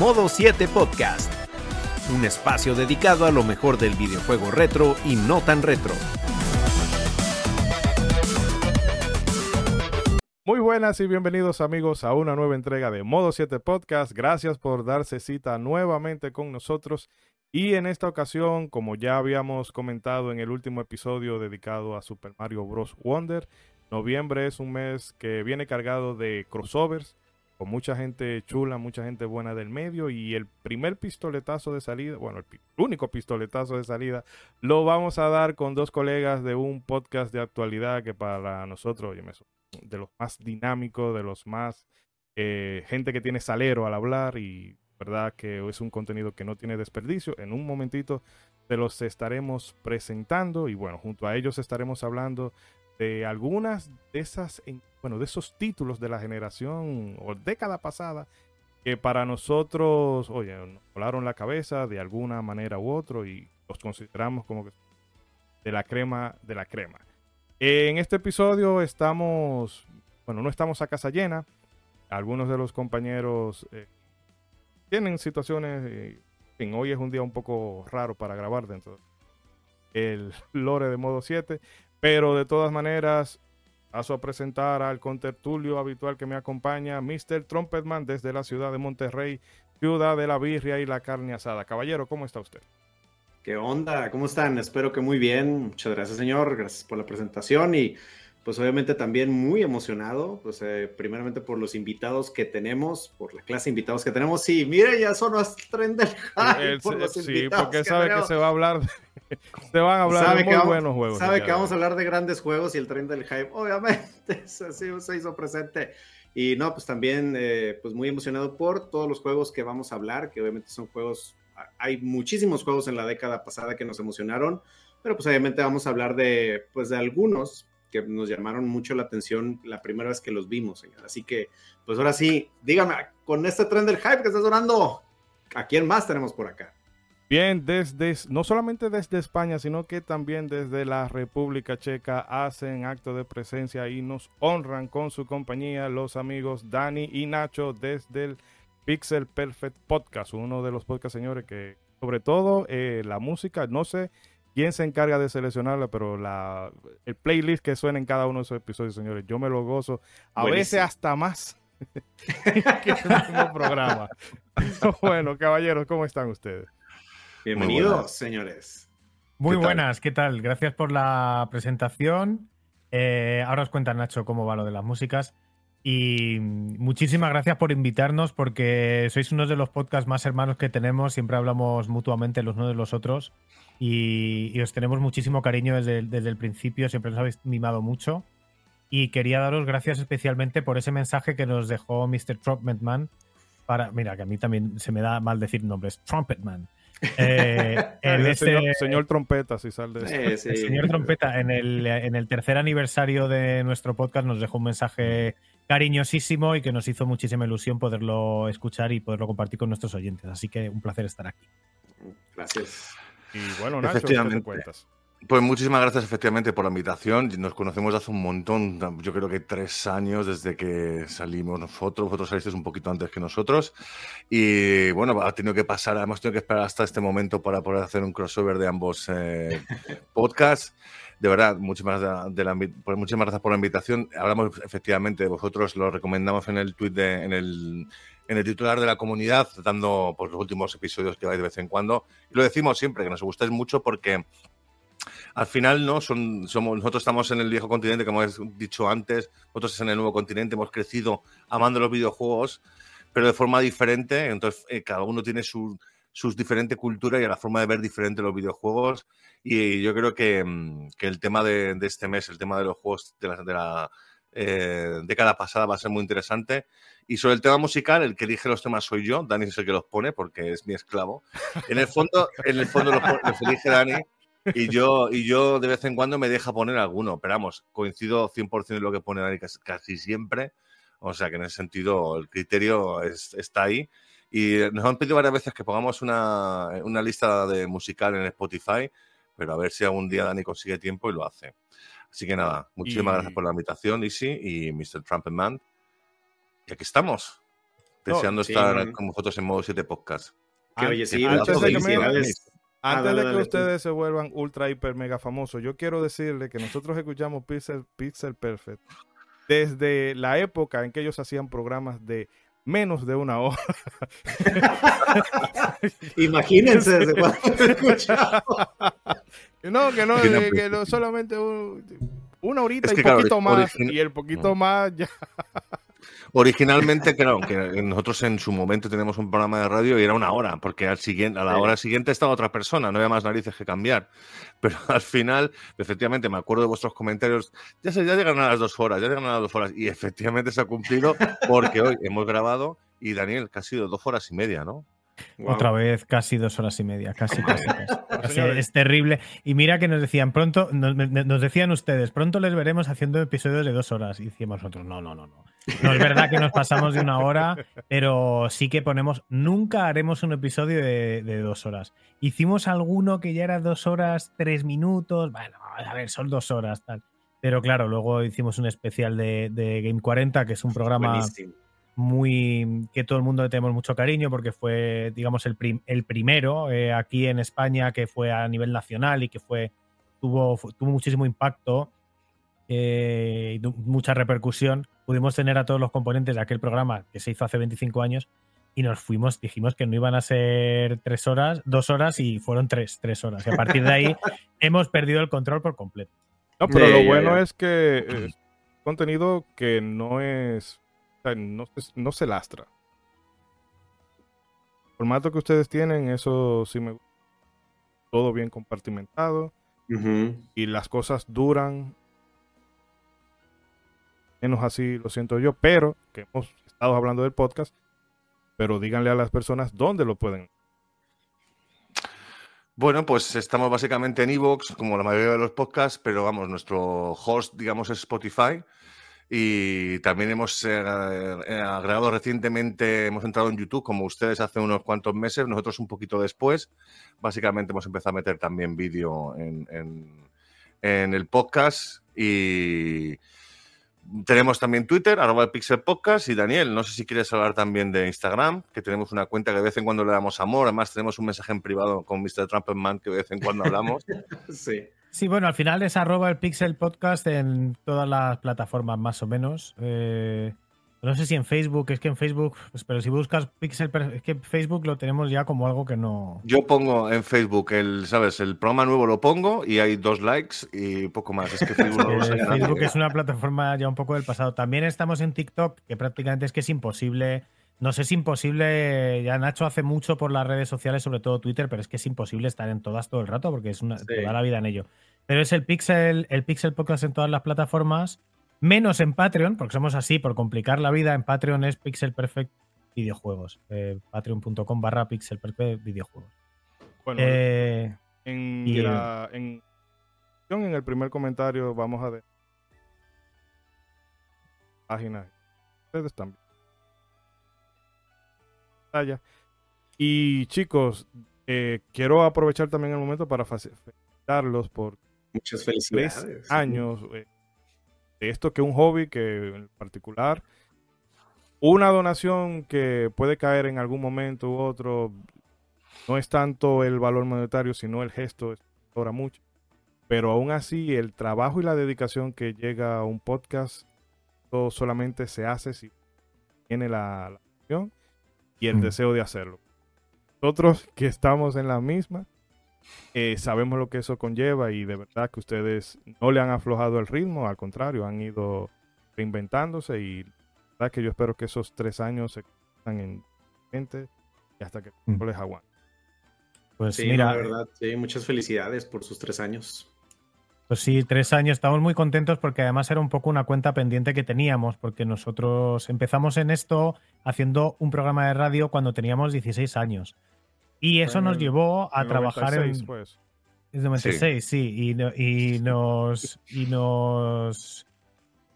Modo 7 Podcast, un espacio dedicado a lo mejor del videojuego retro y no tan retro. Muy buenas y bienvenidos amigos a una nueva entrega de Modo 7 Podcast. Gracias por darse cita nuevamente con nosotros. Y en esta ocasión, como ya habíamos comentado en el último episodio dedicado a Super Mario Bros. Wonder, noviembre es un mes que viene cargado de crossovers, con mucha gente chula, mucha gente buena del medio y el primer pistoletazo de salida, bueno, el único pistoletazo de salida, lo vamos a dar con dos colegas de un podcast de actualidad que para nosotros, oye, de los más dinámicos, de los más eh, gente que tiene salero al hablar y verdad que es un contenido que no tiene desperdicio. En un momentito te los estaremos presentando y bueno, junto a ellos estaremos hablando de algunas de esas, bueno, de esos títulos de la generación o década pasada que para nosotros, oye, nos volaron la cabeza de alguna manera u otro y los consideramos como que de la crema de la crema. En este episodio estamos, bueno, no estamos a casa llena. Algunos de los compañeros eh, tienen situaciones, eh, en hoy es un día un poco raro para grabar dentro del lore de modo 7, pero de todas maneras, paso a presentar al contertulio habitual que me acompaña, Mr. Trumpetman, desde la ciudad de Monterrey, ciudad de la birria y la carne asada. Caballero, ¿cómo está usted? ¿Qué onda? ¿Cómo están? Espero que muy bien. Muchas gracias, señor. Gracias por la presentación y pues obviamente también muy emocionado, pues eh, primeramente por los invitados que tenemos, por la clase de invitados que tenemos. Sí, mire, ya son los tren del Sí, porque sabe que se va a hablar, se van a hablar de muy buenos juegos. Sabe que vamos a hablar de grandes juegos y el tren del hype, obviamente, se, se hizo presente. Y no, pues también, eh, pues muy emocionado por todos los juegos que vamos a hablar, que obviamente son juegos, hay muchísimos juegos en la década pasada que nos emocionaron, pero pues obviamente vamos a hablar de, pues de algunos, que nos llamaron mucho la atención la primera vez que los vimos, señor. Así que, pues ahora sí, dígame, con este tren del hype que está sonando, ¿a quién más tenemos por acá? Bien, desde, no solamente desde España, sino que también desde la República Checa hacen acto de presencia y nos honran con su compañía los amigos Dani y Nacho desde el Pixel Perfect Podcast, uno de los podcasts, señores, que sobre todo eh, la música, no sé quién se encarga de seleccionarla, pero la, el playlist que suena en cada uno de esos episodios, señores, yo me lo gozo, a veces hasta más que el mismo programa. bueno, caballeros, ¿cómo están ustedes? Bienvenidos, señores. Muy buenas, ¿qué tal? Gracias por la presentación. Eh, ahora os cuenta Nacho cómo va lo de las músicas. Y muchísimas gracias por invitarnos porque sois uno de los podcasts más hermanos que tenemos. Siempre hablamos mutuamente los unos de los otros y, os tenemos muchísimo cariño desde, el principio. Siempre nos habéis mimado mucho. Y quería daros gracias especialmente por ese mensaje que nos dejó Mr. Trumpetman. Para, mira, que a mí también se me da mal decir nombres. Trumpetman. Eh, el señor, Trompeta, si sale de El señor Trompeta, en el, en el tercer aniversario de nuestro podcast, nos dejó un mensaje cariñosísimo y que nos hizo muchísima ilusión poderlo escuchar y poderlo compartir con nuestros oyentes. Así que un placer estar aquí. Gracias. Y bueno, Nacho, ¿qué cuentas? Pues muchísimas gracias efectivamente por la invitación. Nos conocemos hace un montón, yo creo que tres años desde que salimos nosotros. Vosotros salisteis un poquito antes que nosotros. Y bueno, ha tenido que pasar, hemos tenido que esperar hasta este momento para poder hacer un crossover de ambos eh, podcasts de verdad, muchísimas, de la, pues muchísimas gracias por la invitación. Hablamos efectivamente vosotros, lo recomendamos en el tweet, de, en, el, en el titular de la comunidad, dando pues, los últimos episodios que vais de vez en cuando. Y lo decimos siempre, que nos gustáis mucho porque al final no son, somos, nosotros estamos en el viejo continente, como he dicho antes, nosotros en el nuevo continente, hemos crecido amando los videojuegos, pero de forma diferente, entonces eh, cada uno tiene su, sus diferentes culturas y la forma de ver diferente los videojuegos. Y yo creo que, mm, que el tema de, de, este mes, el tema de los juegos de la, de la eh, década pasada va a ser muy interesante. Y sobre el tema musical, el que elige los temas soy yo, Dani es el que los pone porque es mi esclavo. En el fondo, en el fondo los, los elige Dani. Y yo, y yo de vez en cuando me deja poner alguno, pero vamos, coincido 100% en lo que pone Dani casi, siempre. O sea que en ese sentido el criterio es, está ahí. Y nos han pedido varias veces que pongamos una, una lista de musical en Spotify, pero a ver si algún día Dani consigue tiempo y lo hace. Así que nada, muchísimas gracias por la invitación, Isi y Mr. Trumpetman. Y aquí estamos. deseando sí, estar no. con vosotros en modo 7 podcast. Que, oye, sí, muchas felicidades. Ah, Antes dale, de que dale, tú. ustedes se vuelvan ultra, hiper, mega famosos, yo quiero decirle que nosotros escuchamos Pixel, Pixel Perfect desde la época en que ellos hacían programas de menos de una hora. Imagínense. Que no, que no, Que no, eh, que no, solamente un- una horita Es y que, claro, poquito más. origina- Y el poquito No. más ya. Originalmente, claro, que nosotros en su momento teníamos un programa de radio y era una hora, porque al siguiente, a la hora siguiente estaba otra persona, no había más narices que cambiar. Pero al final, efectivamente, me acuerdo de vuestros comentarios, ya, se, ya llegan a las dos horas, ya llegan a las dos horas, y efectivamente se ha cumplido porque hoy hemos grabado y Daniel, que ha sido dos horas y media, ¿no? Wow. Otra vez, casi dos horas y media, casi, casi, casi. Es terrible. Y mira que nos decían pronto, nos, nos decían ustedes, pronto les veremos haciendo episodios de dos horas. Y decíamos nosotros, no, no, no, no. No es verdad que nos pasamos de una hora, pero sí que ponemos, nunca haremos un episodio de, de dos horas. Hicimos alguno que ya era dos horas, tres minutos. Bueno, a ver, son dos horas, tal. Pero claro, luego hicimos un especial de, de Game 40, que es un programa Buenísimo. muy que todo el mundo le tenemos mucho cariño porque fue, digamos, el, prim- el primero eh, aquí en España que fue a nivel nacional y que fue tuvo, tuvo muchísimo impacto eh, y mucha repercusión. Pudimos tener a todos los componentes de aquel programa que se hizo hace 25 años y nos fuimos, dijimos que no iban a ser tres horas, dos horas y fueron tres, tres horas. Y a partir de ahí hemos perdido el control por completo. No, pero lo bueno es que es contenido que no es. o sea, no, se- no se lastra. El formato que ustedes tienen, eso sí me gusta. Todo bien compartimentado y las cosas duran. Menos así lo siento yo, pero que hemos estado hablando del podcast. Pero díganle a las personas dónde lo pueden. Bueno, pues estamos básicamente en Evox, como la mayoría de los podcasts, pero vamos, nuestro host, digamos, es Spotify. Y también hemos eh, eh, agregado recientemente, hemos entrado en YouTube, como ustedes hace unos cuantos meses, nosotros un poquito después. Básicamente hemos empezado a meter también vídeo en, en- en el podcast. Y tenemos también Twitter, arroba el Pixel Podcast. Y Daniel, no sé si quieres hablar también de Instagram, que tenemos una cuenta que de vez en cuando le damos amor. Además, tenemos un mensaje en privado con Mr. Trumpman que de vez en cuando hablamos. Sí. Sí, bueno, al final es arroba el Pixel Podcast en todas las plataformas más o menos. Eh, no sé si en Facebook, es que en Facebook, pues, pero si buscas Pixel, es que Facebook lo tenemos ya como algo que no... Yo pongo en Facebook el, ¿sabes? El programa nuevo lo pongo y hay dos likes y poco más. Es que Facebook no. Facebook es una plataforma ya un poco del pasado. También estamos en TikTok, que prácticamente es que es imposible. No sé si imposible, ya Nacho hace mucho por las redes sociales, sobre todo Twitter, pero es que es imposible estar en todas todo el rato porque es una, Sí. toda la vida en ello. Pero es el Pixel, el Pixel Podcast en todas las plataformas, menos en Patreon, porque somos así, por complicar la vida. En Patreon es Pixel Perfect Videojuegos. eh, Patreon.com barra Pixel Perfect Videojuegos. Bueno, Eh, en, y, la- en, en el primer comentario vamos a ver páginas ustedes también Pantalla. y chicos eh, quiero aprovechar también el momento para felicitarlos por Muchas tres años eh, de esto que un hobby que en particular una donación que puede caer en algún momento u otro no es tanto el valor monetario sino el gesto esto valora mucho pero aún así el trabajo y la dedicación que llega a un podcast todo solamente se hace si tiene la, la y el Mm. deseo de hacerlo nosotros que estamos en la misma eh, sabemos lo que eso conlleva y de verdad que ustedes no le han aflojado el ritmo, al contrario, han ido reinventándose y la verdad que yo espero que esos tres años se quedan en mente y hasta que Mm. no les aguante. pues Sí, mira, la verdad, sí, muchas felicidades por sus tres años. Pues sí, tres años. Estamos muy contentos porque además era un poco una cuenta pendiente que teníamos, porque nosotros empezamos en esto haciendo un programa de radio cuando teníamos 16 años. Y eso En nos el- llevó a En trabajar 96, en... pues. Es 96, sí. y, no- y nos... Y nos...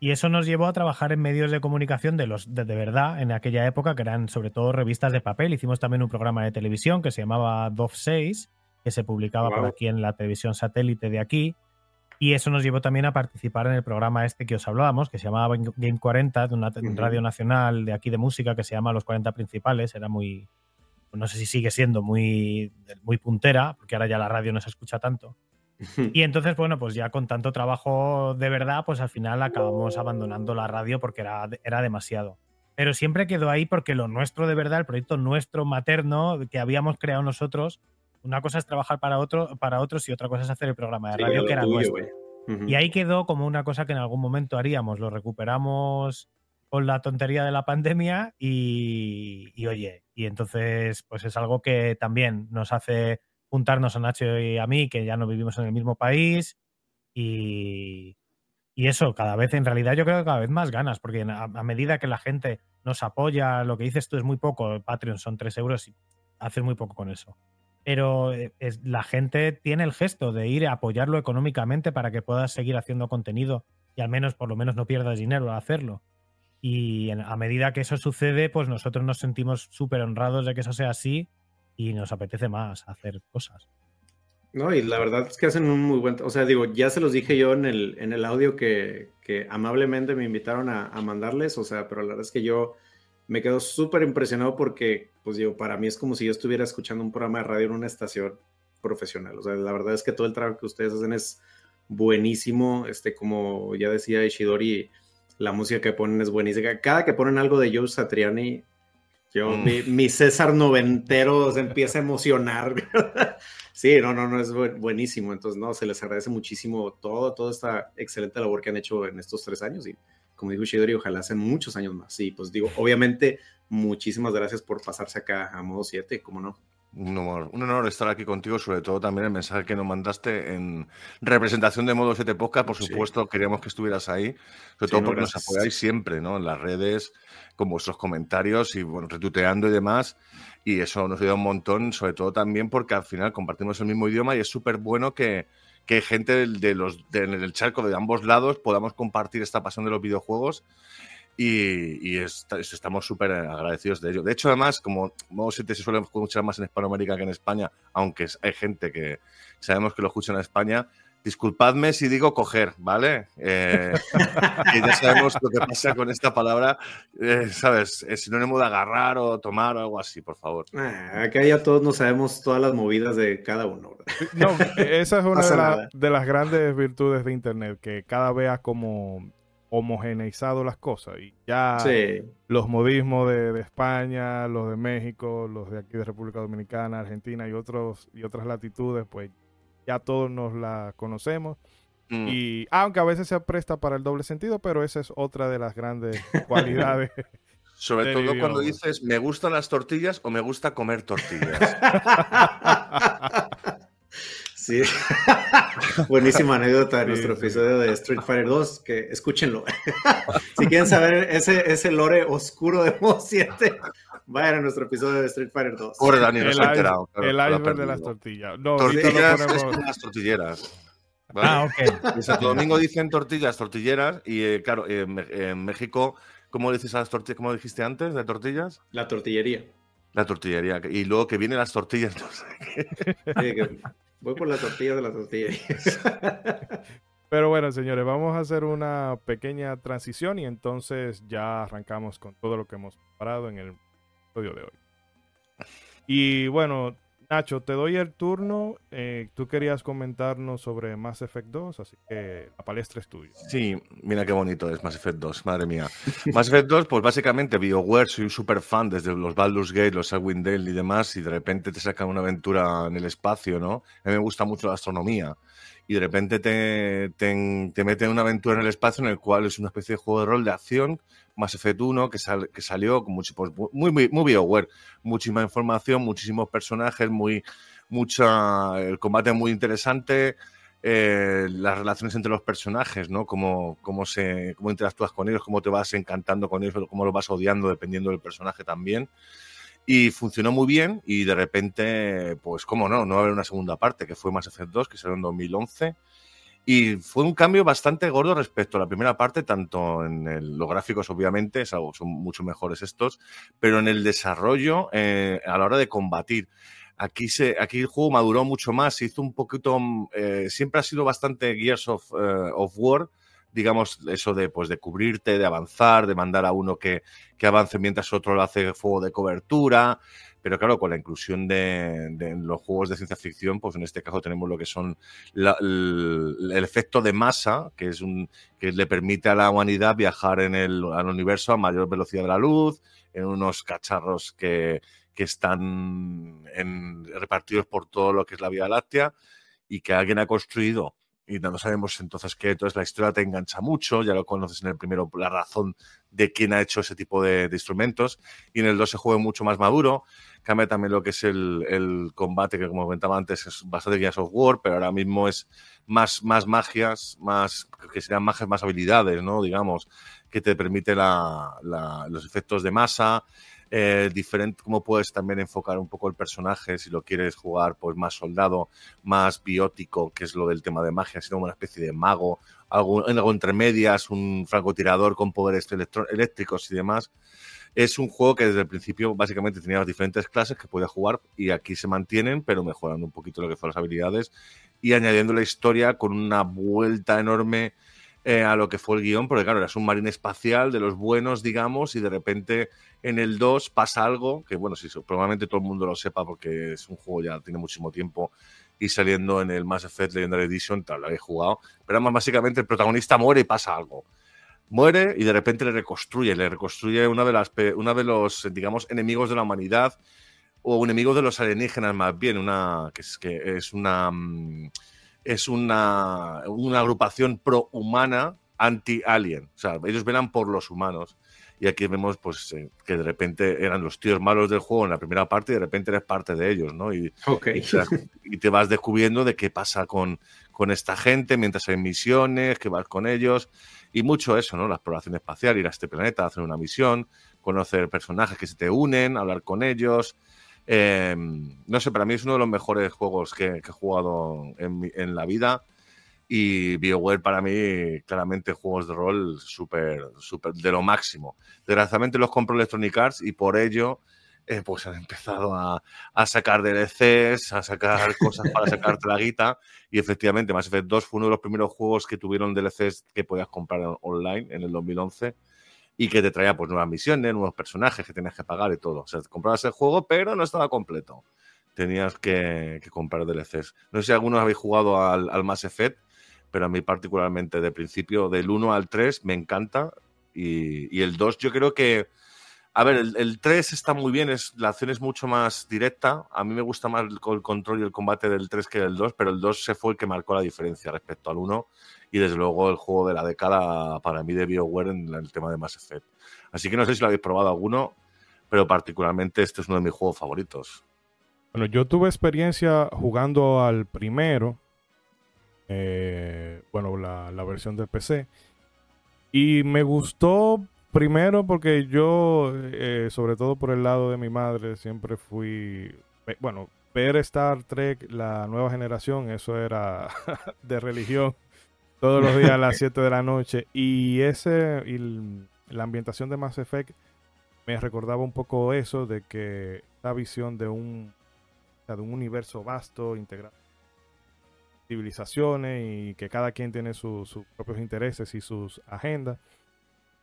Y eso nos llevó a trabajar en medios de comunicación de los de, de verdad en aquella época, que eran sobre todo revistas de papel. Hicimos también un programa de televisión que se llamaba DOF 6, que se publicaba por aquí en la televisión satélite de aquí. Y eso nos llevó también a participar en el programa este que os hablábamos, que se llamaba Game 40, de una radio nacional de aquí de música que se llama Los 40 Principales. Era muy, no sé si sigue siendo muy, muy puntera, porque ahora ya la radio no se escucha tanto. Y entonces, bueno, pues ya con tanto trabajo de verdad, pues al final acabamos abandonando la radio porque era, era demasiado. Pero siempre quedó ahí porque lo nuestro de verdad, el proyecto nuestro materno que habíamos creado nosotros, una cosa es trabajar para, otro, para otros y otra cosa es hacer el programa de radio que era nuestro. Y ahí quedó como una cosa que en algún momento haríamos. Lo recuperamos con la tontería de la pandemia y, oye, y entonces pues es algo que también nos hace juntarnos a Nacho y a mí, que ya no vivimos en el mismo país. Y, y eso, cada vez, en realidad, yo creo que cada vez más ganas, porque a, medida que la gente nos apoya, lo que dices tú es muy poco. Patreon son 3 euros y haces muy poco con eso. Pero eh, es, la gente tiene el gesto de ir a apoyarlo económicamente para que puedas seguir haciendo contenido y al menos, por lo menos, no pierdas dinero al hacerlo. Y a medida que eso sucede, pues nosotros nos sentimos súper honrados de que eso sea así y nos apetece más hacer cosas. No, y la verdad es que hacen un muy buen, o sea, digo, ya se los dije yo en el, en el audio que, que amablemente me invitaron a, a, mandarles, o sea, pero la verdad es que yo me quedo súper impresionado porque, pues digo, para mí es como si yo estuviera escuchando un programa de radio en una estación profesional, o sea, la verdad es que todo el trabajo que ustedes hacen es buenísimo, este, como ya decía Ishidori, la música que ponen es buenísima, cada que ponen algo de Joe Satriani, yo, mm. mi, César noventero se empieza a emocionar. sí, no, no, no, es buenísimo. Entonces, no, se les agradece muchísimo todo, toda esta excelente labor que han hecho en estos tres años. Y como dijo Shidori, ojalá hacen muchos años más. Sí, pues digo, obviamente, muchísimas gracias por pasarse acá a modo 7, ¿cómo no? Un honor, un honor estar aquí contigo, sobre todo también el mensaje que nos mandaste en representación de Modo 7 Podcast. Por supuesto, queríamos que estuvieras ahí, sobre todo porque nos apoyáis siempre, ¿no? En las redes, con vuestros comentarios y, bueno, retuiteando y demás. Y eso nos ayuda un montón, sobre todo también porque al final compartimos el mismo idioma y es súper bueno que, que gente de los, del charco de ambos lados podamos compartir esta pasión de los videojuegos y, estamos súper agradecidos de ello. De hecho, además, como Modo 7 se suele escuchar más en Hispanoamérica que en España, aunque hay gente que sabemos que lo escucha en España, disculpadme si digo coger, ¿vale? Eh, ya sabemos lo que pasa con esta palabra, eh, ¿sabes? Es sinónimo de agarrar o tomar o algo así, por favor. Ah, acá ya todos no sabemos todas las movidas de cada uno. No, esa es una de, las grandes virtudes de Internet, que cada vez como homogeneizado las cosas y ya los modismos de, España, los de México, los de aquí de República Dominicana, Argentina y otros y otras latitudes, pues ya todos nos la conocemos. Mm. Y aunque a veces se presta para el doble sentido, pero esa es otra de las grandes cualidades. Sobre todo cuando dices me gustan las tortillas o me gusta comer tortillas. Sí. Buenísima anécdota de nuestro episodio de Street Fighter 2, que escúchenlo. si quieren saber ese, ese lore oscuro de Mo 7, vayan a nuestro episodio de Street Fighter 2. Pobre Dani, no se ha enterado. el iceberg de las tortillas. No, tortillas ponemos... las tortilleras. Ah, ok. En Santo Domingo dicen tortillas, tortilleras, y eh, claro, en México, ¿cómo dices a las tortillas? ¿Cómo dijiste antes de tortillas? La tortillería. La tortillería. Y luego que vienen las tortillas, no sé qué. Voy por la tortilla de la tortilla. Pero bueno, señores, vamos a hacer una pequeña transición y entonces ya arrancamos con todo lo que hemos preparado en el episodio de hoy. Y bueno, Nacho, te doy el turno. Eh, tú querías comentarnos sobre Mass Effect 2, así que la palestra es tuya. Sí, mira qué bonito es Mass Effect 2, madre mía. Mass Effect 2, pues básicamente BioWare, soy un super fan desde los Baldur's Gate, los Dale y demás, y de repente te sacan una aventura en el espacio, ¿no? A mí me gusta mucho la astronomía. Y de repente te, te, te meten una aventura en el espacio en el cual es una especie de juego de rol de acción Mass Effect 1, que, que salió con mucho, pues, muy, muy, muy BioWare, muchísima información, muchísimos personajes, muy, mucha, el combate muy interesante, eh, las relaciones entre los personajes, ¿no? Cómo, cómo, se, cómo interactúas con ellos, cómo te vas encantando con ellos, cómo los vas odiando dependiendo del personaje también. Y funcionó muy bien y de repente, pues cómo no, no va haber una segunda parte, que fue Mass Effect 2, que salió en 2011 y fue un cambio bastante gordo respecto a la primera parte, tanto en los gráficos, obviamente, son mucho mejores estos, pero en el desarrollo, eh, a la hora de combatir. Aquí, se, aquí el juego maduró mucho más, se hizo un poquito, eh, siempre ha sido bastante Gears of, eh, of War, digamos, eso de, pues, de cubrirte, de avanzar, de mandar a uno que, que avance mientras otro lo hace fuego de cobertura. Pero claro, con la inclusión de, los juegos de ciencia ficción, pues en este caso tenemos lo que son el, efecto de masa, que es un que le permite a la humanidad viajar en el al universo a mayor velocidad de la luz, en unos cacharros que, que están en, repartidos por todo lo que es la Vía Láctea y que alguien ha construido y no sabemos entonces qué. Entonces la historia te engancha mucho, ya lo conoces en el primero, la razón de quién ha hecho ese tipo de, instrumentos. Y en el 2 se juega mucho más maduro. Cambia también lo que es el, combate, que como comentaba antes, es bastante guía software, pero ahora mismo es más, más magias, más que sean magias, más habilidades, ¿no? Digamos, que te permite los efectos de masa eh, diferente, cómo puedes también enfocar un poco el personaje si lo quieres jugar pues más soldado, más biótico, que es lo del tema de magia, sino una especie de mago, algo, algo entre medias, un francotirador con poderes eléctricos y demás. Es un juego que desde el principio básicamente tenía las diferentes clases que podía jugar y aquí se mantienen, pero mejorando un poquito lo que son las habilidades y añadiendo la historia con una vuelta enorme eh, a lo que fue el guion, porque claro, eras un marín espacial de los buenos, digamos, y de repente en el 2 pasa algo, que bueno, sí, probablemente todo el mundo lo sepa porque es un juego ya tiene muchísimo tiempo y saliendo en el Mass Effect Legendary Edition, tal, lo he jugado, pero además básicamente el protagonista muere y pasa algo. Muere y de repente le reconstruye, le reconstruye una de las una de los digamos enemigos de la humanidad o un enemigo de los alienígenas más bien, una que es que es una mm, es una, una agrupación pro-humana anti-alien. O sea, ellos velan por los humanos. Y aquí vemos pues eh, que de repente eran los tíos malos del juego en la primera parte y de repente eres parte de ellos, ¿no? Y, y, te, vas descubriendo de qué pasa con, con esta gente mientras hay misiones, que vas con ellos y mucho eso, ¿no? La exploración espacial, ir a este planeta, hacer una misión, conocer personajes que se te unen, hablar con ellos. Em, no sé, para mí es uno de los mejores juegos que, he jugado en, la vida. Y BioWare para mí, claramente, juegos de rol súper, súper de lo máximo. Desgraciadamente los compro Electronic Arts y por ello, eh, pues han empezado a, a, sacar DLCs, a sacar cosas para sacarte la guita. Y efectivamente, Mass Effect 2 fue uno de los primeros juegos que tuvieron DLCs que podías comprar online en el 2011 y que te traía pues nuevas misiones, nuevos personajes que tenías que pagar y todo. O sea, comprabas el juego, pero no estaba completo. Tenías que, comprar DLCs. No sé si algunos habéis jugado al, al, Mass Effect, pero a mí particularmente de principio, del 1 al 3, me encanta. Y, y el 2 yo creo que... A ver, el, el, 3 está muy bien, es, la acción es mucho más directa. A mí me gusta más el, control y el combate del 3 que del 2, pero el 2 se fue el que marcó la diferencia respecto al 1 y desde luego el juego de la década para mí de BioWare en el tema de Mass Effect. Así que no sé si lo habéis probado alguno, pero particularmente este es uno de mis juegos favoritos. Bueno, yo tuve experiencia jugando al primero, eh, bueno, la, versión de PC, y me gustó primero porque yo, eh, sobre todo por el lado de mi madre, siempre fui, bueno, ver Star Trek, la nueva generación, eso era de religión todos los días a las 7 de la noche. Y ese y la ambientación de Mass Effect me recordaba un poco eso, de que la visión de un, de un universo vasto, integrado civilizaciones y que cada quien tiene sus propios intereses y sus agendas.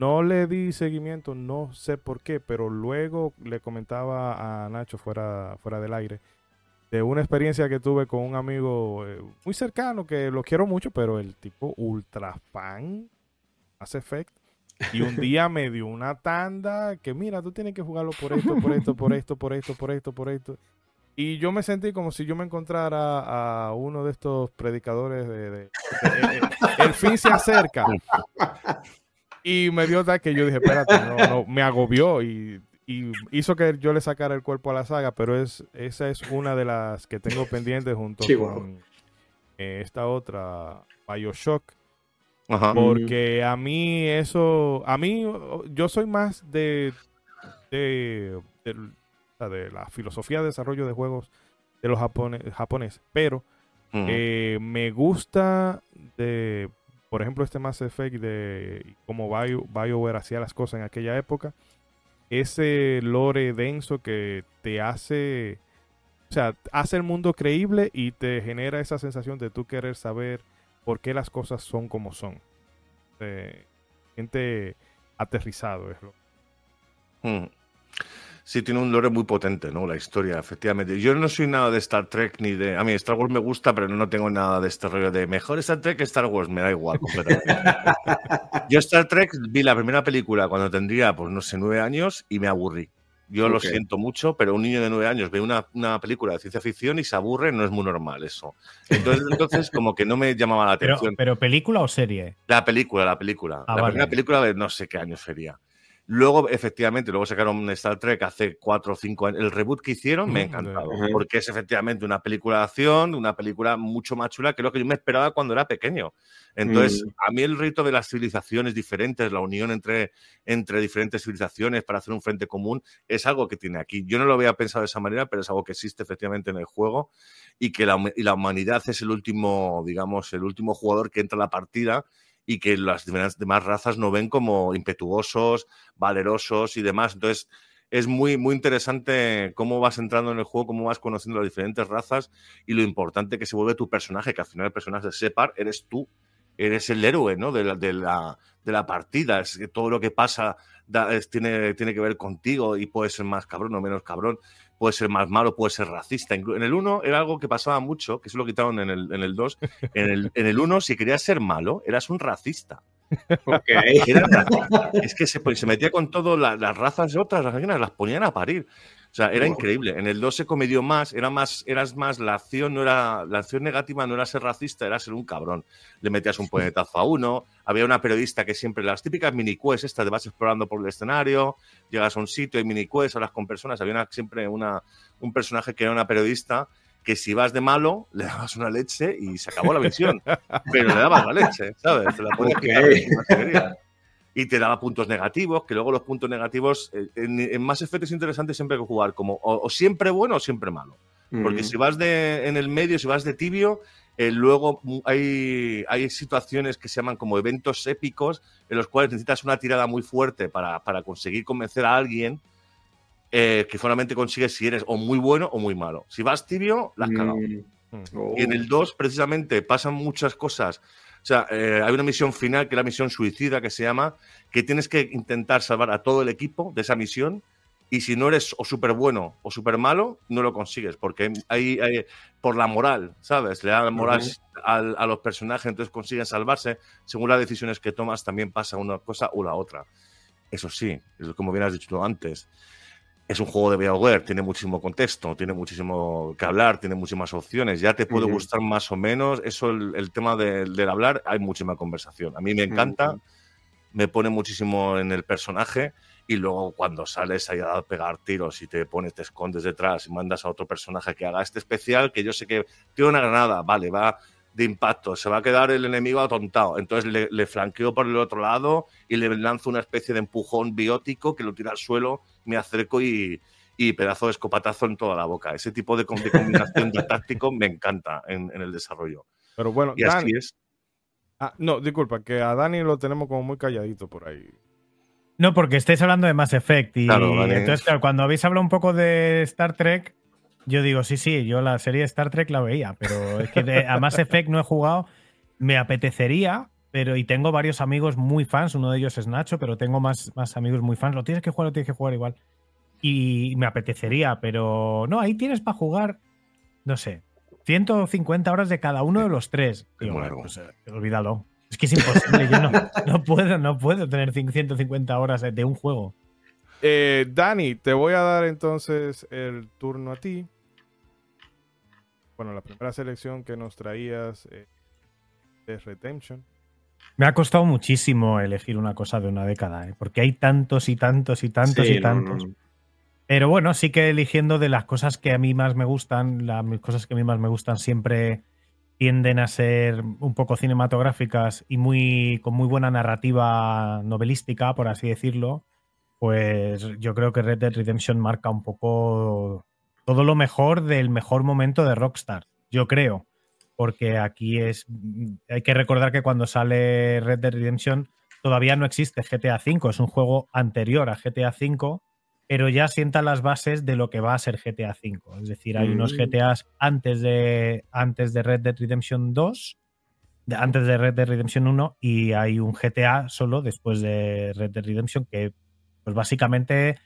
No le di seguimiento, no sé por qué, pero luego le comentaba a Nacho fuera, fuera del aire de una experiencia que tuve con un amigo eh, muy cercano que lo quiero mucho, pero el tipo ultra fan hace Effect. Y un día me dio una tanda que, mira, tú tienes que jugarlo por esto, por esto, por esto, por esto, por esto, por esto. Y yo me sentí como si yo me encontrara a uno de estos predicadores de... el fin se acerca. Y me dio tal que yo dije, espérate, no, no, me agobió y y hizo que yo le sacara el cuerpo a la saga, pero es esa es una de las que tengo pendientes junto con eh, esta otra, Bioshock. Porque a mí eso, a mí yo soy más de, de, de, la filosofía de desarrollo de juegos de los japoneses, pero eh, me gusta de, por ejemplo, este Mass Effect de cómo Bio, BioWare hacía las cosas en aquella época ese lore denso que te hace O sea, hace el mundo creíble y te genera esa sensación de tú querer saber por qué las cosas son como son. Eh, gente aterrizado es lo. Hmm. Sí, tiene un lore muy potente, ¿no? La historia, efectivamente. Yo no soy nada de Star Trek ni de. A mí, Star Wars me gusta, pero no tengo nada de este rollo de mejor Star Trek que Star Wars. Me da igual completamente. Yo, Star Trek, vi la primera película cuando tendría, pues no sé, nueve años y me aburrí. Yo lo siento mucho, pero un niño de nueve años ve una, una, película de ciencia ficción y se aburre, no es muy normal eso. Entonces, entonces como que no me llamaba la atención. ¿Pero, película o serie? La película, la película. Ah, la primera película de no sé qué año sería. Luego, efectivamente, luego sacaron Star Trek hace cuatro o cinco años. El reboot que hicieron me ha encantado, porque es efectivamente una película de acción, una película mucho más chula que lo que yo me esperaba cuando era pequeño. Entonces, mm. a mí el rito de las civilizaciones diferentes, la unión entre, entre diferentes civilizaciones para hacer un frente común, es algo que tiene aquí. Yo no lo había pensado de esa manera, pero es algo que existe efectivamente en el juego y que la, y la humanidad es el último, digamos, el último jugador que entra a la partida y que las demás razas no ven como impetuosos, valerosos y demás. Entonces, es muy, muy interesante cómo vas entrando en el juego, cómo vas conociendo las diferentes razas y lo importante que se vuelve tu personaje, que al final el personaje de eres tú, eres el héroe ¿no? de, la, de, la, de la partida, es que todo lo que pasa tiene, tiene que ver contigo y puede ser más cabrón o menos cabrón puede ser más malo, puede ser racista. En el 1 era algo que pasaba mucho, que se lo quitaron en el, en el 2. En el, en el 1, si querías ser malo, eras un racista. es que se, se, metía con todo, las razas de otras, las, las ponían a parir. O sea, era increíble. En el 2 se comedió más, era más, eras más, la acción no era, la acción negativa no era ser racista, era ser un cabrón. Le metías un puñetazo a uno, había una periodista que siempre, las típicas mini quests, estas de vas explorando por el escenario, llegas a un sitio, hay mini quests, hablas con personas, había siempre una, un personaje que era una periodista que si vas de malo, le dabas una leche y se acabó la visión. Pero le dabas la leche, ¿sabes? Te la okay y te daba puntos negativos, que luego los puntos negativos eh, en, en Mass Effect es interesante siempre que jugar como o, siempre bueno o siempre malo. Porque si vas de, en el medio, si vas de tibio, eh, luego hay, hay situaciones que se llaman como eventos épicos en los cuales necesitas una tirada muy fuerte para, para conseguir convencer a alguien eh, que solamente consigues si eres o muy bueno o muy malo. Si vas tibio, la has cagado. Mm. Y en el 2, precisamente, pasan muchas cosas o sea, eh, hay una misión final, que es la misión suicida, que se llama, que tienes que intentar salvar a todo el equipo de esa misión. Y si no eres o súper bueno o súper malo, no lo consigues, porque hay, por la moral, ¿sabes? Le dan moral a los personajes, entonces consiguen salvarse. Según las decisiones que tomas, también pasa una cosa o la otra. Eso sí, como bien has dicho tú antes, es un juego de BioWare, tiene muchísimo contexto, tiene muchísimo que hablar, tiene muchísimas opciones. Ya te puede gustar más o menos. Eso, el, tema del hablar, hay muchísima conversación. A mí me encanta, me pone muchísimo en el personaje. Y luego cuando sales ahí a pegar tiros y te pones, te escondes detrás y mandas a otro personaje que haga este especial, que yo sé que tiene una granada, vale, va de impacto, se va a quedar el enemigo atontado. Entonces le, le flanqueo por el otro lado y le lanzo una especie de empujón biótico que lo tira al suelo me acerco y, pedazo de escopatazo en toda la boca. Ese tipo de, combinación de táctico me encanta en, el desarrollo. Pero bueno, y así es. Ah, no, disculpa, que a Dani lo tenemos como muy calladito por ahí. No, porque estáis hablando de Mass Effect y entonces, claro, cuando habéis hablado un poco de Star Trek, yo digo, sí, sí, yo la serie Star Trek la veía, pero es que a Mass Effect no he jugado, me apetecería, pero y tengo varios amigos muy fans, uno de ellos es Nacho, pero tengo más, más amigos muy fans. Lo tienes que jugar, lo tienes que jugar igual. Y me apetecería, pero no, ahí tienes para jugar, no sé, 150 horas de cada uno de los tres. Digo, pues, eh, olvídalo. Es que es imposible, yo no, puedo, no puedo tener 150 horas de un juego. Eh, Dani, te voy a dar entonces el turno a ti. Bueno, la primera selección que nos traías eh, es Redemption. Me ha costado muchísimo elegir una cosa de una década, ¿eh? porque hay tantos y tantos y tantos y tantos. Pero bueno, sí que eligiendo de las cosas que a mí más me gustan, las cosas que a mí más me gustan siempre tienden a ser un poco cinematográficas y muy con muy buena narrativa novelística, por así decirlo. Pues yo creo que Red Dead Redemption marca un poco todo lo mejor del mejor momento de Rockstar, yo creo porque aquí es. Hay que recordar que cuando sale Red Dead Redemption todavía no existe GTA V, es un juego anterior a GTA V pero ya sienta las bases de lo que va a ser GTA V. Es decir, hay unos Mm. GTAs antes de, antes de Red Dead Redemption 2, de- antes de Red Dead Redemption 1, y hay un GTA solo después de Red Dead Redemption que, pues básicamente,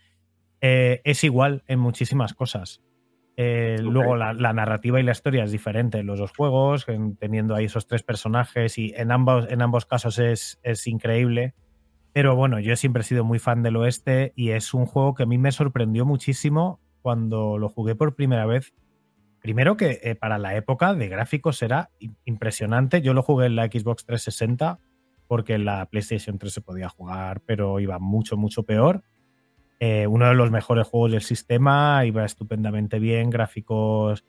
eh, es igual en muchísimas cosas. Eh. Luego la, la narrativa y la historia es diferente en los dos juegos, en- teniendo ahí esos tres personajes y en ambos, en ambos casos es, es increíble. Pero bueno, yo siempre he sido muy fan del oeste y es un juego que a mí me sorprendió muchísimo cuando lo jugué por primera vez. Primero que eh, para la época de gráficos era im- impresionante. Yo lo jugué en la Xbox 360 porque la PlayStation 3 se podía jugar, pero iba mucho, mucho peor. Eh, uno de los mejores juegos del sistema, iba estupendamente bien, gráficos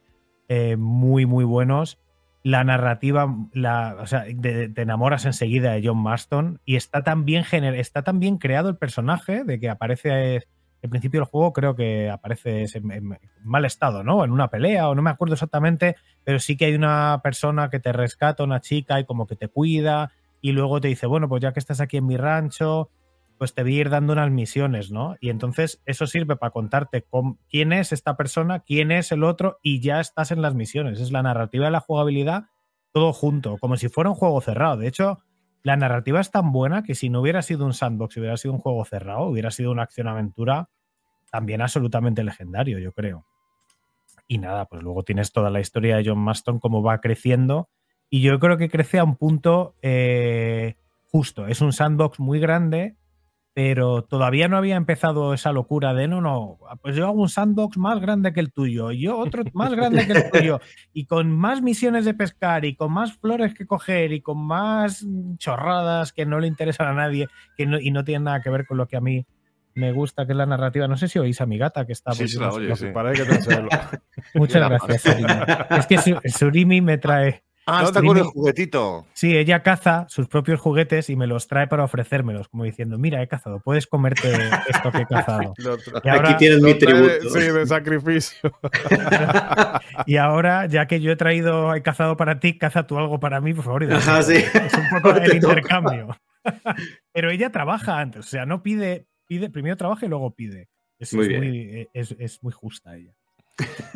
eh, muy, muy buenos. La narrativa, la, o sea, de- te enamoras enseguida de John Marston y está tan bien, gener- está tan bien creado el personaje de que aparece al principio del juego, creo que aparece en mal estado, ¿no? En una pelea o no me acuerdo exactamente, pero sí que hay una persona que te rescata, una chica y como que te cuida y luego te dice, bueno, pues ya que estás aquí en mi rancho, pues te voy a ir dando unas misiones, ¿no? Y entonces eso sirve para contarte cómo- quién es esta persona, quién es el otro y ya estás en las misiones. Es la narrativa y la jugabilidad todo junto, como si fuera un juego cerrado. De hecho, la narrativa es tan buena que si no hubiera sido un sandbox, hubiera sido un juego cerrado, hubiera sido una acción-aventura también absolutamente legendario, yo creo. Y nada, pues luego tienes toda la historia de John Maston, cómo va creciendo. Y yo creo que crece a un punto eh, justo. Es un sandbox muy grande, pero todavía no había empezado esa locura de no, no, pues yo hago un sandbox más grande que el tuyo, y yo otro más grande que el tuyo, y con más misiones de pescar, y con más flores que coger, y con más chorradas que no le interesan a nadie, que no, y no tienen nada que ver con lo que a mí me gusta, que es la narrativa. No sé si oís a mi gata que está. Sí, sí, la oye, sí. Muchas gracias, Surimi. Es que Su- Surimi me trae. Ah, No, está con el juguetito. Sí, ella caza sus propios juguetes y me los trae para ofrecérmelos, como diciendo, mira, he cazado, puedes comerte esto que he cazado. Y ahora, Aquí tienes mi tributo. Sí, de sacrificio. y ahora, ya que yo he traído, he cazado para ti, caza tú algo para mí, por favor. y dame. Ajá, sí. Es un poco el intercambio. Pero ella trabaja antes, o sea, no pide, pide, primero trabaja y luego pide. Es, Muy es bien. muy, es- es muy justa ella.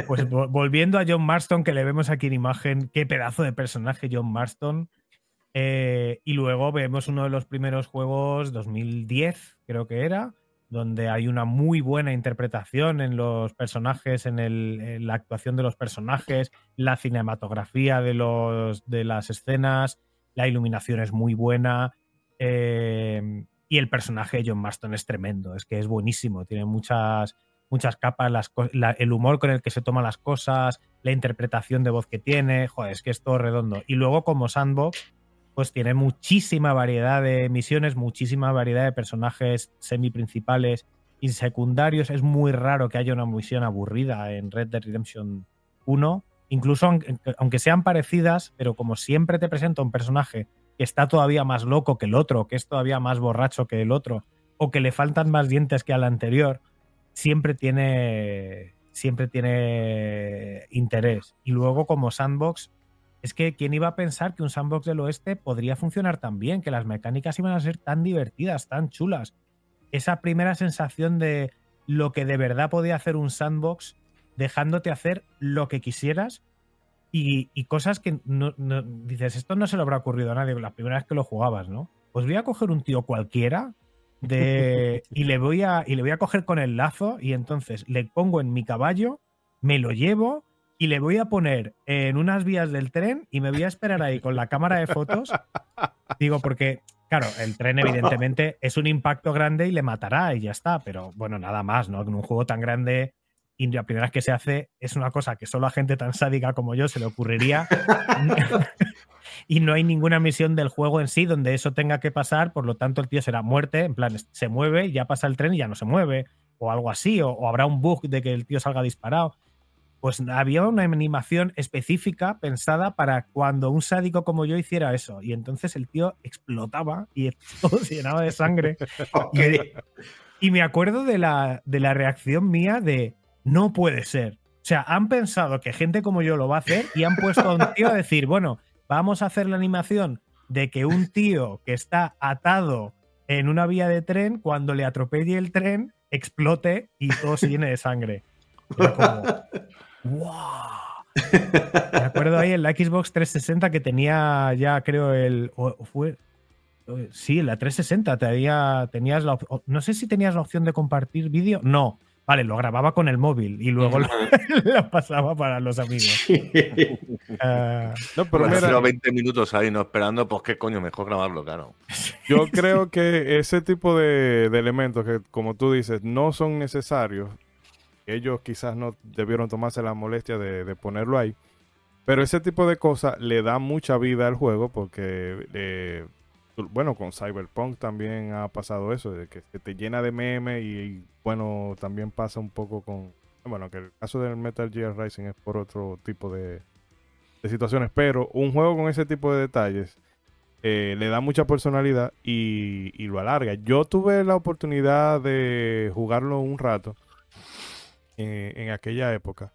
Pues vo- volviendo a John Marston, que le vemos aquí en imagen, qué pedazo de personaje John Marston. Eh, y luego vemos uno de los primeros juegos, 2010 creo que era, donde hay una muy buena interpretación en los personajes, en, la actuación de los personajes, la cinematografía de las escenas, la iluminación es muy buena. eh, y el personaje de John Marston es tremendo, es que es buenísimo, tiene muchas, muchas capas, las la- el humor con el que se toman las cosas, la interpretación de voz que tiene, joder, es que es todo redondo. Y luego como sandbox, pues tiene muchísima variedad de misiones, muchísima variedad de personajes semiprincipales y secundarios. Es muy raro que haya una misión aburrida en Red Dead Redemption 1, incluso aunque sean parecidas, pero como siempre te presenta un personaje que está todavía más loco que el otro, que es todavía más borracho que el otro, o que le faltan más dientes que al anterior, siempre tiene siempre tiene interés. Y luego como sandbox, es que quién iba a pensar que un sandbox del oeste podría funcionar tan bien, que las mecánicas iban a ser tan divertidas, tan chulas. Esa primera sensación de lo que de verdad podía hacer un sandbox, dejándote hacer lo que quisieras y, cosas que no, no- dices, esto no se le habrá ocurrido a nadie la primera vez que lo jugabas, ¿no? Pues voy a coger un tío cualquiera de, y, le voy a, y le voy a coger con el lazo y entonces le pongo en mi caballo, me lo llevo y le voy a poner en unas vías del tren y me voy a esperar ahí con la cámara de fotos. Digo, porque, claro, el tren evidentemente es un impacto grande y le matará y ya está, pero bueno, nada más, ¿no? En un juego tan grande y la primera vez que se hace es una cosa que solo a gente tan sádica como yo se le ocurriría. y no hay ninguna misión del juego en sí donde eso tenga que pasar, por lo tanto el tío será muerte, en plan, se mueve, ya pasa el tren y ya no se mueve, o algo así, o, o habrá un bug de que el tío salga disparado. Pues había una animación específica pensada para cuando un sádico como yo hiciera eso. Y entonces el tío explotaba y todo se llenaba de sangre. Y me acuerdo de la, de la reacción mía de no puede ser. O sea, han pensado que gente como yo lo va a hacer y han puesto a un tío a decir, bueno, vamos a hacer la animación de que un tío que está atado en una vía de tren, cuando le atropelle el tren, explote y todo se llene de sangre. Era ¡Wow! Me acuerdo ahí en la Xbox 360 que tenía ya, creo, el. fue. Sí, en la 360 tenía, tenías la. No sé si tenías la opción de compartir vídeo. No. Vale, lo grababa con el móvil y luego lo, lo pasaba para los amigos. Ah, No, pero Bueno, mira, pero 20 minutos ahí, no esperando, pues qué coño, mejor grabarlo, claro. yo creo que ese tipo de, de elementos que, como tú dices, no son necesarios, ellos quizás no debieron tomarse la molestia de, de ponerlo ahí, pero ese tipo de cosas le da mucha vida al juego porque, eh, bueno, con Cyberpunk también ha pasado eso, de que, que te llena de memes y, bueno, también pasa un poco con, bueno, que el caso del Metal Gear Rising es por otro tipo de, de situaciones, pero un juego con ese tipo de detalles eh, le da mucha personalidad y, y lo alarga. Yo tuve la oportunidad de jugarlo un rato eh, en aquella época.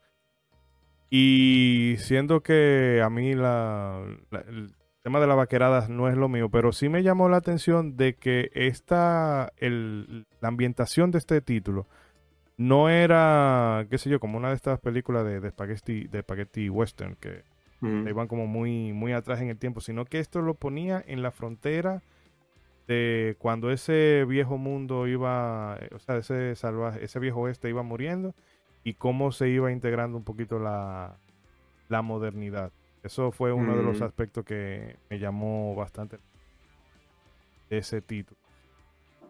Y siendo que a mí la, tema de las vaqueradas no es lo mío, pero sí me llamó la atención de que esta, el, la ambientación de este título no era, qué sé yo, como una de estas películas de, de spaghetti, de spaghetti western que iban como muy, muy atrás en el tiempo, sino que esto lo ponía en la frontera de cuando ese viejo mundo iba, o sea, ese salvaje, ese viejo oeste iba muriendo y cómo se iba integrando un poquito la, la modernidad. Eso fue uno de los Mm. aspectos que me llamó bastante de ese título.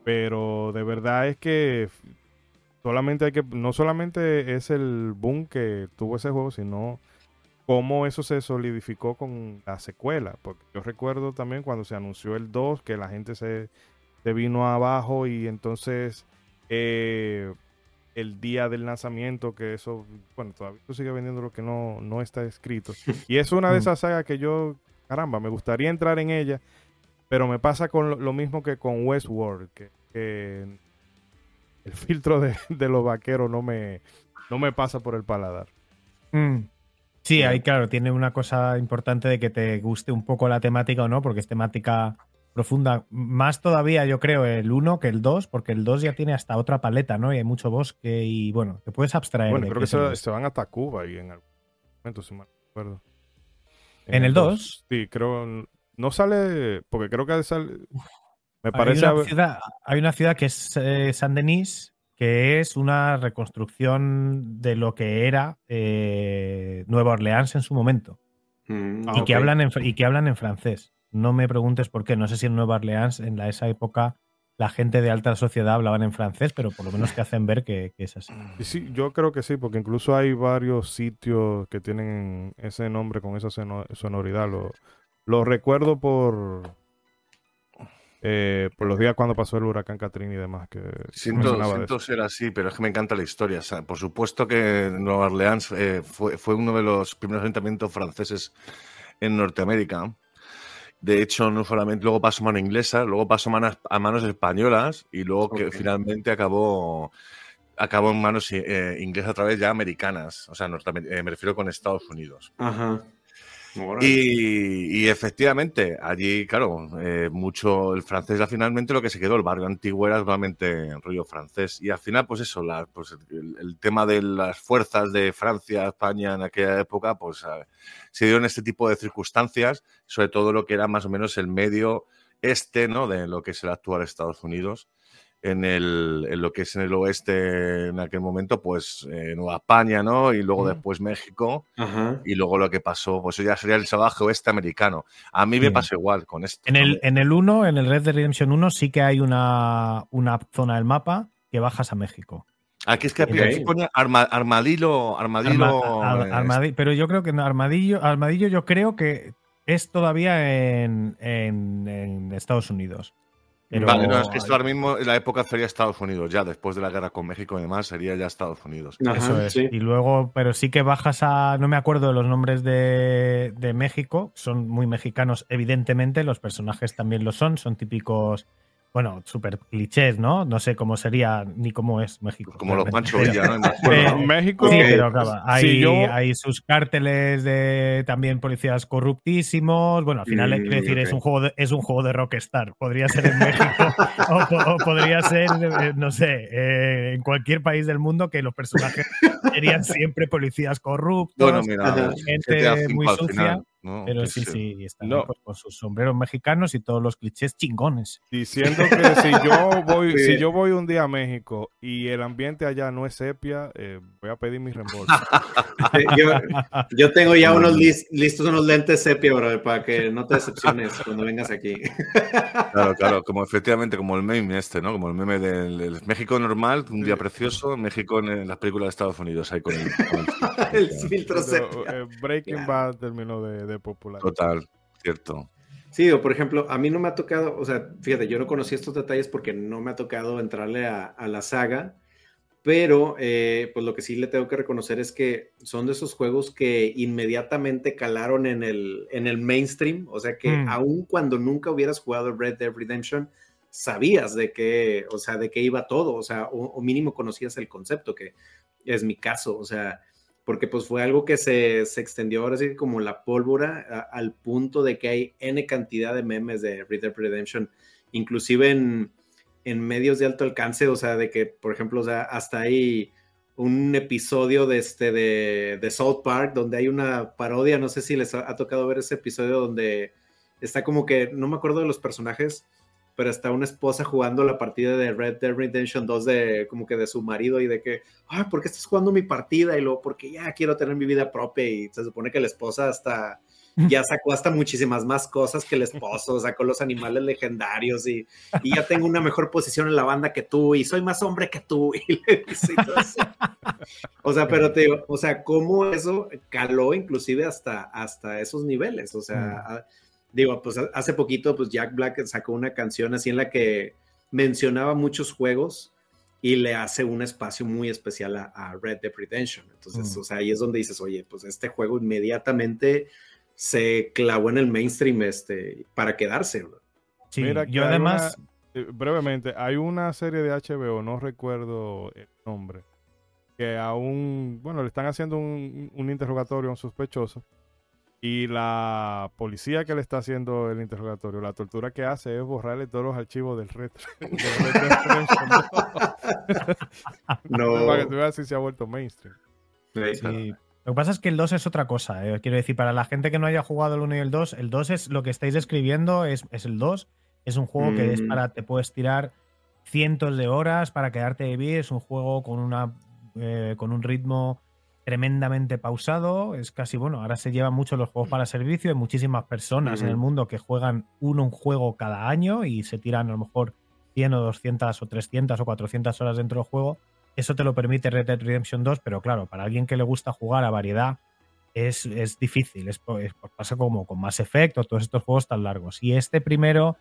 Pero de verdad es que solamente hay que, no solamente es el boom que tuvo ese juego, sino cómo eso se solidificó con la secuela. Porque yo recuerdo también cuando se anunció el 2, que la gente se, se vino abajo y entonces eh, el día del lanzamiento, que eso, bueno, todavía tú sigue vendiendo lo que no, no está escrito. Y es una de Mm. esas sagas que yo, caramba, me gustaría entrar en ella, pero me pasa con lo, lo mismo que con Westworld, que, que el filtro de, de los vaqueros no me, no me pasa por el paladar. mm. Sí, ahí claro, tiene una cosa importante de que te guste un poco la temática o no, porque es temática profunda. Más todavía, yo creo, el 1 que el 2, porque el 2 ya tiene hasta otra paleta, ¿no? Y hay mucho bosque y bueno, te puedes abstraer. Bueno, de creo que se, van hasta Cuba y en algún momento, si mal recuerdo. ¿En el 2? Sí, creo. No sale. Porque creo que sale. Me Hay parece. una, haber- ciudad, hay una ciudad que es eh, San Denis, que es una reconstrucción de lo que era eh, Nueva Orleans en su momento. Mm, Ah, y, ok. que hablan en, y que hablan en francés. No me preguntes por qué. No sé si en Nueva Orleans, en la, esa época, la gente de alta sociedad hablaban en francés, pero por lo menos te hacen ver que, que es así. Sí, yo creo que sí, porque incluso hay varios sitios que tienen ese nombre con esa sono- sonoridad. Lo, lo recuerdo por. eh, por los días cuando pasó el huracán Katrina y demás. que Siento, ser así, pero es que me encanta la historia. O sea, por supuesto que Nueva Orleans eh, fue, fue uno de los primeros asentamientos franceses en Norteamérica. De hecho, no solamente luego pasó a mano inglesa, luego pasó a manos, a manos españolas y luego que finalmente acabó, acabó en manos eh, inglesas otra vez ya americanas. O sea, eh, me refiero con Estados Unidos. Ajá. Y, efectivamente, allí, claro, eh, mucho el francés finalmente lo que se quedó. El barrio antiguo era realmente rollo francés. Y al final, pues eso, pues el, tema de las fuerzas de Francia, España en aquella época, pues a- se dieron este tipo de circunstancias, sobre todo lo que era más o menos el medio este, ¿no? De lo que es el actual Estados Unidos. En, el, en lo que es en el oeste en aquel momento, pues eh, Nueva España, ¿no? Y luego después México y luego lo que pasó, pues eso ya sería el salvaje oeste americano. A mí me pasó igual con esto. En el, en el 1, en el Red Dead Redemption 1, sí que hay una, una zona del mapa que bajas a México. Aquí es que Ok. aquí pone arma- armadillo, armadillo. Arma- ar- eh, armadi- pero yo creo que no, Armadillo, Armadillo yo creo que es todavía en, en- en Estados Unidos. Pero- Vale, no, es que esto ahora mismo en la época sería Estados Unidos, ya después de la guerra con México y demás, sería ya Estados Unidos. Ajá, Eso es. sí. Y luego, pero sí que bajas a. No me acuerdo de los nombres de, de México. Son muy mexicanos, evidentemente. Los personajes también lo son. Son típicos bueno, súper clichés, ¿no? No sé cómo sería ni cómo es México. Como los. Pancho Villa, ¿no? Bueno, México. Sí, pero claro, hay, Si yo- hay sus cárteles de también policías corruptísimos. Bueno, al final Mm, quiero decir, es un juego de, es un juego de Rockstar. Podría ser en México o, po- o podría ser, eh, no sé, eh, en cualquier país del mundo que los personajes serían siempre policías corruptos. Bueno, mira. Gente muy sucia, final, ¿no? Pero sí, sí, están No. pues, con sus sombreros mexicanos y todos los clichés chingones. Diciendo que si yo voy, Sí. si yo voy un día a México y el ambiente allá no es sepia, eh, voy a pedir mi reembolso. Yo, yo tengo ya unos lis- listos unos lentes sepia, brother, para que no te decepciones cuando vengas aquí. Claro, claro, como efectivamente, como el meme este, ¿no? Como el meme del el México normal, un día precioso, México en, en las películas de Estados Unidos, ahí con el, con el- El filtro sepia. Pero, eh, Breaking Ya. Bad terminó de, de popular. Total, cierto. Sí, o por ejemplo, a mí no me ha tocado, o sea, fíjate, yo no conocí estos detalles porque no me ha tocado entrarle a, a la saga, pero eh, pues lo que sí le tengo que reconocer es que son de esos juegos que inmediatamente calaron en el, en el mainstream, o sea que Mm. aun cuando nunca hubieras jugado Red Dead Redemption, sabías de qué, o sea, de qué iba todo, o sea, o, o mínimo conocías el concepto, que es mi caso, o sea, porque pues fue algo que se, se extendió ahora sí como la pólvora al punto de que hay N cantidad de memes de Red Dead Redemption, inclusive en, en medios de alto alcance, o sea, de que, por ejemplo, hasta hay un episodio de, este, de South Park donde hay una parodia, no sé si les ha, ha tocado ver ese episodio donde está como que, no me acuerdo de los personajes, pero está una esposa jugando la partida de Red Dead Redemption 2 de como que de su marido y de que, ay, ¿por qué estás jugando mi partida? Y luego, porque ya quiero tener mi vida propia y se supone que la esposa hasta ya sacó hasta muchísimas más cosas que el esposo, sacó los animales legendarios y, y ya tengo una mejor posición en la banda que tú y soy más hombre que tú. Y le dice y todo eso. O sea, pero te digo, o sea, cómo eso caló inclusive hasta, hasta esos niveles. O sea, a- digo, pues hace poquito, pues Jack Black sacó una canción así en la que mencionaba muchos juegos y le hace un espacio muy especial a, a Red Dead Redemption. Entonces, Mm. o sea, ahí es donde dices, oye, pues este juego inmediatamente se clavó en el mainstream este, para quedarse. bro. Sí, Mira yo además. una- eh, brevemente, hay una serie de HBO, no recuerdo el nombre, que aún, bueno, le están haciendo un, un interrogatorio a un sospechoso y la policía que le está haciendo el interrogatorio, la tortura que hace es borrarle todos los archivos del red. del Red Dead Redemption, No. Para que tú veas si se ha vuelto mainstream. Sí. Lo que pasa es que el 2 es otra cosa. eh. Quiero decir, para la gente que no haya jugado el 1 y el 2, el 2 es lo que estáis describiendo, es, es el 2. Es un juego que es Mm. para, te puedes tirar cientos de horas para quedarte de vivir. Es un juego con, una, eh, con un ritmo tremendamente pausado. Es casi, bueno, ahora se llevan mucho los juegos para servicio. Hay muchísimas personas en el mundo que juegan uno un juego cada año y se tiran a lo mejor 100 o 200 o 300 o 400 horas dentro del juego. Eso te lo permite Red Dead Redemption 2, pero claro, para alguien que le gusta jugar a variedad es, es difícil. Es, es- pasa como con Mass Effect o todos estos juegos tan largos. Y este primero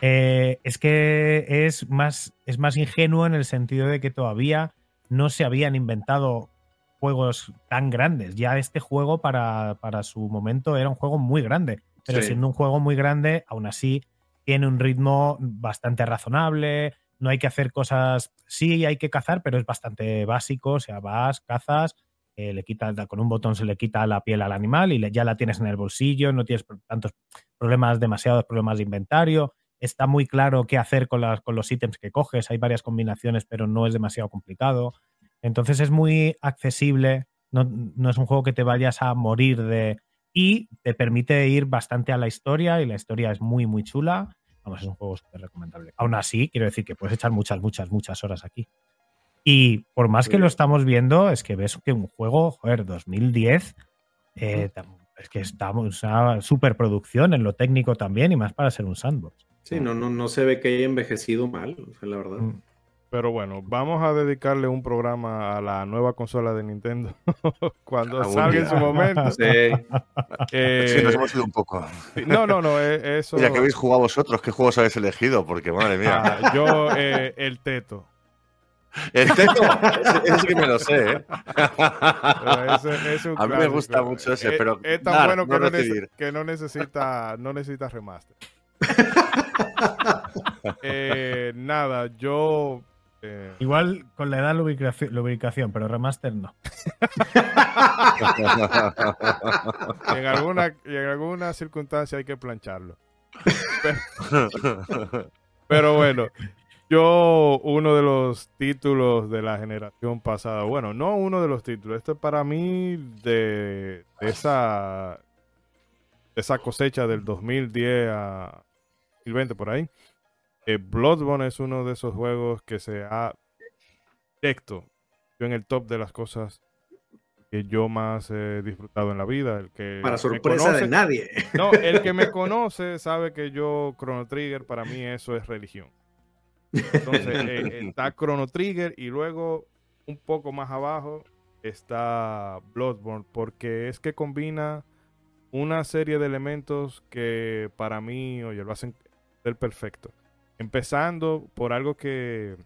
eh, es que es más, es más ingenuo en el sentido de que todavía no se habían inventado juegos tan grandes. Ya este juego para, para su momento era un juego muy grande, pero Sí. siendo un juego muy grande, aún así tiene un ritmo bastante razonable, no hay que hacer cosas, sí hay que cazar, pero es bastante básico, o sea, vas, cazas, eh, le quita, con un botón se le quita la piel al animal y le- ya la tienes en el bolsillo, no tienes tantos problemas, demasiados problemas de inventario, está muy claro qué hacer con, las, con los ítems que coges, hay varias combinaciones, pero no es demasiado complicado. Entonces es muy accesible, no, no es un juego que te vayas a morir de... Y te permite ir bastante a la historia y la historia es muy, muy chula. Vamos, es un juego súper recomendable. Aún así, quiero decir que puedes echar muchas, muchas, muchas horas aquí. Y por más que lo estamos viendo, es que ves que un juego, joder, 2010, eh, es que estamos una superproducción en lo técnico también y más para ser un sandbox. Sí, no, no, no se ve que haya envejecido mal, o sea, la verdad. Pero bueno, vamos a dedicarle un programa a la nueva consola de Nintendo cuando Algún salga en su momento. Sí. Eh, Sí, nos hemos ido un poco. no, no, no, eh, eso. Mira, ¿qué habéis jugado vosotros? ¿Qué juegos habéis elegido? Porque, madre mía. Ah, yo, eh, el teto. El teto, sí que me lo sé, ¿eh? Ese- ese es A mí me gusta mucho ese, Es- pero es tan dar, bueno que no que necesita, no necesita remaster. Eh, nada, yo. Eh, Igual con la edad lubricación, lubricación, pero remaster no. en, alguna, y en alguna circunstancia hay que plancharlo. Pero, pero bueno, yo, uno de los títulos de la generación pasada, bueno, no uno de los títulos, esto es para mí de, de esa, de esa cosecha del 2010 a 2020 por ahí. Eh, Bloodborne es uno de esos juegos que se ha directo yo en el top de las cosas que yo más he disfrutado en la vida. El que Para sorpresa de nadie. no, el que me conoce sabe que yo, Chrono Trigger, para mí eso es religión. Entonces, eh, está Chrono Trigger y luego un poco más abajo está Bloodborne, porque es que combina una serie de elementos que para mí, oye, lo hacen del perfecto. Empezando por algo que,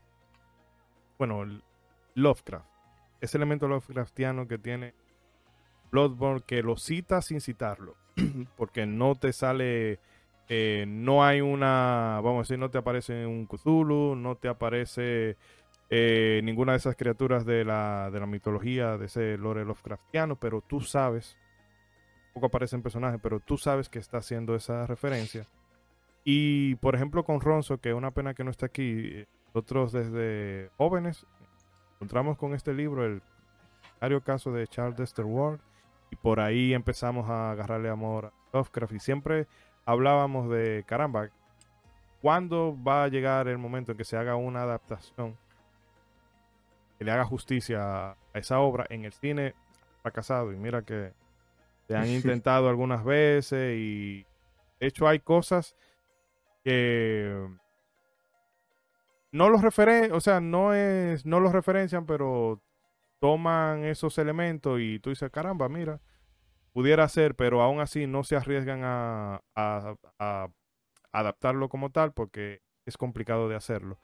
bueno, Lovecraft. Ese elemento Lovecraftiano que tiene Bloodborne que lo cita sin citarlo. porque no te sale, eh, no hay una, vamos a decir, no te aparece un Cthulhu, no te aparece eh, ninguna de esas criaturas de la, de la mitología, de ese lore Lovecraftiano, pero tú sabes, poco aparecen personajes, pero tú sabes que está haciendo esa referencia. Y por ejemplo con Ronzo, que es una pena que no esté aquí, eh, nosotros desde jóvenes encontramos con este libro el diario caso de Charles Dexter Ward y por ahí empezamos a agarrarle amor a Lovecraft y siempre hablábamos de caramba, ¿cuándo va a llegar el momento en que se haga una adaptación que le haga justicia a esa obra en el cine fracasado? Y mira que se han intentado algunas veces y de hecho hay cosas que no los referen, o sea, no es, no los referencian, pero toman esos elementos y tú dices, caramba, mira, pudiera ser, pero aún así no se arriesgan a, adaptarlo como tal porque es complicado de hacerlo.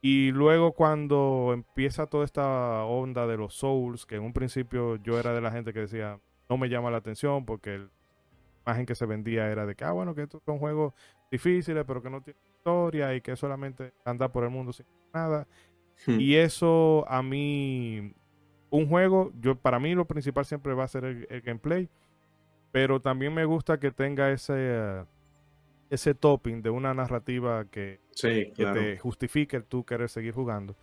Y luego cuando empieza toda esta onda de los Souls, que en un principio yo era de la gente que decía, no me llama la atención porque la imagen que se vendía era de que, ah, bueno, que estos son juegos difíciles, pero que no tienen historia y que solamente anda por el mundo sin nada. Y eso a mí, un juego, yo para mí lo principal siempre va a ser el, el gameplay, pero también me gusta que tenga ese, ese topping de una narrativa que, Sí, que claro. te justifique el tú querer seguir jugando.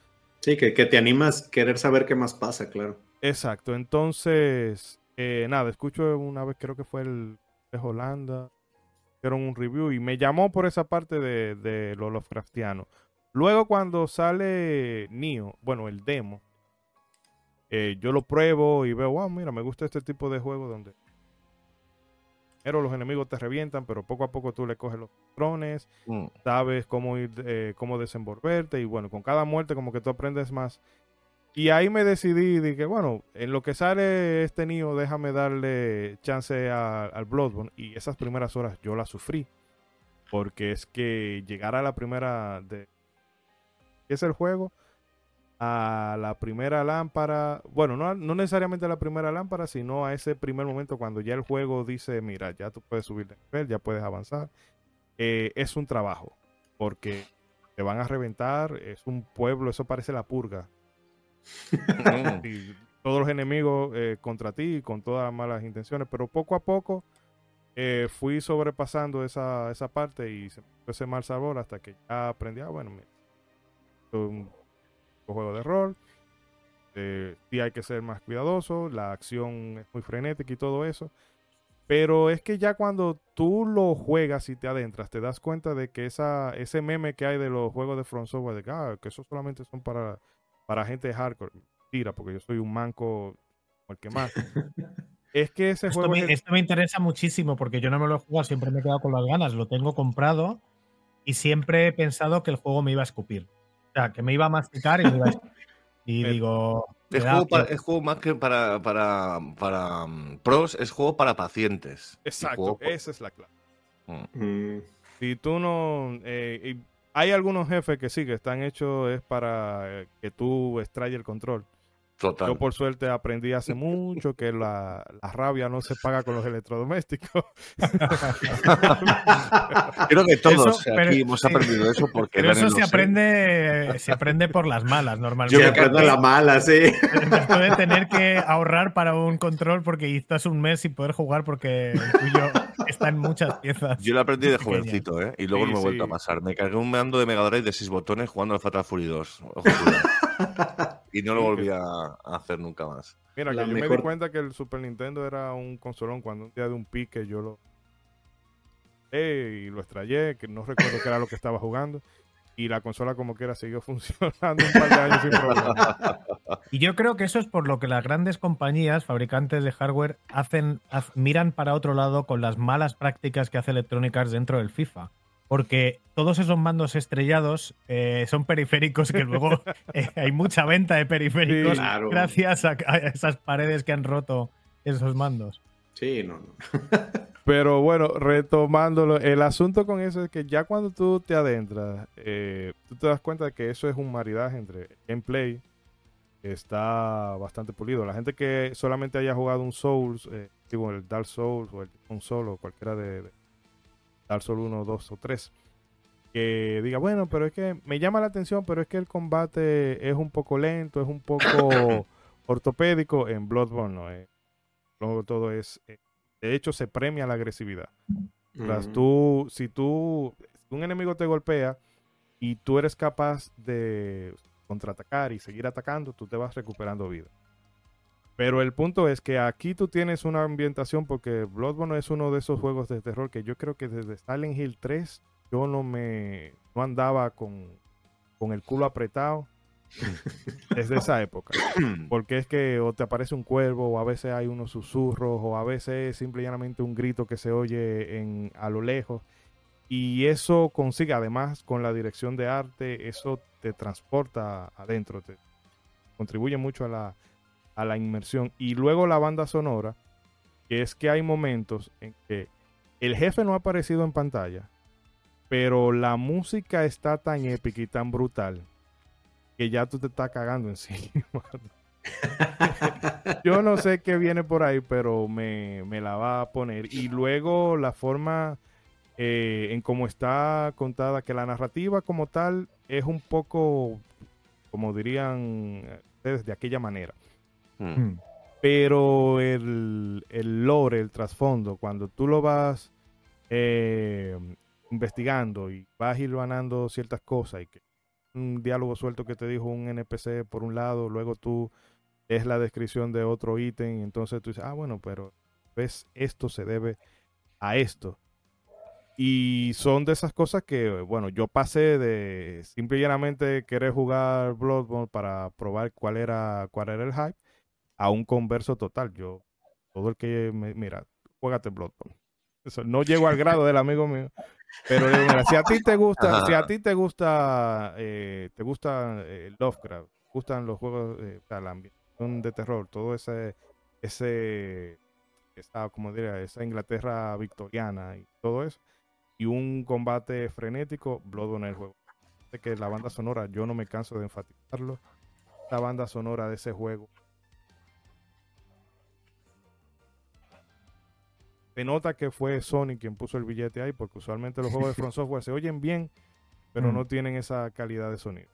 Sí, que, que te animas a querer saber qué más pasa, claro. Exacto, entonces, eh, nada, escucho una vez, creo que fue el de Holanda, hicieron un review y me llamó por esa parte de, de lo Lovecraftiano. Luego cuando sale Nio, bueno, el demo, eh, yo lo pruebo y veo, wow, mira, me gusta este tipo de juego donde los enemigos te revientan, pero poco a poco tú le coges los patrones, Mm. sabes cómo ir, eh, cómo desenvolverte y bueno, con cada muerte como que tú aprendes más. Y ahí me decidí, dije, bueno, en lo que sale este niño, déjame darle chance a- al Bloodborne. Y esas primeras horas yo las sufrí. Porque es que llegar a la primera de... ¿Qué es el juego? A la primera lámpara. Bueno, no, no necesariamente a la primera lámpara, sino a ese primer momento cuando ya el juego dice, mira, ya tú puedes subir de nivel, ya puedes avanzar. Eh, es un trabajo. Porque te van a reventar, es un pueblo, eso parece la purga. Y todos los enemigos eh, contra ti con todas las malas intenciones, pero poco a poco eh, fui sobrepasando esa, esa parte y se me ese mal sabor hasta que ya aprendí, ah, bueno, mira, un juego de rol, eh, hay que ser más cuidadoso, la acción es muy frenética y todo eso, pero es que ya cuando tú lo juegas y te adentras, te das cuenta de que esa, ese meme que hay de los juegos de Front Software, de ah, que esos solamente son para, para gente hardcore. Tira, porque yo soy un manco como el que más. es que ese Esto juego me, es el- esto me interesa muchísimo porque yo no me lo he jugado, siempre me he quedado con las ganas. Lo tengo comprado y siempre he pensado que el juego me iba a escupir. O sea, que me iba a masticar y me iba a escupir. Y digo. Es juego, para- es juego más que para, para, para mm, pros, es juego para pacientes. Exacto, juego esa es la clave. Mm. Mm, Si tú no... eh, hay algunos jefes que sí, que están hechos es para eh, que tú extraigas el control. Total. Yo por suerte aprendí hace mucho que la, la rabia no se paga con los electrodomésticos. Creo que todos Eso, pero- aquí hemos aprendido eso porque Pero eso se sé. aprende, se aprende por las malas Yo normalmente. me aprendo la mala, sí. Después de tener que ahorrar para un control porque estás un mes sin poder jugar porque el tuyo está en muchas piezas. Yo lo aprendí de pequeñas. jovencito, ¿eh? Y luego Sí, no me he vuelto sí. a pasar. Me cargué un mando de Mega Drive de 6 botones jugando al Fatal Fury 2. Ojo. y no lo volví a a hacer nunca más. Mira, que yo me di cuenta que el Super Nintendo era un consolón cuando un día de un pique yo lo eh, y lo extrayé, que no recuerdo qué era lo que estaba jugando. Y la consola como quiera siguió funcionando un par de años sin problema. Y yo creo que eso es por lo que las grandes compañías, fabricantes de hardware, hacen, miran para otro lado con las malas prácticas que hace Electronic Arts dentro del FIFA. Porque todos esos mandos estrellados eh, son periféricos que luego eh, hay mucha venta de periféricos Sí, claro. gracias a, a esas paredes que han roto esos mandos. Sí, no, no. Pero bueno, retomándolo, el asunto con eso es que ya cuando tú te adentras, eh, tú te das cuenta de que eso es un maridaje entre gameplay, que está bastante pulido. La gente que solamente haya jugado un Souls, eh, digo el Dark Souls o el un Solo, cualquiera de, de Dark Souls 1, 2 o 3, que diga, bueno, pero es que me llama la atención, pero es que el combate es un poco lento, es un poco ortopédico. En Bloodborne no, eh. Luego todo es... eh, de hecho, se premia la agresividad. Tras Ujú. tú, si tú, si un enemigo te golpea y tú eres capaz de contraatacar y seguir atacando, tú te vas recuperando vida. Pero el punto es que aquí tú tienes una ambientación porque Bloodborne es uno de esos juegos de terror que yo creo que desde Silent Hill 3 yo no me no andaba con, con el culo apretado desde esa época. Porque es que o te aparece un cuervo, o a veces hay unos susurros, o a veces es simple y llanamente un grito que se oye en, a lo lejos. Y eso consigue, además, con la dirección de arte, eso te transporta adentro, te contribuye mucho a la, a la inmersión. Y luego la banda sonora, que es que hay momentos en que el jefe no ha aparecido en pantalla, pero la música está tan épica y tan brutal que ya tú te estás cagando encima. Yo no sé qué viene por ahí, pero me, me la va a poner. Y luego la forma eh, en cómo está contada, que la narrativa como tal es un poco, como dirían ustedes, de aquella manera. Mm. Mm. Pero el, el lore, el trasfondo, cuando tú lo vas eh, investigando y vas hilvanando ciertas cosas y que un diálogo suelto que te dijo un NPC por un lado, luego tú es la descripción de otro ítem y entonces tú dices, ah, bueno, pero ves, esto se debe a esto. Y son de esas cosas que, bueno, yo pasé de simple y llanamente querer jugar Bloodborne para probar cuál era, cuál era el hype a un converso total. Yo, todo el que me, mira, juégate Bloodborne. Eso, no llego al grado del amigo mío, pero digo, mira, si a ti te gusta, Ajá. si a ti te gusta, eh, te gusta eh, Lovecraft, gustan los juegos, eh, la ambientación de terror, todo ese, ese, esa, como diría, esa Inglaterra victoriana y todo eso, y un combate frenético, Bloodborne es el juego. Sé que la banda sonora, yo no me canso de enfatizarlo, la banda sonora de ese juego se nota que fue Sony quien puso el billete ahí, porque usualmente los juegos de Front Software se oyen bien, pero Mm. no tienen esa calidad de sonido.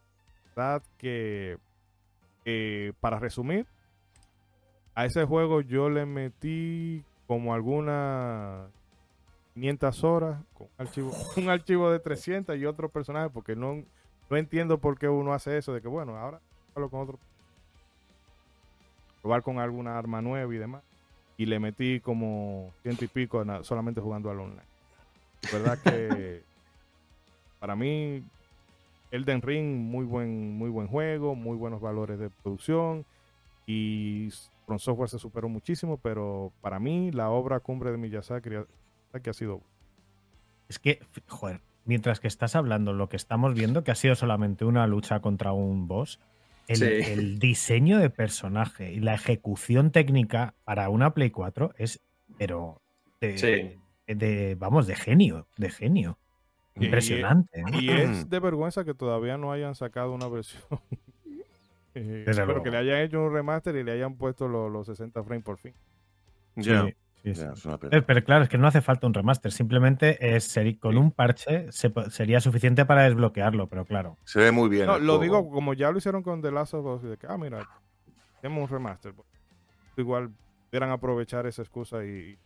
verdad que, eh, para resumir, a ese juego yo le metí como algunas 500 horas, con un archivo, un archivo de 300 y otro personaje, porque no, no entiendo por qué uno hace eso, de que bueno, ahora hablo con otro. Probar con alguna arma nueva y demás y le metí como ciento y pico solamente jugando al online. verdad que para mí Elden Ring muy buen muy buen juego, muy buenos valores de producción y From Software se superó muchísimo, pero para mí la obra cumbre de Miyazaki que ha sido Es que, joder, mientras que estás hablando, lo que estamos viendo, que ha sido solamente una lucha contra un boss, el, Sí. el diseño de personaje y la ejecución técnica para una Play 4 es, pero, de, Sí. de- vamos, de genio, de genio. Impresionante. ¿eh? y es de vergüenza que todavía no hayan sacado una versión Espero que le hayan hecho un remaster y le hayan puesto los, 60 frames por fin. Ya. Eh, pero claro, es que no hace falta un remaster, simplemente es, con un parche sería suficiente para desbloquearlo, pero claro. Se ve muy bien. lo digo como ya lo hicieron con The Last of Us, de que, ah, mira, tenemos un remaster. Igual pudieran aprovechar esa excusa y...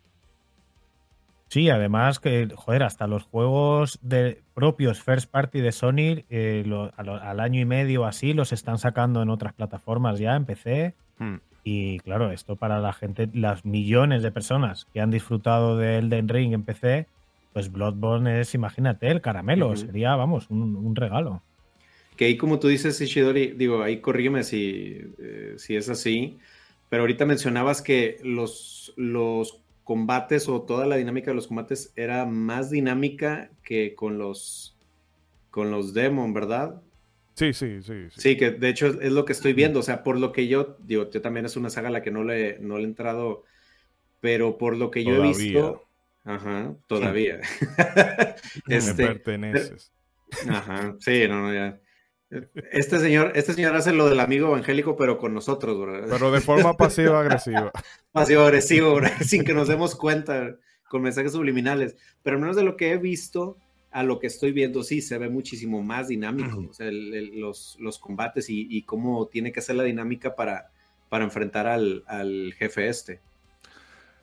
Sí, además que, joder, hasta los juegos de propios first party de Sony eh, al, año y medio así los están sacando en otras plataformas ya, en PC. Hmm. Y claro, esto para la gente, las millones de personas que han disfrutado de Elden Ring en PC, pues Bloodborne es, imagínate, el caramelo, sería, vamos, un, regalo. Que ahí, como tú dices, Ishidori, digo, ahí corrígeme si, eh, si es así, pero ahorita mencionabas que los, los combates o toda la dinámica de los combates era más dinámica que con los, con los Demon, ¿verdad? Sí, sí, sí, sí. que de hecho es lo que estoy viendo. O sea, por lo que yo, digo, yo también es una saga a la que no le, no le he entrado, pero por lo que yo he visto. Ajá, todavía. este, Me perteneces. Ajá, sí, no, no, ya. Este señor, este señor hace lo del amigo evangélico, pero con nosotros, ¿verdad? Pero de forma pasiva-agresiva. Pasivo-agresivo, sin que nos demos cuenta, con mensajes subliminales. Pero menos de lo que he visto, a lo que estoy viendo, sí, se ve muchísimo más dinámico, o sea, los, combates y, cómo tiene que ser la dinámica para, para enfrentar al, jefe este.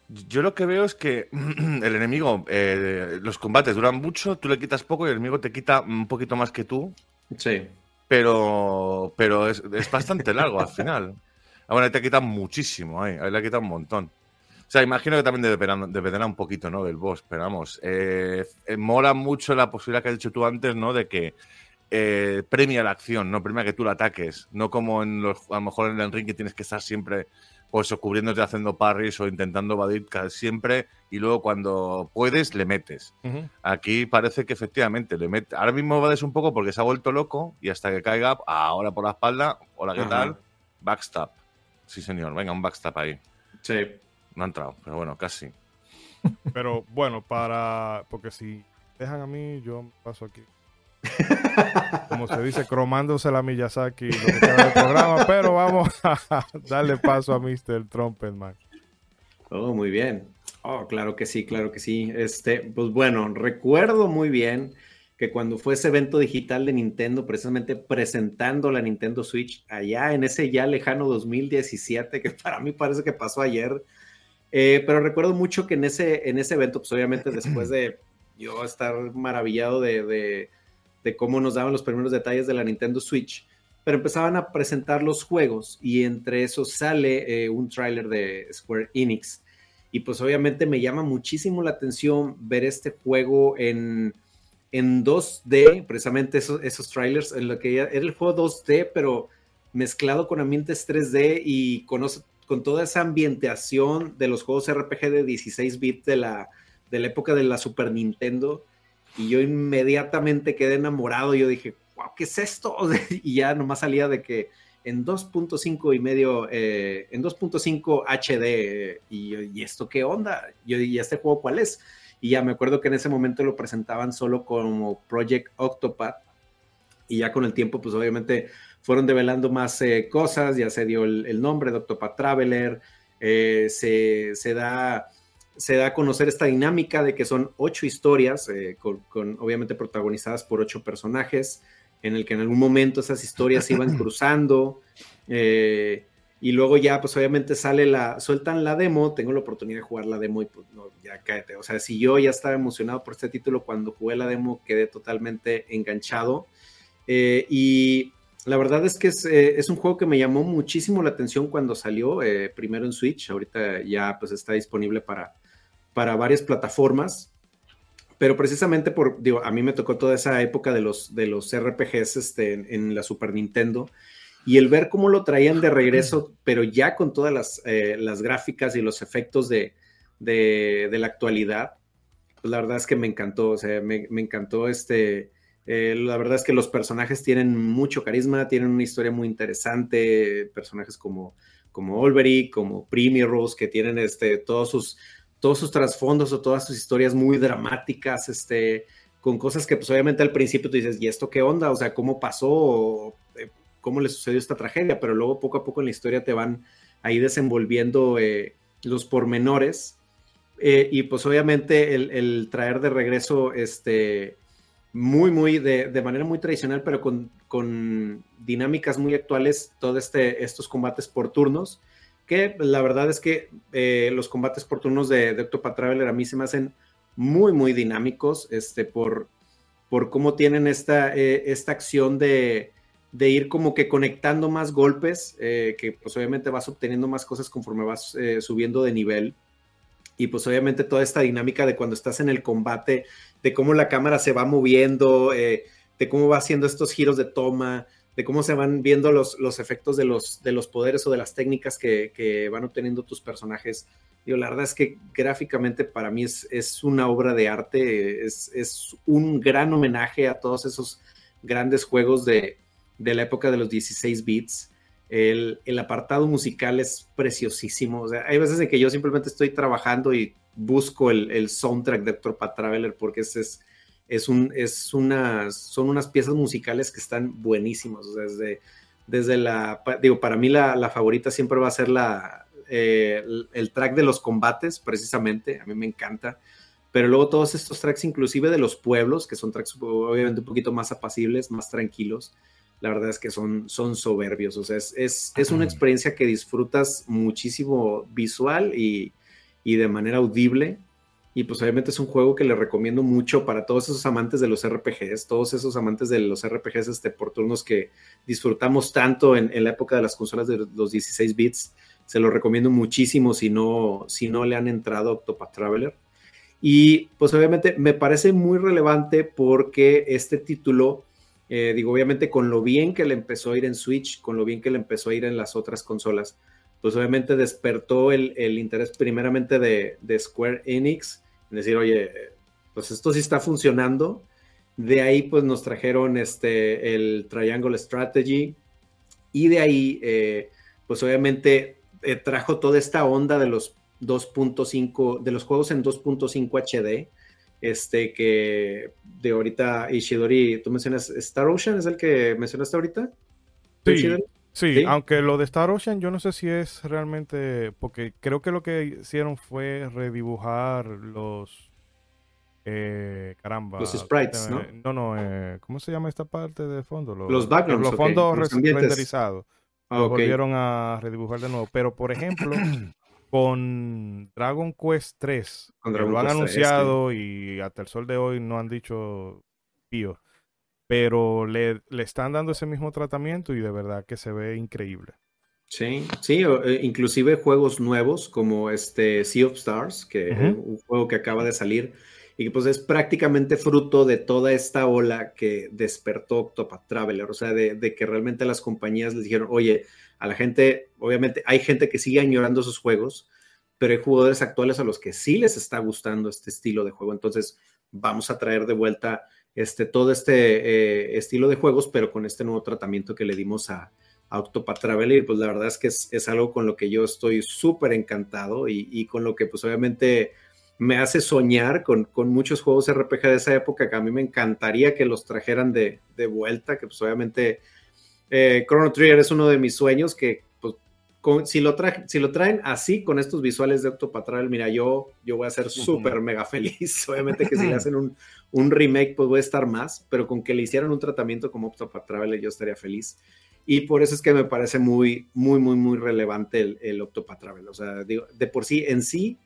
Yo lo que veo es que el enemigo, eh, los combates duran mucho, tú le quitas poco y el enemigo te quita un poquito más que tú. Sí. Pero, pero es, bastante largo al final. Ah, bueno, ahí te quitan muchísimo, ahí, ahí le quitan un montón. O sea, imagino que también dependerá, un poquito, ¿no? Del boss, pero vamos, eh, eh, mola mucho la posibilidad que has dicho tú antes, ¿no? De que eh, premia la acción, no premia que tú la ataques, no como en los, a lo mejor en el ring que tienes que estar siempre, pues, cubriéndote haciendo parries o intentando evadir siempre y luego cuando puedes le metes. Aquí parece que efectivamente le metes. Ahora mismo evades un poco porque se ha vuelto loco y hasta que caiga, ahora por la espalda, hola, ¿qué tal? Backstab. Sí, señor, venga, un backstab ahí. Sí. No ha entrado, pero bueno, casi. Pero bueno, para. Porque si dejan a mí, yo paso aquí. Como se dice, cromándose la Miyazaki lo que queda del programa, pero vamos a darle paso a Mr. Trumpetman. Oh, muy bien. Oh, claro que sí, claro que sí. Este, pues bueno, recuerdo muy bien que cuando fue ese evento digital de Nintendo, precisamente presentando la Nintendo Switch allá en ese ya lejano 2017, que para mí parece que pasó ayer, eh, pero recuerdo mucho que en ese, en ese evento, pues obviamente después de yo estar maravillado de, cómo nos daban los primeros detalles de la Nintendo Switch, pero empezaban a presentar los juegos y entre esos sale eh, un tráiler de Square Enix. Y pues obviamente me llama muchísimo la atención ver este juego en, en 2D, precisamente esos, esos trailers, en lo que era el juego 2D, pero mezclado con ambientes 3D y con, con toda esa ambientación de los juegos RPG de 16 bits de la, de la época de la Super Nintendo. Y yo inmediatamente quedé enamorado. Yo dije, wow, ¿qué es esto? y ya nomás salía de que en 2.5 y medio, eh, en 2.5 HD. y, esto qué onda? Yo, ¿y este juego cuál es? Y ya me acuerdo que en ese momento lo presentaban solo como Project Octopath. Y ya con el tiempo, pues obviamente fueron develando más eh, cosas, ya se dio el, nombre, Doctor Pat Traveler, eh, se, da, se da a conocer esta dinámica de que son ocho historias, eh, con, obviamente protagonizadas por ocho personajes, en el que en algún momento esas historias se iban cruzando. y luego ya, pues obviamente sale la, sueltan la demo, tengo la oportunidad de jugar la demo y pues no, ya cállate. O sea, si yo ya estaba emocionado por este título, cuando jugué la demo quedé totalmente enganchado. y la verdad es que eh, es, un juego que me llamó muchísimo la atención cuando salió, eh, primero en Switch, ahorita ya pues está disponible para, para varias plataformas, pero precisamente por, digo, a mí me tocó toda esa época de los, de los RPGs este, en, la Super Nintendo y el ver cómo lo traían de regreso, pero ya con todas las, eh, las gráficas y los efectos de, de, la actualidad, pues la verdad es que me encantó, o sea, me, me encantó este eh, la verdad es que los personajes tienen mucho carisma, tienen una historia muy interesante, personajes como, como Olbery, como Rose, que tienen este, todos sus todos sus trasfondos o todas sus historias muy dramáticas, este, con cosas que pues obviamente al principio tú dices, ¿y esto qué onda? O sea, ¿cómo pasó? Eh, cómo le sucedió esta tragedia, pero luego poco a poco en la historia te van ahí desenvolviendo eh, los pormenores. Eh, y pues obviamente el, traer de regreso este, muy, muy, de, manera muy tradicional, pero con, con dinámicas muy actuales, todos este, estos combates por turnos, que la verdad es que eh, los combates por turnos de, de Octopath Traveler a mí se me hacen muy, muy dinámicos, este, por, por cómo tienen esta, esta acción de, de ir como que conectando más golpes, eh, que pues obviamente vas obteniendo más cosas conforme vas eh, subiendo de nivel. Y pues obviamente toda esta dinámica de cuando estás en el combate, de cómo la cámara se va moviendo, eh, de cómo va haciendo estos giros de toma, de cómo se van viendo los, los efectos de los, de los poderes o de las técnicas que, van obteniendo tus personajes. Digo, la verdad es que gráficamente para mí es, es una obra de arte, es, es un gran homenaje a todos esos grandes juegos de, de la época de los 16 bits. El, apartado musical es preciosísimo. Hay veces en que yo simplemente estoy trabajando y busco el, soundtrack de Octopath Traveler porque es, es, un, es unas, son unas piezas musicales que están buenísimas. desde, desde la, digo, para mí la, favorita siempre va a ser la, eh, el, track de los combates, precisamente. A mí me encanta. Pero luego todos estos tracks, inclusive de los pueblos, que son tracks obviamente un poquito más apacibles, más tranquilos la verdad es que son, son soberbios. O sea, es, es, una experiencia que disfrutas muchísimo visual y, de manera audible. Y pues obviamente es un juego que le recomiendo mucho para todos esos amantes de los RPGs, todos esos amantes de los RPGs este, por turnos que disfrutamos tanto en, la época de las consolas de los 16 bits. Se lo recomiendo muchísimo si no, si no le han entrado a Octopath Traveler. Y pues obviamente me parece muy relevante porque este título eh, digo, obviamente con lo bien que le empezó a ir en Switch, con lo bien que le empezó a ir en las otras consolas, pues obviamente despertó el, interés primeramente de, Square Enix, en decir, oye, pues esto sí está funcionando. De ahí pues nos trajeron este, el Triangle Strategy y de ahí eh, pues obviamente eh, trajo toda esta onda de los 2.5, de los juegos en 2.5 HD, este que de ahorita Ishidori, tú mencionas Star Ocean, ¿es el que mencionaste ahorita? Sí, sí, aunque lo de Star Ocean yo no sé si es realmente, porque creo que lo que hicieron fue redibujar los, eh, caramba. Los sprites, ¿no? No, no, eh, ¿cómo se llama esta parte de fondo? Los, los backgrounds. Los fondos renderizados. Ah, volvieron a redibujar de nuevo. Pero, por ejemplo, con Dragon Quest 3. lo han anunciado y hasta el sol de hoy no han dicho pío. Pero le, están dando ese mismo tratamiento y de verdad que se ve increíble. Sí, sí, eh, inclusive juegos nuevos como este Sea of Stars, que es un juego que acaba de salir y que pues es prácticamente fruto de toda esta ola que despertó Octopath Traveler, o sea, de, de que realmente las compañías les dijeron, oye, a la gente, obviamente hay gente que sigue añorando esos juegos, pero hay jugadores actuales a los que sí les está gustando este estilo de juego. Entonces, vamos a traer de vuelta este, todo este eh, estilo de juegos, pero con este nuevo tratamiento que le dimos a, a Octopath Traveler. Y pues la verdad es que es, algo con lo que yo estoy súper encantado y, con lo que pues obviamente me hace soñar con, con, muchos juegos RPG de esa época que a mí me encantaría que los trajeran de, de vuelta, que pues obviamente eh, Chrono Trigger es uno de mis sueños que pues, si, lo si lo traen así con estos visuales de Octopath mira, yo, yo voy a ser súper mega feliz. Obviamente que si le hacen un, un, remake, pues estar más, pero con que le hicieran un tratamiento como Octopath Traveler, yo estaría feliz. Y por eso es que me parece muy, muy, muy, muy relevante el, el Octopath Traveler. O sea, de por sí, en sí,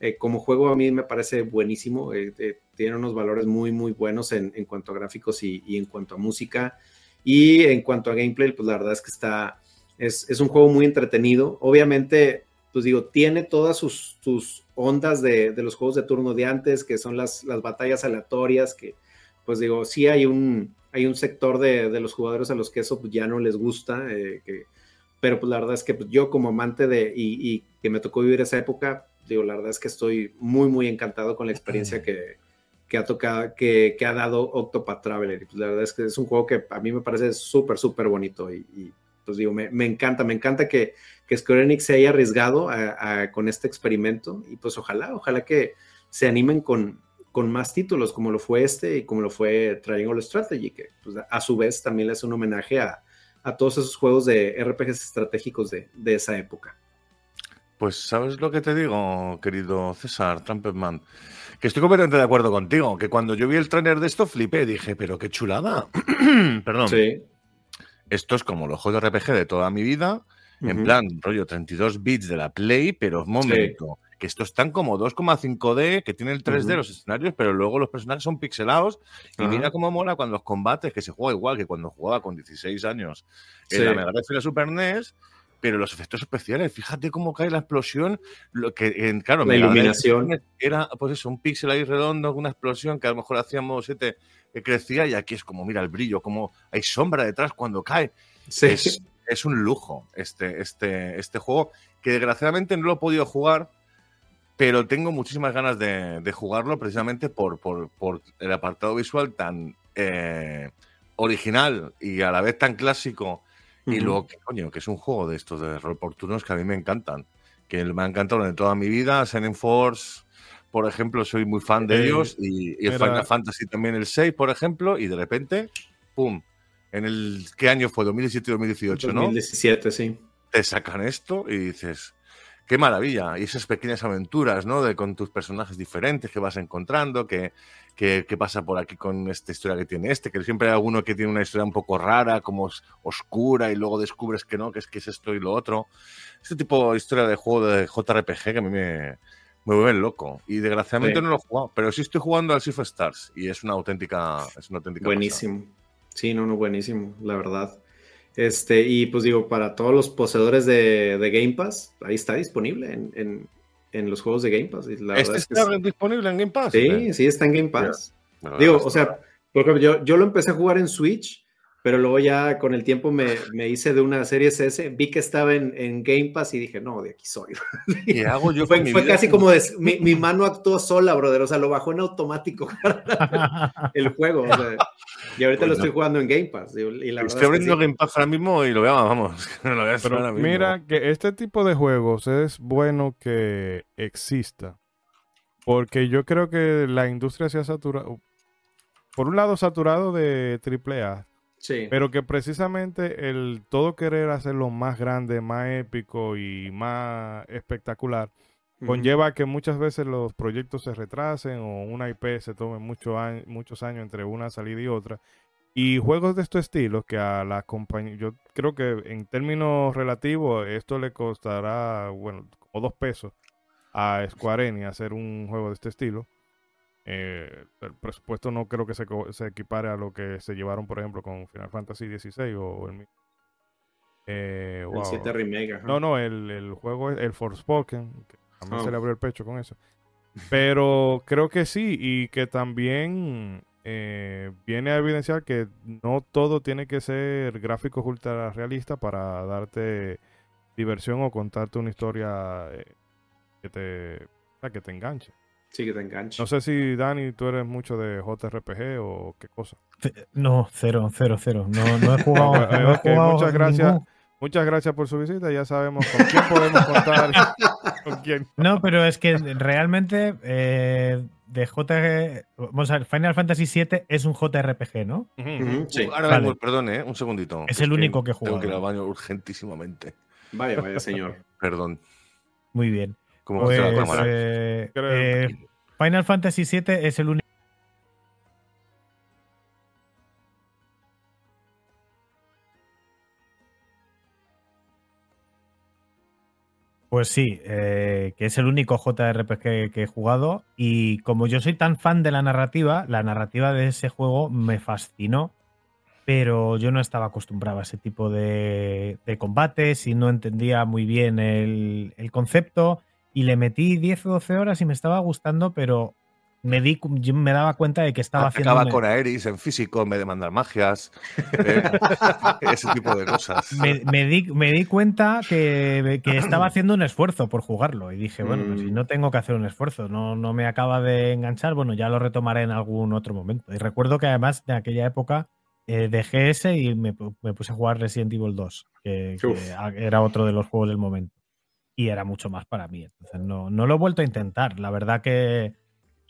eh, como juego a mí me parece buenísimo. Eh, tiene unos valores muy, muy buenos en, en cuanto a gráficos y, y en cuanto a música. Y en cuanto a gameplay, pues la verdad es que está, es, es un juego muy entretenido. Obviamente, pues digo, tiene todas sus, sus ondas de, de, los juegos de turno de antes, que son las, las batallas aleatorias, que pues digo, sí hay un, hay un sector de, de los jugadores a los que eso pues, ya no les gusta, eh, que, pero pues la verdad es que pues, yo como amante de, y, y, que me tocó vivir esa época, digo, la verdad es que estoy muy, muy encantado con la experiencia que, que ha tocado, que, que, ha dado Octopath Traveler. Pues la verdad es que es un juego que a mí me parece súper, súper bonito y, pues digo, me, me, encanta, me encanta que, que Square Enix se haya arriesgado con este experimento y pues ojalá, ojalá que se animen con, con más títulos como lo fue este y como lo fue Triangle Strategy, que pues, a su vez también le hace un homenaje a, a todos esos juegos de RPGs estratégicos de, de esa época. Pues, ¿sabes lo que te digo, querido César Trumpetman? Que estoy completamente de acuerdo contigo, que cuando yo vi el trailer de esto flipé, dije, pero qué chulada. Perdón. Sí. Esto es como los juegos de RPG de toda mi vida, en plan, rollo 32 bits de la Play, pero momento, que estos están como 2,5D, que tienen el 3D Ujú. los escenarios, pero luego los personajes son pixelados. Y mira cómo mola cuando los combates, que se juega igual que cuando jugaba con 16 años en Sí. la Mega Drive y la Super NES, pero los efectos especiales, fíjate cómo cae la explosión, lo que en, claro, La iluminación. era pues eso, un píxel ahí redondo, una explosión que a lo mejor hacíamos 7 que crecía y aquí es como, mira el brillo, como hay sombra detrás cuando cae. Sí. Es, es un lujo este, este, este juego que desgraciadamente no lo he podido jugar, pero tengo muchísimas ganas de, de jugarlo precisamente por, por- por el apartado visual tan eh, original y a la vez tan clásico. Y luego, que, coño, que es un juego de estos de rol por turnos que a mí me encantan. Que me han encantado en toda mi vida. Shining Force, por ejemplo, soy muy fan de Eh, ellos. Y, y el era- Final Fantasy también el 6, por ejemplo. Y de repente, ¡pum! En el. ¿Qué año fue? 2017-2018, ¿no? 2017, sí. Te sacan esto y dices. Qué maravilla. Y esas pequeñas aventuras, ¿no? De con tus personajes diferentes que vas encontrando, que, que, que pasa por aquí con esta historia que tiene este, que siempre hay alguno que tiene una historia un poco rara, como os- oscura, y luego descubres que no, que es que es esto y lo otro. Este tipo de historia de juego de JRPG que a mí me, me vuelve loco. Y desgraciadamente Sí. no lo he jugado, pero sí estoy jugando al Sea of Stars y es una auténtica, es una auténtica pasada. Buenísimo. Sí, no, no, buenísimo, la verdad. Este, y pues digo, para todos los poseedores de, de Game Pass, ahí está disponible en, en- en los juegos de Game Pass. Y la ¿Este es está disponible en Game Pass? Sí, sí, está en Game Pass. Digo, o sea, por ejemplo, yo, yo lo empecé a jugar en Switch, pero luego ya con el tiempo me, me hice de una serie S, vi que estaba en, en Game Pass y dije, no, de aquí soy. ¿Qué hago yo fue con mi fue vida casi sin- como de, mi, mi mano actuó sola, brother, o sea, lo bajó en automático el juego. o sea, y ahorita lo Bueno. estoy jugando en Game Pass. digo, Y la Estoy es que abriendo sí. Game Pass ahora mismo y lo veo, vamos. lo voy a Pero ahora mismo. mira que este tipo de juegos es bueno que exista. Porque yo creo que la industria se ha saturado. Por un lado, saturado de AAA. Sí. Pero que precisamente el todo querer hacerlo más grande, más épico y más espectacular conlleva que muchas veces los proyectos se retrasen o una IP se tome mucho año- muchos años entre una salida y otra. Y juegos de este estilo que a la compañía, yo creo que en términos relativos esto le costará, bueno, como dos pesos a Square Enix hacer un juego de este estilo. Eh, el presupuesto no creo que se, se equipare a lo que se llevaron, por ejemplo, con Final Fantasy XVI o el... mi- Eh, El wow. 7 Remake. ajá. No, no, el, el juego es el Forspoken. Que a mí Oh. se le abrió el pecho con eso. Pero creo que sí, y que también eh, viene a evidenciar que no todo tiene que ser gráficos ultra realistas para darte diversión o contarte una historia eh, que te, o que te enganche. Sí, que te engancha. No sé si Dani, tú eres mucho de JRPG o qué cosa. No, cero, cero, cero. No, no he jugado. No he ok, jugado muchas gracias. ningún- Muchas gracias por su visita. Ya sabemos con quién podemos contar. con quién. No, pero es que realmente eh, de JRPG. Vamos a ver, Final Fantasy VII es un JRPG, ¿no? Ujú, sí. Ahora Vale. perdón, ¿eh? un segundito. Es el único que he Tengo jugado. que ir al baño urgentísimamente. Vaya, vaya, señor. Perdón. Muy bien. ¿Cómo Pues, la cámara? eh, eh, Final Fantasy VII es el único. Pues sí, eh, que es el único JRPG que he jugado y como yo soy tan fan de la narrativa, la narrativa de ese juego me fascinó, pero yo no estaba acostumbrado a ese tipo de, de combates y no entendía muy bien el, el concepto y le metí 10 o 12 horas y me estaba gustando, pero me, di, yo me daba cuenta de que estaba haciendo... Acaba con Aeris en físico en vez de mandar magias. eh, ese tipo de cosas. me, me di, me di cuenta que, que estaba haciendo un esfuerzo por jugarlo y dije, bueno, pues si Mm. no tengo que hacer un esfuerzo, no, no me acaba de enganchar, bueno, ya lo retomaré en algún otro momento. Y recuerdo que además de aquella época eh, dejé ese y me, pu- me puse a jugar Resident Evil 2, que, era otro de los juegos del momento. Y era mucho más para mí. Entonces no, no lo he vuelto a intentar. La verdad que...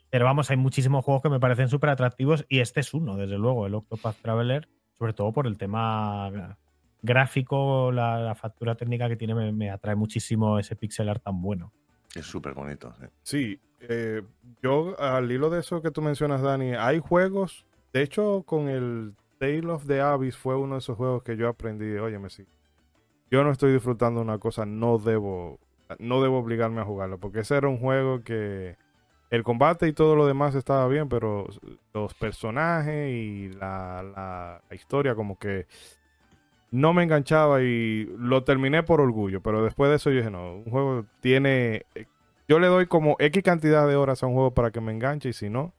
Pero vamos, hay muchísimos juegos que me parecen súper atractivos y este es uno, desde luego, el Octopath Traveler, sobre todo por el tema gráfico, la, factura técnica que tiene, me, atrae muchísimo ese pixel art tan bueno. Es súper bonito. Sí, eh, yo al hilo de eso que tú mencionas, Dani, hay juegos, de hecho con el Tale of the Abyss fue uno de esos juegos que yo aprendí, óyeme, sí, yo no estoy disfrutando una cosa, no debo, no debo obligarme a jugarlo, porque ese era un juego que el combate y todo lo demás estaba bien, pero los personajes y la, la historia como que no me enganchaba y lo terminé por orgullo, pero después de eso yo dije, no, un juego tiene... Yo le doy como X cantidad de horas a un juego para que me enganche y si no,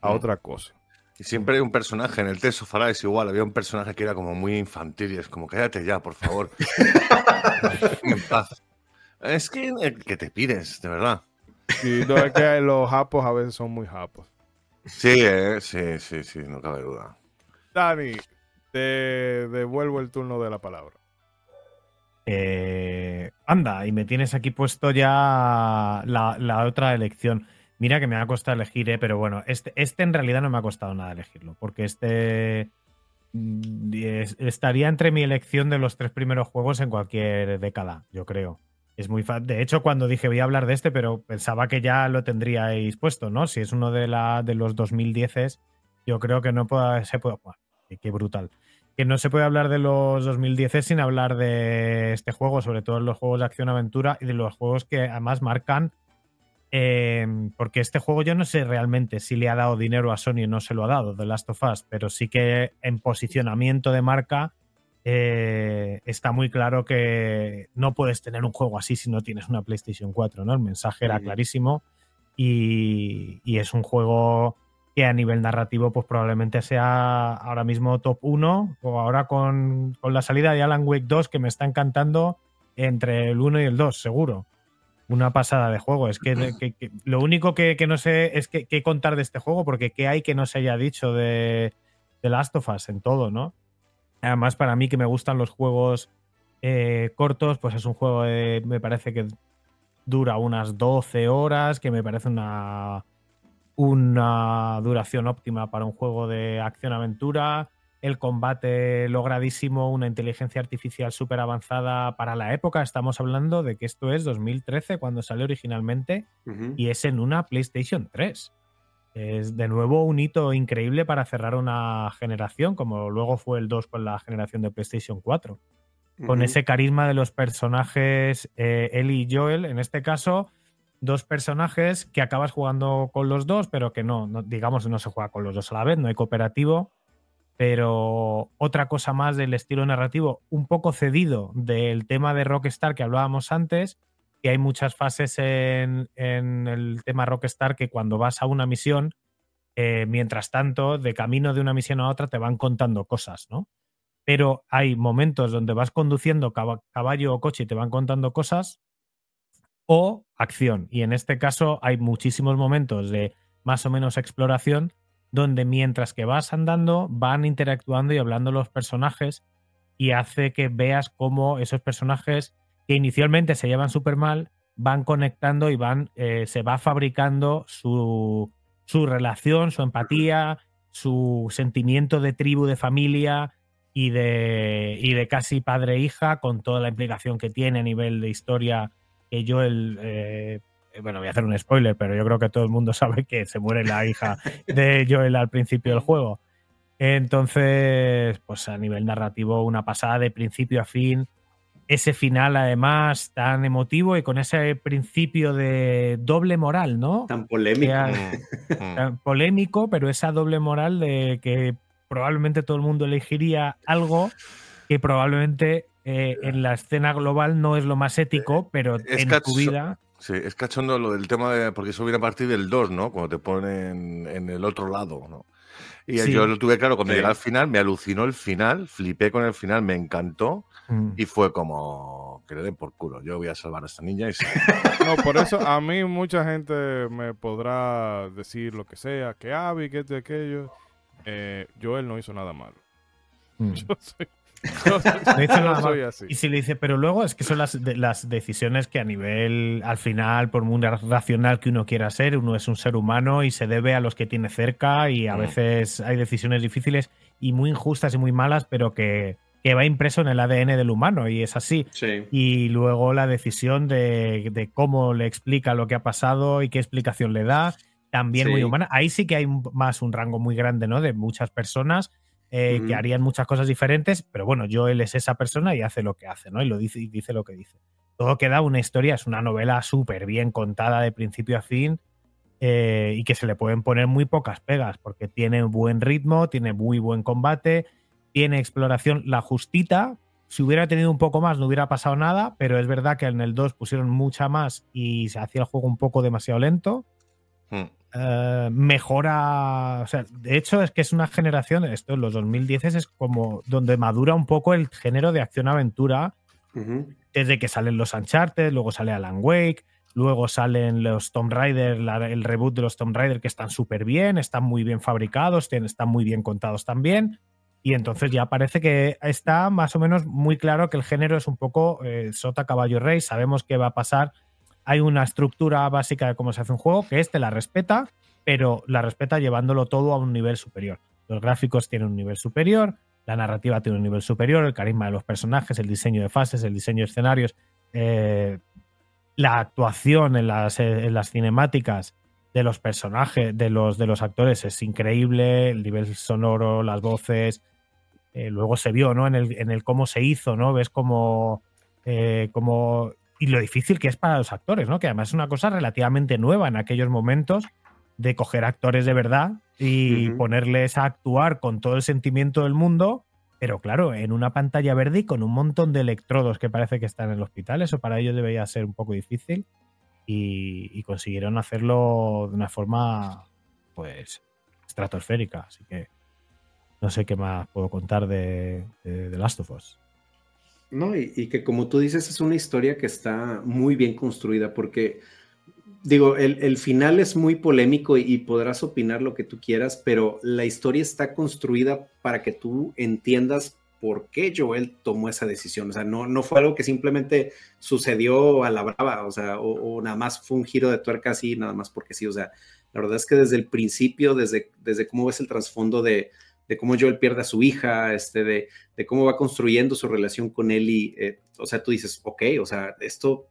a mm. otra cosa. Y siempre hay un personaje, en el Tales of es igual, había un personaje que era como muy infantil y es como, cállate ya, por favor. en paz. Es que, eh, que te pides, de verdad. Sí, no es que los japos a veces son muy japos. Sí, eh, sí, sí, sí, no cabe duda. Dani, te devuelvo el turno de la palabra. Eh, anda, y me tienes aquí puesto ya la, otra elección. Mira que me ha costado elegir, eh, pero bueno, este, este en realidad no me ha costado nada elegirlo, porque este mm, estaría entre mi elección de los tres primeros juegos en cualquier década, yo creo. Es muy De hecho, cuando dije voy a hablar de este, pero pensaba que ya lo tendríais puesto, ¿no? Si es uno de, la, de los 2010, yo creo que no pueda, se puede. qué brutal que no se puede hablar de los 2010 sin hablar de este juego, sobre todo los juegos de acción-aventura y de los juegos que además marcan. Eh, porque este juego yo no sé realmente si le ha dado dinero a Sony o no se lo ha dado, The Last of Us, pero sí que en posicionamiento de marca eh, está muy claro que no puedes tener un juego así si no tienes una PlayStation 4, ¿no? El mensaje era clarísimo y, y es un juego que a nivel narrativo pues probablemente sea ahora mismo top 1 o ahora con, la salida de Alan Wake 2 que me está encantando entre el 1 y el 2, seguro. Una pasada de juego. Es que, lo único que, no sé es qué contar de este juego porque qué hay que no se haya dicho de, de Last of Us en todo, ¿no? Además, para mí que me gustan los juegos eh, cortos, pues es un juego de, me parece que dura unas 12 horas, que me parece una una duración óptima para un juego de acción-aventura, el combate logradísimo, una inteligencia artificial súper avanzada para la época. Estamos hablando de que esto es 2013 cuando salió originalmente y es en una PlayStation 3. Es de nuevo un hito increíble para cerrar una generación, como luego fue el 2 con la generación de PlayStation 4. Con ese carisma de los personajes eh, Ellie y Joel, en este caso, dos personajes que acabas jugando con los dos, pero que no, no, digamos, no se juega con los dos a la vez, no hay cooperativo. Pero otra cosa más del estilo narrativo, un poco cedido del tema de Rockstar que hablábamos antes, que hay muchas fases en, el tema Rockstar que cuando vas a una misión, eh, mientras tanto, de camino de una misión a otra, te van contando cosas, ¿no? Pero hay momentos donde vas conduciendo caballo o coche y te van contando cosas, o acción. Y en este caso hay muchísimos momentos de más o menos exploración donde mientras que vas andando van interactuando y hablando los personajes y hace que veas cómo esos personajes que inicialmente se llevan súper mal van conectando y van eh, se va fabricando su, su relación, su empatía, su sentimiento de tribu, de familia y de, y de casi padre-hija con toda la implicación que tiene a nivel de historia que Joel, eh, bueno, voy a hacer un spoiler, pero yo creo que todo el mundo sabe que se muere la hija de Joel al principio del juego. Entonces, pues a nivel narrativo, una pasada de principio a fin. Ese final, además, tan emotivo y con ese principio de doble moral, ¿no? Tan polémico. tan polémico, pero esa doble moral de que probablemente todo el mundo elegiría algo que probablemente eh, en la escena global no es lo más ético, pero en tu vida. Sí, es cachondo lo del tema de. Porque eso viene a partir del 2, ¿no? Cuando te ponen en el otro lado, ¿no? Y yo lo tuve claro cuando llegué al final, me alucinó el final, flipé con el final, me encantó mm. y fue como que le den por culo. Yo voy a salvar a esta niña y No, por eso a mí mucha gente me podrá decir lo que sea, que Abby, que este, aquello. Eh, Joel no hizo nada malo. Mm. Yo soy y si le dice, pero luego es que son las, las decisiones que a nivel, al final, por muy racional que uno quiera ser, uno es un ser humano y se debe a los que tiene cerca y a mm. veces hay decisiones difíciles y muy injustas y muy malas, pero que, que va impreso en el ADN del humano y es así. Y luego la decisión de, cómo le explica lo que ha pasado y qué explicación le da, también muy humana. Ahí sí que hay más un rango muy grande, ¿no? De muchas personas eh, que harían muchas cosas diferentes, pero bueno, Joel es esa persona y hace lo que hace, ¿no? Y lo dice y dice lo que dice. Todo queda una historia, es una novela súper bien contada de principio a fin eh, y que se le pueden poner muy pocas pegas porque tiene buen ritmo, tiene muy buen combate, tiene exploración, la justita. Si hubiera tenido un poco más no hubiera pasado nada, pero es verdad que en el 2 pusieron mucha más y se hacía el juego un poco demasiado lento. Hmm. Eh, mejora, o sea, de hecho es que es una generación, esto en los 2010 es como donde madura un poco el género de acción-aventura, desde que salen los Uncharted, luego sale Alan Wake, luego salen los Tomb Raider, el reboot de los Tomb Raider que están súper bien, están muy bien fabricados, están muy bien contados también. Y entonces ya parece que está más o menos muy claro que el género es un poco eh, sota caballo rey. Sabemos qué va a pasar hay una estructura básica de cómo se hace un juego, que este la respeta, pero la respeta llevándolo todo a un nivel superior. Los gráficos tienen un nivel superior, la narrativa tiene un nivel superior, el carisma de los personajes, el diseño de fases, el diseño de escenarios, eh, la actuación en las, cinemáticas de los personajes, de los, de los actores es increíble, el nivel sonoro, las voces. Eh, luego se vio, ¿no? En el, en el cómo se hizo, ¿no? Ves cómo, eh, cómo y lo difícil que es para los actores, ¿no? Que además es una cosa relativamente nueva en aquellos momentos de coger actores de verdad y ponerles a actuar con todo el sentimiento del mundo, pero claro, en una pantalla verde y con un montón de electrodos que parece que están en el hospital, eso para ellos debería ser un poco difícil y, consiguieron hacerlo de una forma, pues, estratosférica, así que no sé qué más puedo contar de, de, de Last of Us. No, y, que como tú dices, es una historia que está muy bien construida porque, digo, el, final es muy polémico y, podrás opinar lo que tú quieras, pero la historia está construida para que tú entiendas por qué Joel tomó esa decisión. O sea, no, no fue algo que simplemente sucedió a la brava, o sea, o, nada más fue un giro de tuerca así, nada más porque sí. O sea, la verdad es que desde el principio, desde, desde cómo ves el trasfondo de, de cómo Joel pierde a su hija, este, de, de cómo va construyendo su relación con y, eh, o sea, tú dices, ok, o sea, esto,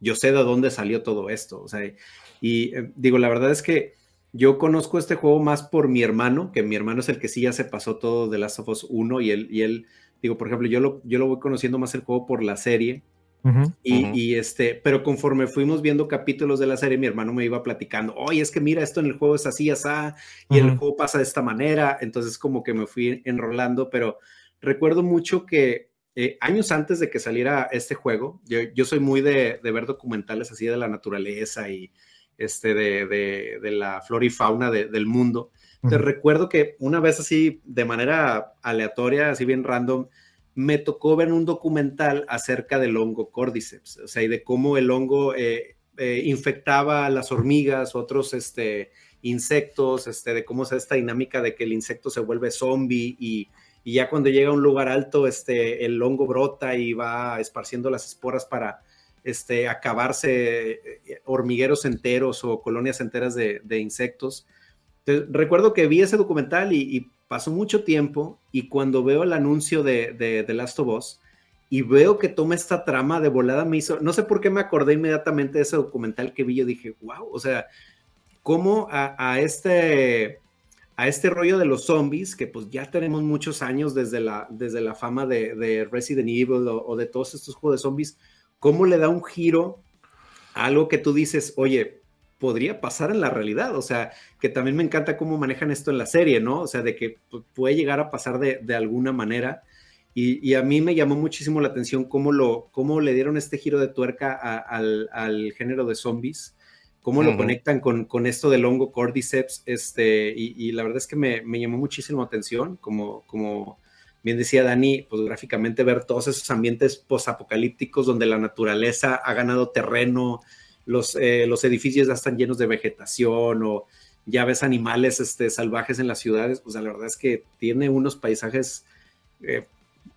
yo sé de dónde salió todo esto, o sea, y eh, digo, la verdad es que yo conozco este juego más por mi hermano, que mi hermano es el que sí ya se pasó todo de Last of Us 1 y él, y él, digo, por ejemplo, yo lo, yo lo voy conociendo más el juego por la serie, y, este, pero conforme fuimos viendo capítulos de la serie, mi hermano me iba platicando, oye, es que mira, esto en el juego es así, así, y el juego pasa de esta manera, entonces como que me fui enrolando, pero recuerdo mucho que eh, años antes de que saliera este juego, yo, soy muy de, ver documentales así de la naturaleza y este, de, de, la flora y fauna del mundo. Te recuerdo que una vez así, de manera aleatoria, así bien random, me tocó ver un documental acerca del hongo cordyceps, o sea, y de cómo el hongo eh, eh, infectaba a las hormigas, otros este, insectos, este, de cómo es esta dinámica de que el insecto se vuelve zombie y, ya cuando llega a un lugar alto, este, el hongo brota y va esparciendo las esporas para este, acabarse eh, hormigueros enteros o colonias enteras de, insectos. recuerdo que vi ese documental y pasó mucho tiempo y cuando veo el anuncio de, de, de, Last of Us y veo que toma esta trama de volada me hizo, no sé por qué me acordé inmediatamente de ese documental que vi, yo dije, wow, o sea, cómo a, este a este rollo de los zombies, que pues ya tenemos muchos años desde la, desde la fama de, Resident Evil o, o, de todos estos juegos de zombies, cómo le da un giro a algo que tú dices, oye, podría pasar en la realidad. O sea, que también me encanta cómo manejan esto en la serie, ¿no? O sea, de que puede llegar a pasar de, alguna manera. Y, a mí me llamó muchísimo la atención cómo, lo, cómo le dieron este giro de tuerca al, género de zombies, cómo lo conectan con, con, esto del hongo cordyceps, este, y, la verdad es que me, me, llamó muchísimo atención, como, como bien decía Dani, pues gráficamente ver todos esos ambientes posapocalípticos donde la naturaleza ha ganado terreno, los, eh, los edificios ya están llenos de vegetación o ya ves animales este, salvajes en las ciudades, pues la verdad es que tiene unos paisajes eh,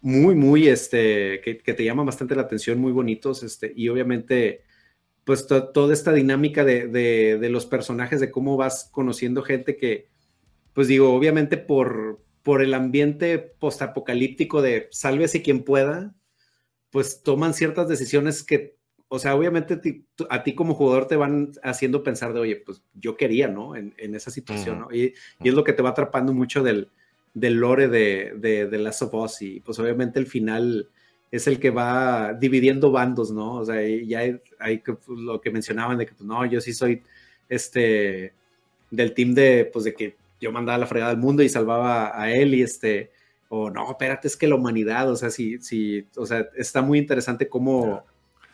muy, muy, este, que, te llaman bastante la atención, muy bonitos, este, y obviamente, pues toda esta dinámica de, de, los personajes, de cómo vas conociendo gente que, pues digo, obviamente por, por el ambiente postapocalíptico de sálvese quien pueda, pues toman ciertas decisiones que, o sea, obviamente a ti como jugador te van haciendo pensar de, oye, pues yo quería, ¿no? En, esa situación, ¿no? Y, es lo que te va atrapando mucho del, del lore de, de, de Last of Us y pues obviamente el final es el que va dividiendo bandos, ¿no? O sea, ya hay, pues, lo que mencionaban de que, pues, no, yo sí soy este del team de, pues, de que yo mandaba la fregada al mundo y salvaba a él y este, o no, espérate, es que la humanidad, o sea, sí, sí, o sea, está muy interesante cómo,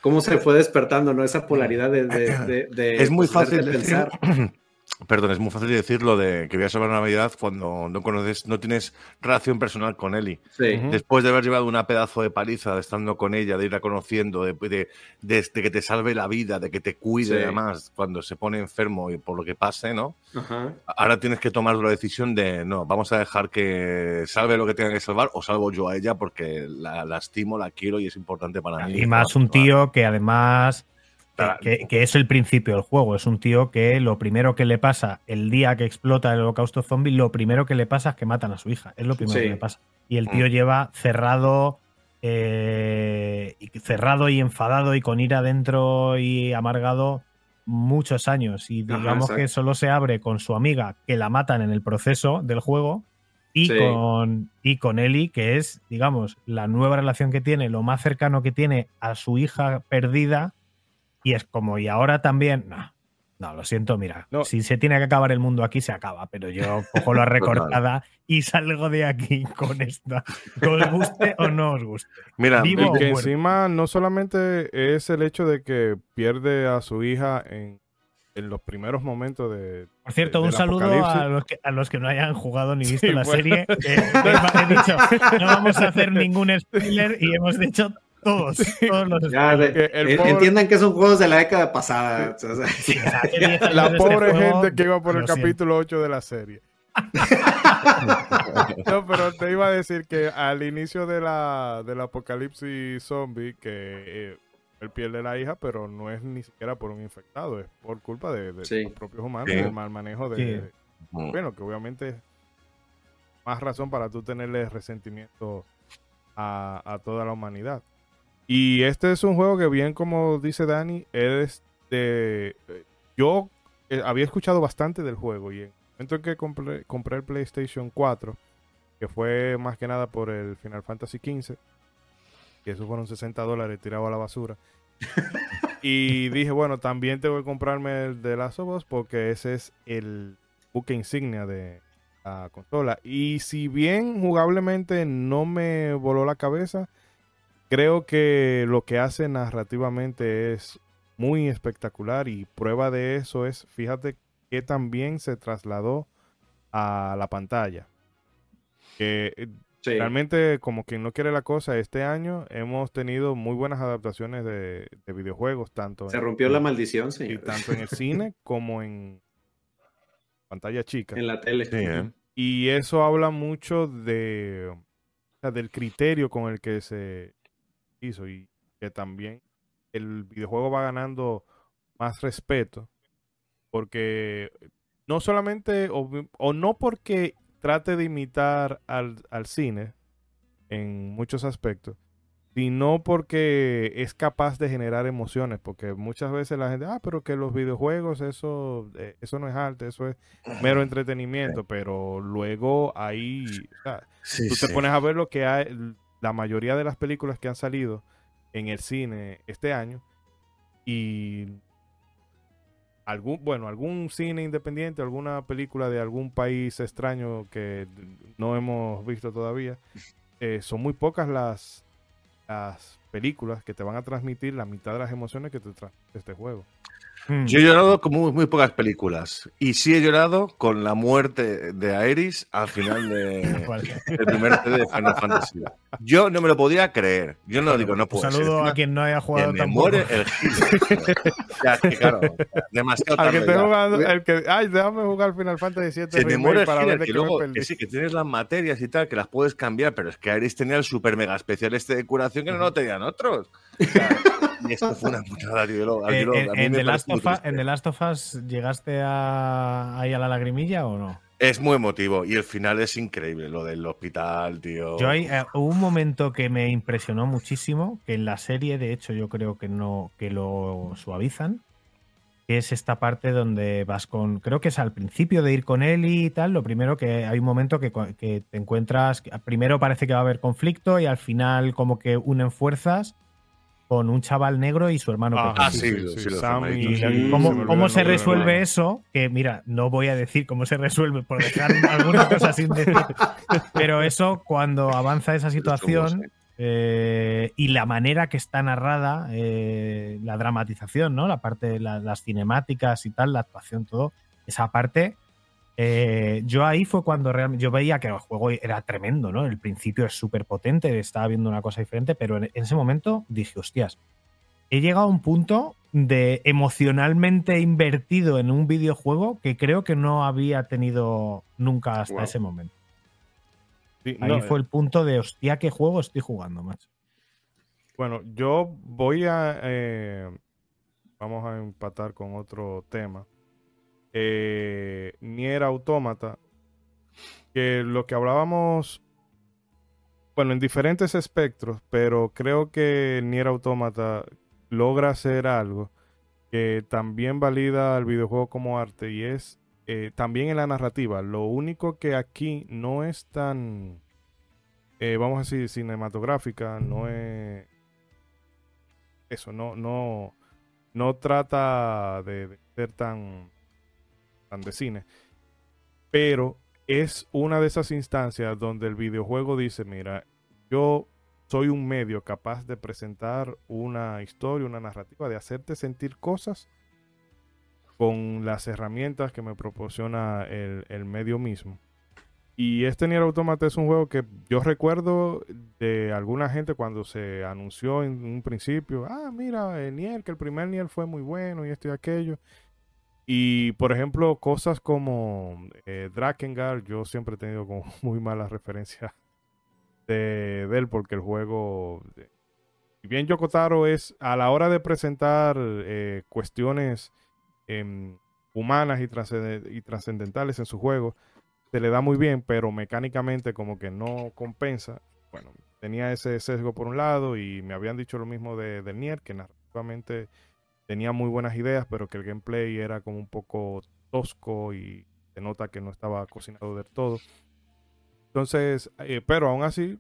cómo se fue despertando, ¿no? Esa polaridad de... es muy fácil pensar. Perdón, es muy fácil decirlo de que voy a salvar Navidad cuando no conoces, no tienes relación personal con Eli. Después de haber llevado una pedazo de paliza de estando con ella, de irla conociendo, de, de, que te salve la vida, de que te cuide además cuando se pone enfermo y por lo que pase, ¿no? Ahora tienes que tomar la decisión de no, vamos a dejar que salve lo que tenga que salvar o salvo yo a ella porque la, la estimo, la quiero y es importante para mí. Y más un tío que además que, es el principio del juego. Es un tío que lo primero que le pasa el día que explota el holocausto zombie, lo primero que le pasa es que matan a su hija. Es lo primero que le pasa. Y el tío mm. lleva cerrado, eh, cerrado y enfadado y con ira dentro y amargado muchos años. Y digamos que solo se abre con su amiga, que la matan en el proceso del juego. Y, con, y con Ellie, que es, digamos, la nueva relación que tiene, lo más cercano que tiene a su hija perdida, y es como, y ahora también, no, no, lo siento, mira, si se tiene que acabar el mundo aquí, se acaba, pero yo cojo la recortada y salgo de aquí con esta, que os guste o no os guste. Mira, y que encima no solamente es el hecho de que pierde a su hija en, los primeros momentos de. Por cierto, un saludo a los, que, a los, que, no hayan jugado ni visto la serie. dicho, no vamos a hacer ningún spoiler y hemos dicho todos, todos los Entiendan que son juegos de la década pasada. la pobre gente que iba por el capítulo 8 de la serie. no, pero te iba a decir que al inicio de la, del apocalipsis zombie, que eh, él pierde la hija, pero no es ni siquiera por un infectado, es por culpa de, los propios humanos, del mal manejo de, Bueno, que obviamente más razón para tú tenerle resentimiento a, a toda la humanidad. Y este es un juego que bien como dice Dani, es de... Yo eh, había escuchado bastante del juego y en el momento en que compré, el PlayStation 4, que fue más que nada por el Final Fantasy XV, que eso fueron 60 dólares tirado a la basura. y dije, bueno, también tengo que comprarme el de Last of Us porque ese es el buque insignia de la consola. Y si bien jugablemente no me voló la cabeza, creo que lo que hace narrativamente es muy espectacular y prueba de eso es, fíjate que también se trasladó a la pantalla. Que eh, realmente, como quien no quiere la cosa, este año hemos tenido muy buenas adaptaciones de, videojuegos, tanto se rompió la maldición, sí. tanto en el cine como en pantalla chica. En la tele. ¿eh? Y eso habla mucho de, del criterio con el que se hizo y que también el videojuego va ganando más respeto porque no solamente o, no porque trate de imitar al, cine en muchos aspectos, sino porque es capaz de generar emociones, porque muchas veces la gente, ah, pero que los videojuegos, eso, eh, eso no es arte, eso es mero entretenimiento, pero luego ahí, tú te pones a ver lo que hay, la mayoría de las películas que han salido en el cine este año y algún bueno algún cine independiente alguna película de algún país extraño que no hemos visto todavía eh, son muy pocas las las películas que te van a transmitir la mitad de las emociones que te trae este juego Mm. Yo he llorado con muy, pocas películas. Y sí he llorado con la muerte de Aeris al final de, del primer CD de Final Fantasy. Yo no me lo podía creer. Yo no lo digo, no puedo. Un saludo a quien no haya jugado que me muere el ya, que claro, demasiado tarde. Al que jugando, el que, ay, déjame jugar Final Fantasy VII. Se me muere el para ver que, luego, que sí, que tienes las materias y tal, que las puedes cambiar, pero es que Aeris tenía el super mega especial este de curación que no lo tenían otros. y esto fue una putada, tío. en, The Last of Us, ¿En The Last of Us llegaste a, ahí a la lagrimilla o no? Es muy emotivo y el final es increíble, lo del hospital, tío. Yo hay eh, hubo un momento que me impresionó muchísimo, que en la serie, de hecho, yo creo que no, que lo suavizan, que es esta parte donde vas con, creo que es al principio de ir con él y tal, lo primero que hay un momento que, que te encuentras, primero parece que va a haber conflicto y al final como que unen fuerzas con un chaval negro y su hermano ah, pequeño. Ah, sí, sí, sí, Sam y, y ¿Cómo, cómo se resuelve eso? Que mira, no voy a decir cómo se resuelve por dejar alguna cosa sin decir. Pero eso, cuando avanza esa situación eh, y la manera que está narrada, eh, la dramatización, ¿no? La parte de la, las cinemáticas y tal, la actuación, todo, esa parte eh, yo ahí fue cuando realmente yo veía que el juego era tremendo, ¿no? El principio es súper potente, estaba viendo una cosa diferente, pero en, ese momento dije, hostias, he llegado a un punto de emocionalmente invertido en un videojuego que creo que no había tenido nunca hasta ese momento. ahí fue eh. el punto de, hostia, qué juego estoy jugando, macho. Bueno, yo voy a... Eh, vamos a empatar con otro tema eh, Nier Automata, que lo que hablábamos, bueno, en diferentes espectros, pero creo que Nier Automata logra hacer algo que también valida al videojuego como arte y es eh, también en la narrativa. Lo único que aquí no es tan, eh, vamos a decir, cinematográfica, no es eso, no, no, no trata de ser tan de cine. Pero es una de esas instancias donde el videojuego dice, mira, yo soy un medio capaz de presentar una historia, una narrativa, de hacerte sentir cosas con las herramientas que me proporciona el, medio mismo. Y este Nier Automata es un juego que yo recuerdo de alguna gente cuando se anunció en un principio, ah, mira, el Nier, que el primer Nier fue muy bueno y esto y aquello. Y por ejemplo, cosas como eh, Drakengard, yo siempre he tenido como muy malas referencias de, él porque el juego, si bien Yokotaro es a la hora de presentar eh, cuestiones em, humanas y, y trascendentales en su juego, se le da muy bien, pero mecánicamente como que no compensa. Bueno, tenía ese sesgo por un lado y me habían dicho lo mismo de, de Nier, que narrativamente tenía muy buenas ideas, pero que el gameplay era como un poco tosco y se nota que no estaba cocinado del todo. Entonces, eh, pero aún así,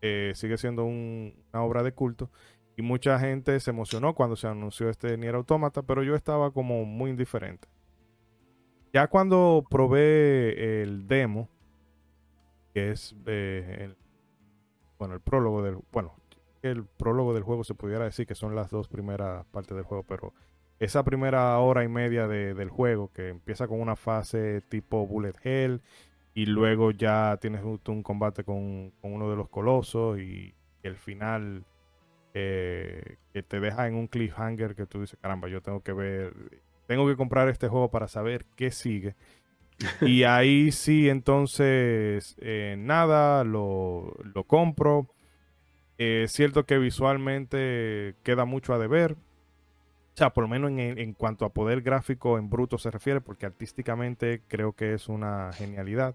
eh, sigue siendo una obra de culto. Y mucha gente se emocionó cuando se anunció este Nier Automata, pero yo estaba como muy indiferente. Ya cuando probé el demo, que es eh, el, bueno, el prólogo del, bueno, el prólogo del juego se pudiera decir que son las dos primeras partes del juego, pero esa primera hora y media del juego que empieza con una fase tipo bullet hell y luego ya tienes un, combate con, uno de los colosos y el final eh, que te deja en un cliffhanger que tú dices, caramba, yo tengo que ver, tengo que comprar este juego para saber qué sigue. y ahí sí, entonces, eh, nada, lo, lo compro es cierto que visualmente queda mucho a deber. O sea, por lo menos en, cuanto a poder gráfico en bruto se refiere, porque artísticamente creo que es una genialidad.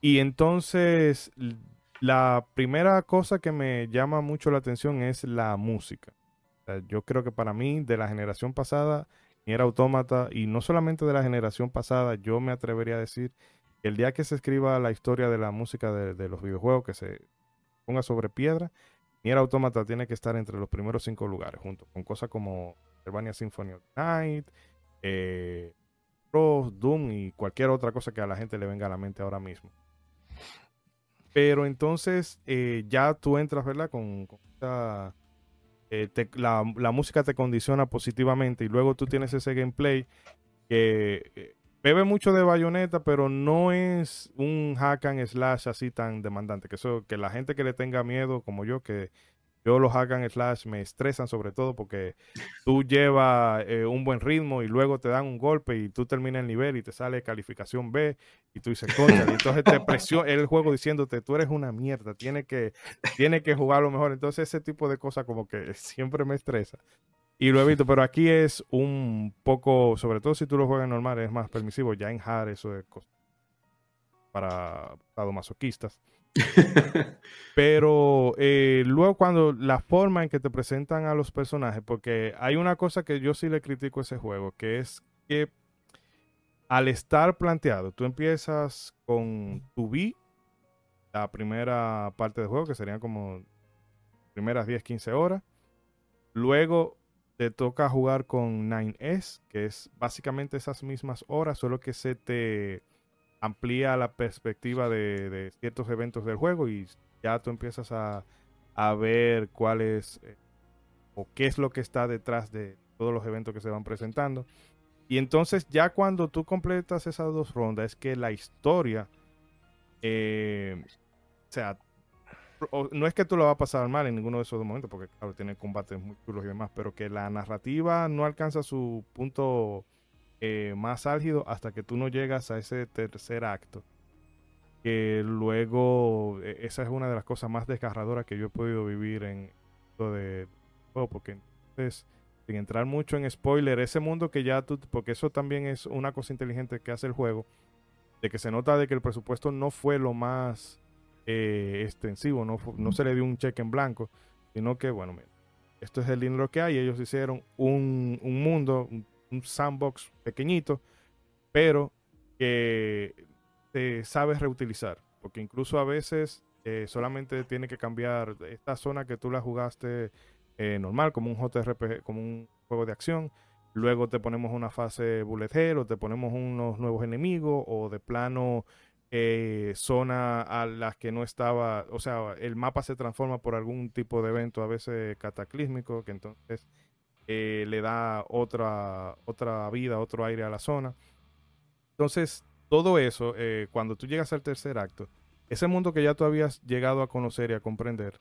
Y entonces, la primera cosa que me llama mucho la atención es la música. yo creo que para mí, de la generación pasada, era autómata, y no solamente de la generación pasada, yo me atrevería a decir que el día que se escriba la historia de la música de los videojuegos, que se ponga sobre piedra, Nier Automata tiene que estar entre los primeros cinco lugares, junto con cosas como Castlevania Symphony of Night, eh, Doom y cualquier otra cosa que a la gente le venga a la mente ahora mismo. Pero entonces eh, ya tú entras, ¿verdad? Con, eh, la, música te condiciona positivamente y luego tú tienes ese gameplay que eh, bebe mucho de bayoneta, pero no es un hack and slash así tan demandante. Que eso, que la gente que le tenga miedo, como yo, que yo los hack and slash me estresan sobre todo porque tú llevas eh, un buen ritmo y luego te dan un golpe y tú terminas el nivel y te sale calificación B y tú dices, coño, y entonces te presiona el juego diciéndote, tú eres una mierda, tienes que, tiene que jugarlo mejor. Entonces ese tipo de cosas como que siempre me estresa. Y lo he visto, pero aquí es un poco, sobre todo si tú lo juegas normal, es más permisivo. Ya en hard eso es para masoquistas. Pero eh, luego cuando la forma en que te presentan a los personajes, porque hay una cosa que yo sí le critico a ese juego, que es que al estar planteado, tú empiezas con tu B, la primera parte del juego, que serían como primeras 10, 15 horas. Luego te toca jugar con 9S, que es básicamente esas mismas horas, solo que se te amplía la perspectiva de, ciertos eventos del juego y ya tú empiezas a, ver cuál es eh, o qué es lo que está detrás de todos los eventos que se van presentando. Y entonces ya cuando tú completas esas dos rondas es que la historia, eh, o sea, no es que tú lo vas a pasar mal en ninguno de esos momentos, porque claro, tiene combates muy chulos y demás, pero que la narrativa no alcanza su punto eh, más álgido hasta que tú no llegas a ese tercer acto. Que luego, e, esa es una de las cosas más desgarradoras que yo he podido vivir en esto de juego, porque entonces, sin entrar mucho en spoiler, ese mundo que ya tú, porque eso también es una cosa inteligente que hace el juego, de que se nota de que el presupuesto no fue lo más eh, extensivo, no, no se le dio un cheque en blanco, sino que, bueno, esto es el dinero que hay, ellos hicieron un, un mundo, un sandbox pequeñito, pero que te sabes reutilizar. Porque incluso a veces eh, solamente tiene que cambiar esta zona que tú la jugaste eh, normal, como un JRPG, como un juego de acción. Luego te ponemos una fase bullet o te ponemos unos nuevos enemigos, o de plano eh, zona a las que no estaba, o sea, el mapa se transforma por algún tipo de evento, a veces cataclísmico, que entonces eh, le da otra, otra vida, otro aire a la zona. Entonces, todo eso, eh, cuando tú llegas al tercer acto, ese mundo que ya tú habías llegado a conocer y a comprender,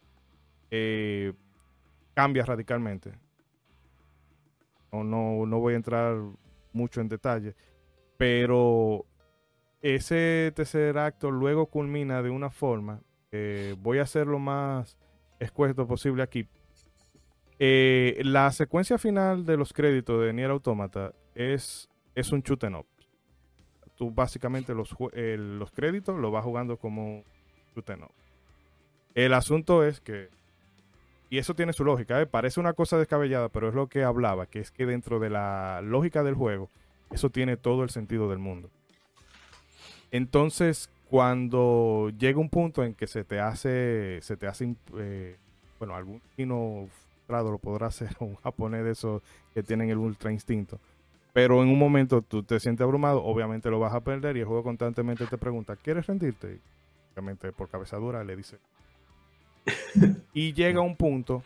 cambia radicalmente. No, no, no voy a entrar mucho en detalle, pero ese tercer acto luego culmina de una forma, voy a hacer lo más escueto posible aquí, eh, la secuencia final de los créditos de Nier Automata es, es un shoot up. Tú básicamente los, los créditos los vas jugando como shoot up. El asunto es que, y eso tiene su lógica, ¿eh? parece una cosa descabellada, pero es lo que hablaba, que es que dentro de la lógica del juego, eso tiene todo el sentido del mundo. Entonces, cuando llega un punto en que se te hace, se te hace, eh, bueno, algún lo podrá hacer un japonés de esos que tienen el ultra instinto. Pero en un momento tú te sientes abrumado, obviamente lo vas a perder y el juego constantemente te pregunta, ¿quieres rendirte? Y obviamente por cabezadura le dice. y llega un punto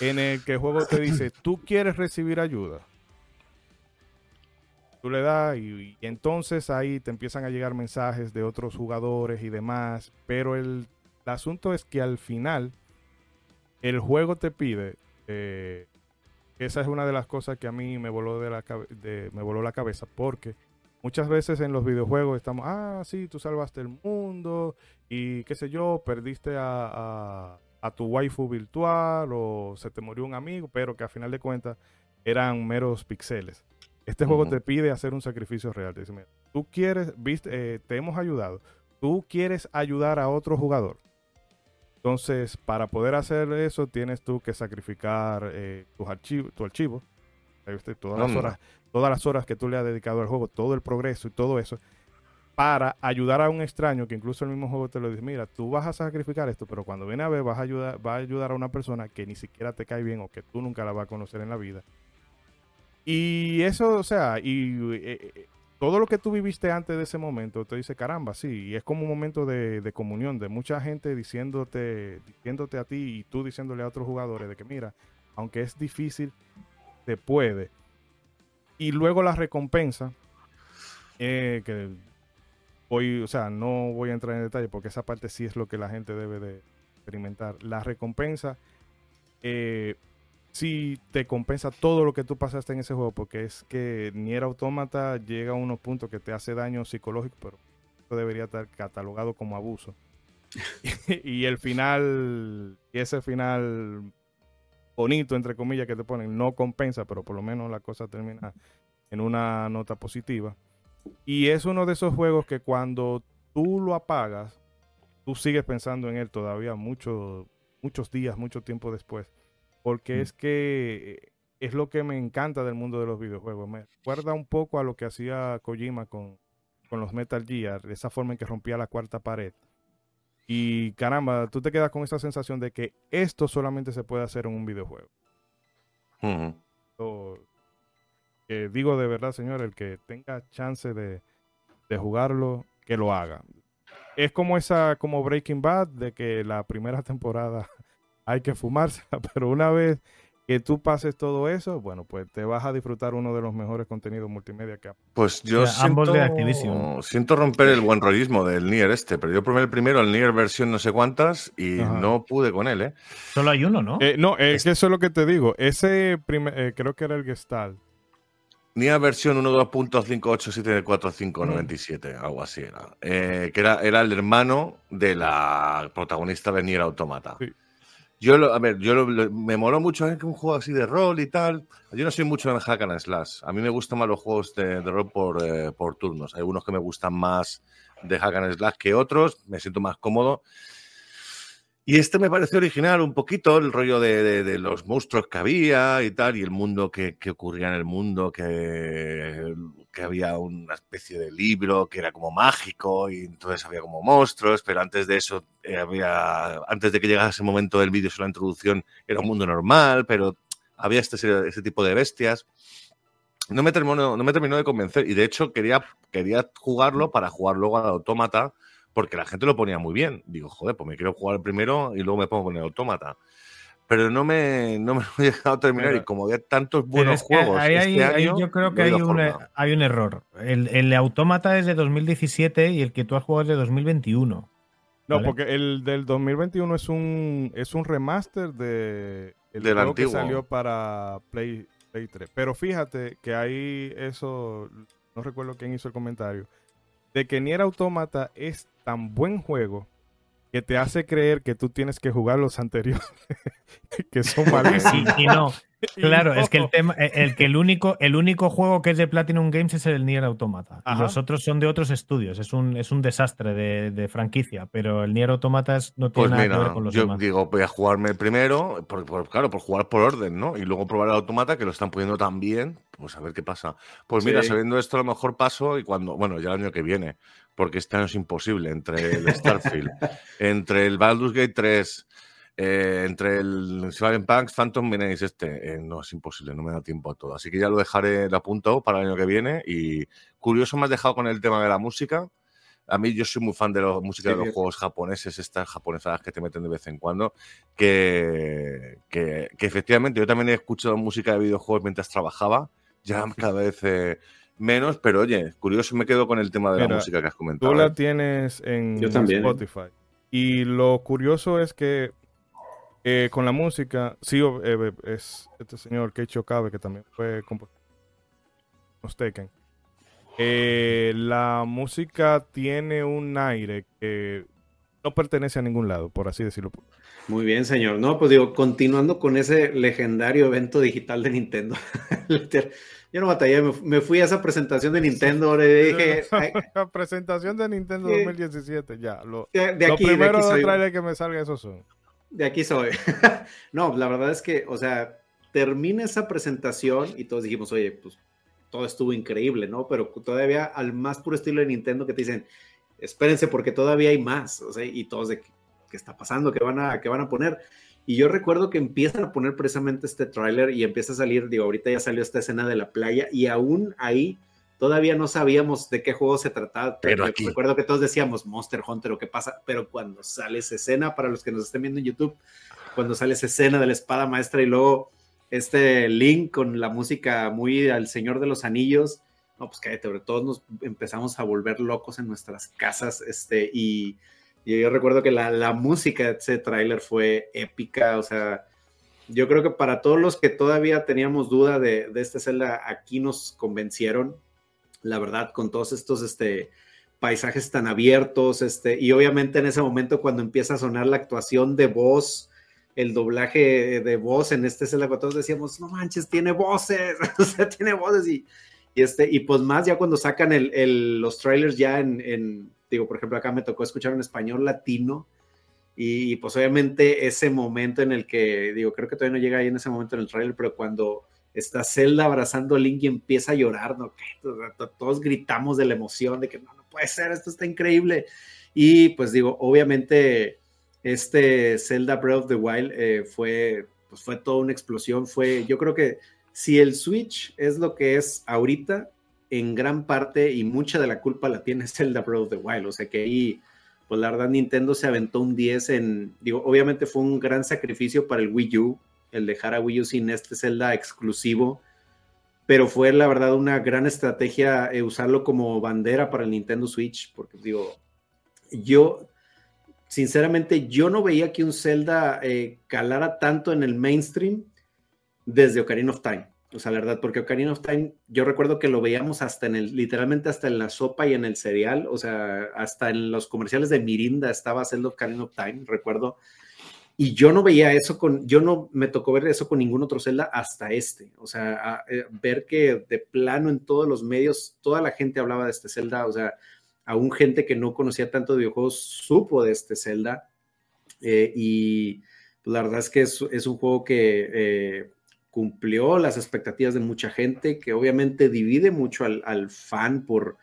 en el que el juego te dice, tú quieres recibir ayuda. Tú le das y, entonces ahí te empiezan a llegar mensajes de otros jugadores y demás. Pero el asunto es que al final el juego te pide eh, esa es una de las cosas que a mí me voló, de la, me voló la cabeza porque muchas veces en los videojuegos estamos, ah, sí, tú salvaste el mundo y qué sé yo, perdiste a, tu waifu virtual o se te murió un amigo, pero que a final de cuentas eran meros pixeles. Este juego te pide hacer un sacrificio real. Te dice, tú quieres, viste, eh, te hemos ayudado. Tú quieres ayudar a otro jugador. Entonces, para poder hacer eso, tienes tú que sacrificar eh, tus archivos, tu archivo, todas las, horas, todas las horas que tú le has dedicado al juego, todo el progreso y todo eso, para ayudar a un extraño que incluso el mismo juego te lo dice, mira, tú vas a sacrificar esto, pero cuando viene a ver vas a ayudar, va a ayudar a una persona que ni siquiera te cae bien o que tú nunca la vas a conocer en la vida. Y eso, o sea, y eh, eh, todo lo que tú viviste antes de ese momento, te dice, caramba, sí, y es como un momento de, comunión, de mucha gente diciéndote, diciéndote a ti y tú diciéndole a otros jugadores de que, mira, aunque es difícil, se puede. Y luego la recompensa, eh, que voy, o sea, no voy a entrar en detalle porque esa parte sí es lo que la gente debe de experimentar. La recompensa eh, si te compensa todo lo que tú pasaste en ese juego, porque es que Nier Automata llega a unos puntos que te hace daño psicológico, pero eso debería estar catalogado como abuso. y, el final, ese final bonito, entre comillas, que te ponen, no compensa, pero por lo menos la cosa termina en una nota positiva. Y es uno de esos juegos que cuando tú lo apagas, tú sigues pensando en él todavía muchos muchos días, mucho tiempo después. Porque es que es lo que me encanta del mundo de los videojuegos. Me recuerda un poco a lo que hacía Kojima con, con los Metal Gear, esa forma en que rompía la cuarta pared. Y caramba, tú te quedas con esa sensación de que esto solamente se puede hacer en un videojuego. digo de verdad, señor, el que tenga chance de, de, jugarlo, que lo haga. Es como esa, como Breaking Bad, de que la primera temporada hay que fumarse, pero una vez que tú pases todo eso, bueno, pues te vas a disfrutar uno de los mejores contenidos multimedia que ha. Pues yo siento, siento romper el buen rollismo del Nier este, pero yo probé el primero, el Nier versión no sé cuántas, y no pude con él, ¿eh? Solo hay uno, ¿no? Eh, no, es que eso es lo que te digo. Ese primer, eh, creo que era el Gestalt. Nier versión 1.2.5874597, algo así era. Eh, que era, era el hermano de la protagonista de Nier Automata. Sí. Yo, a ver, yo me moló mucho que un juego así de rol y tal. Yo no soy mucho en hack and slash. A mí me gustan más los juegos de, rol por, eh, por, turnos. Hay unos que me gustan más de hack and slash que otros. Me siento más cómodo. Y este me pareció original un poquito, el rollo de, los monstruos que había y tal, y el mundo que, ocurría en el mundo, que, que, había una especie de libro que era como mágico y entonces había como monstruos, pero antes de eso, eh, había, antes de que llegase ese momento del vídeo, la introducción, era un mundo normal, pero había este, este tipo de bestias. No me, terminó, no me terminó de convencer y de hecho quería, quería jugarlo para jugar luego al autómata porque la gente lo ponía muy bien. Digo, joder, pues me quiero jugar primero y luego me pongo con el autómata. Pero no me, no me lo he dejado terminar y como había tantos buenos juegos. este año, yo creo que hay un, hay un, error. El, el autómata es de 2017 y el que tú has jugado es de 2021. No, porque el del 2021 es un, es un remaster de el del antiguo. que salió para Play, Play 3. Pero fíjate que ahí eso, no recuerdo quién hizo el comentario, de que Nier Automata es tan buen juego que te hace creer que tú tienes que jugar los anteriores, que son malísimos. y no. Claro, es que el tema, eh, el que el único, el único juego que es de Platinum Games es el Nier Automata. los otros son de otros estudios. Es un, es un desastre de, franquicia, pero el Nier Automata no tiene pues nada que ver con los yo digo, voy a jugarme el primero, por, claro, por jugar por orden, ¿no? Y luego probar el Automata, que lo están poniendo tan bien, pues a ver qué pasa. Pues mira, sabiendo esto, a lo mejor paso y cuando, bueno, ya el año que viene, porque este año es imposible, entre el Starfield, entre el Baldur's Gate 3, eh, entre el Cyberpunk, Phantom Menace, este, eh, no es imposible, no me da tiempo a todo. Así que ya lo dejaré de apuntado para el año que viene. Y curioso me has dejado con el tema de la música. A mí yo soy muy fan de la música de los juegos japoneses, estas japonesadas que te meten de vez en cuando, que, que, efectivamente yo también he escuchado música de videojuegos mientras trabajaba, ya cada vez eh, menos, pero oye, curioso me quedo con el tema de la música que has comentado. Tú la tienes en Spotify. Y lo curioso es que eh, con la música, sí, eh, es este señor Keicho Kabe, que también fue compositor. Eh, la música tiene un aire que no pertenece a ningún lado, por así decirlo. Muy bien, señor. No, pues digo, continuando con ese legendario evento digital de Nintendo. Yo no batallé, me, fui a esa presentación de Nintendo y dije... La presentación de Nintendo 2017, ya. Lo, de, aquí, primero de, que me salga esos son de aquí soy. no, la verdad es que, o sea, termina esa presentación y todos dijimos, oye, pues todo estuvo increíble, ¿no? Pero todavía al más puro estilo de Nintendo que te dicen, espérense porque todavía hay más, o sea, y todos de qué está pasando, qué van a, qué van a poner. Y yo recuerdo que empiezan a poner precisamente este tráiler y empieza a salir, digo, ahorita ya salió esta escena de la playa y aún ahí todavía no sabíamos de qué juego se trataba. Pero aquí. Recuerdo que todos decíamos Monster Hunter o qué pasa, pero cuando sale esa escena, para los que nos estén viendo en YouTube, cuando sale esa escena de la espada maestra y luego este link con la música muy al Señor de los Anillos, no, pues cállate, todos nos empezamos a volver locos en nuestras casas, este, y, yo recuerdo que la, música de ese tráiler fue épica, o sea, yo creo que para todos los que todavía teníamos duda de, de esta celda, aquí nos convencieron, la verdad, con todos estos este, paisajes tan abiertos, este, y obviamente en ese momento cuando empieza a sonar la actuación de voz, el doblaje de voz en este escena, todos decíamos, no manches, tiene voces, o sea, tiene voces y, y, este, y pues más ya cuando sacan el, los trailers ya en, digo, por ejemplo, acá me tocó escuchar un español latino y, pues obviamente ese momento en el que, digo, creo que todavía no llega ahí en ese momento en el trailer, pero cuando está Zelda abrazando a Link y empieza a llorar, ¿no? Todos gritamos de la emoción, de que no, no puede ser, esto está increíble. Y pues digo, obviamente este Zelda Breath of the Wild eh, fue, pues fue toda una explosión, fue, yo creo que si el Switch es lo que es ahorita, en gran parte y mucha de la culpa la tiene Zelda Breath of the Wild, o sea que ahí pues la verdad Nintendo se aventó un 10 en, digo, obviamente fue un gran sacrificio para el Wii U, el dejar a Wii U sin este Zelda exclusivo, pero fue la verdad una gran estrategia eh, usarlo como bandera para el Nintendo Switch, porque digo, yo, sinceramente, yo no veía que un Zelda eh, calara tanto en el mainstream desde Ocarina of Time. Sea, la verdad, porque Ocarina of Time, yo recuerdo que lo veíamos hasta en el, literalmente hasta en la sopa y en el cereal, o sea, hasta en los comerciales de Mirinda estaba Zelda Ocarina of Time, recuerdo. Y yo no veía eso con, yo no me tocó ver eso con ningún otro Zelda hasta este. O sea, eh, ver que de plano en todos los medios, toda la gente hablaba de este Zelda, o sea, aún gente que no conocía tanto de videojuegos supo de este Zelda. Eh, y pues, la verdad es que es, un juego que eh, cumplió las expectativas de mucha gente, que obviamente divide mucho al, fan por,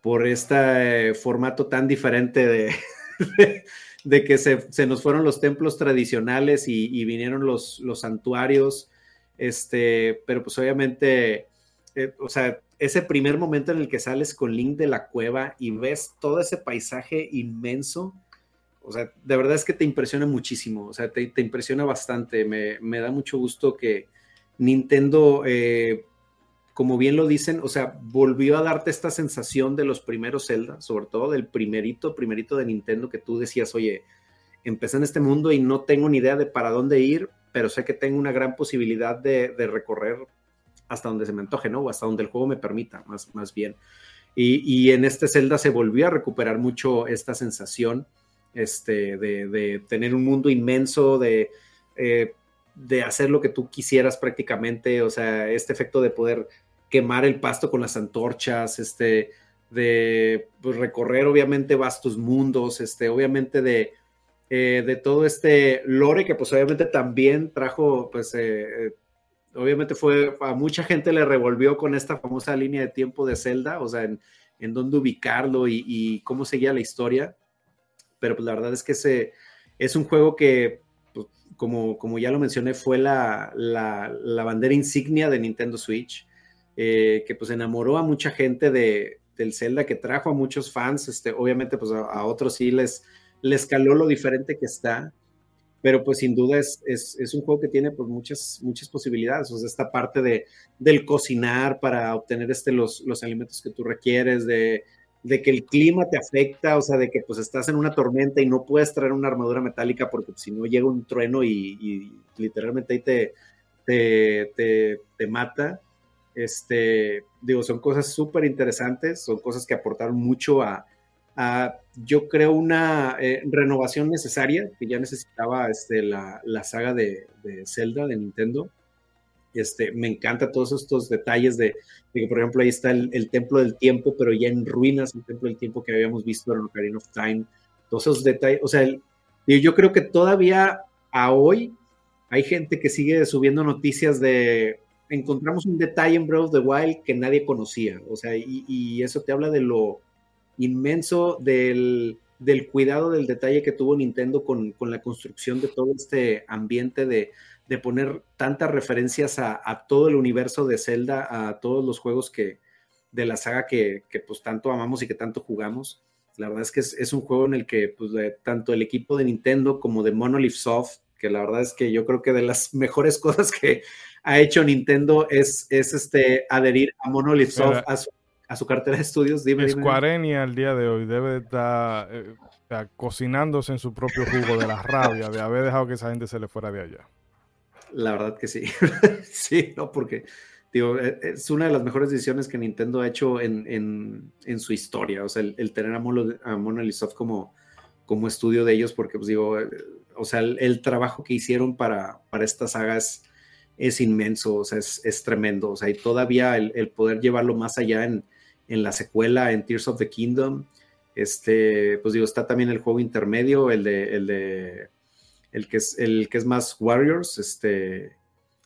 por este formato tan diferente de, de, que se, nos fueron los templos tradicionales y, vinieron los, los santuarios. Este, pero pues obviamente, eh, o sea, ese primer momento en el que sales con Link de la cueva y ves todo ese paisaje inmenso, o sea, de verdad es que te impresiona muchísimo, o sea, te, impresiona bastante. me, da mucho gusto que, Nintendo, eh, como bien lo dicen, o sea, volvió a darte esta sensación de los primeros Zelda, sobre todo del primerito, primerito de Nintendo que tú decías, oye, empecé en este mundo y no tengo ni idea de para dónde ir, pero sé que tengo una gran posibilidad de, recorrer hasta donde se me antoje, ¿no? O hasta donde el juego me permita, más, más bien. Y, en este Zelda se volvió a recuperar mucho esta sensación este, de, tener un mundo inmenso, de eh, de hacer lo que tú quisieras prácticamente, o sea, este efecto de poder quemar el pasto con las antorchas, este, de pues, recorrer obviamente vastos mundos, este, obviamente de, eh, de todo este lore que pues obviamente también trajo, pues eh, eh, obviamente fue, a mucha gente le revolvió con esta famosa línea de tiempo de Zelda, o sea, en, en dónde ubicarlo y, cómo seguía la historia, pero pues la verdad es que ese es un juego que como, ya lo mencioné, fue la, bandera insignia de Nintendo Switch, eh, que pues enamoró a mucha gente de, del Zelda, que trajo a muchos fans, este, obviamente pues a, otros sí les, les caló lo diferente que está, pero pues sin duda es, es, un juego que tiene pues muchas, muchas posibilidades, o sea, esta parte de, del cocinar para obtener este, los, los alimentos que tú requieres, de de que el clima te afecta, o sea, de que pues estás en una tormenta y no puedes traer una armadura metálica porque si no llega un trueno y, literalmente ahí te, te, te, mata. Este, digo, son cosas súper interesantes, son cosas que aportaron mucho a, yo creo, una eh, renovación necesaria que ya necesitaba este, la, la saga de, de Zelda de Nintendo. Este, me encanta todos estos detalles de, que, por ejemplo, ahí está el, Templo del Tiempo, pero ya en ruinas, el Templo del Tiempo que habíamos visto en Ocarina of Time. Todos esos detalles, o sea, yo creo que todavía a hoy hay gente que sigue subiendo noticias de encontramos un detalle en Breath of the Wild que nadie conocía, o sea, y, eso te habla de lo inmenso del, del, cuidado del detalle que tuvo Nintendo con, con la construcción de todo este ambiente de, de poner tantas referencias a, todo el universo de Zelda, a todos los juegos que, de la saga que, pues tanto amamos y que tanto jugamos. La verdad es que es, un juego en el que pues, tanto el equipo de Nintendo como de Monolith Soft, que la verdad es que yo creo que de las mejores cosas que ha hecho Nintendo es, es este, adherir a Monolith Soft a su, cartera de estudios. Dime, Square al día de hoy debe estar eh, cocinándose en su propio jugo de la rabia de haber dejado que esa gente se le fuera de allá. La verdad que sí. sí, no, porque digo, e, es una de las mejores decisiones que Nintendo ha hecho en, su historia. O sea, el, tener a, Monolith Soft como, como estudio de ellos, porque pues digo, eh, o sea, el, trabajo que hicieron para, para esta saga es, inmenso, o sea, es, tremendo. O sea, y todavía el, poder llevarlo más allá en, la secuela, en Tears of the Kingdom, Este, pues digo, está también el juego intermedio, el el de, el que es, el que es más Warriors, este,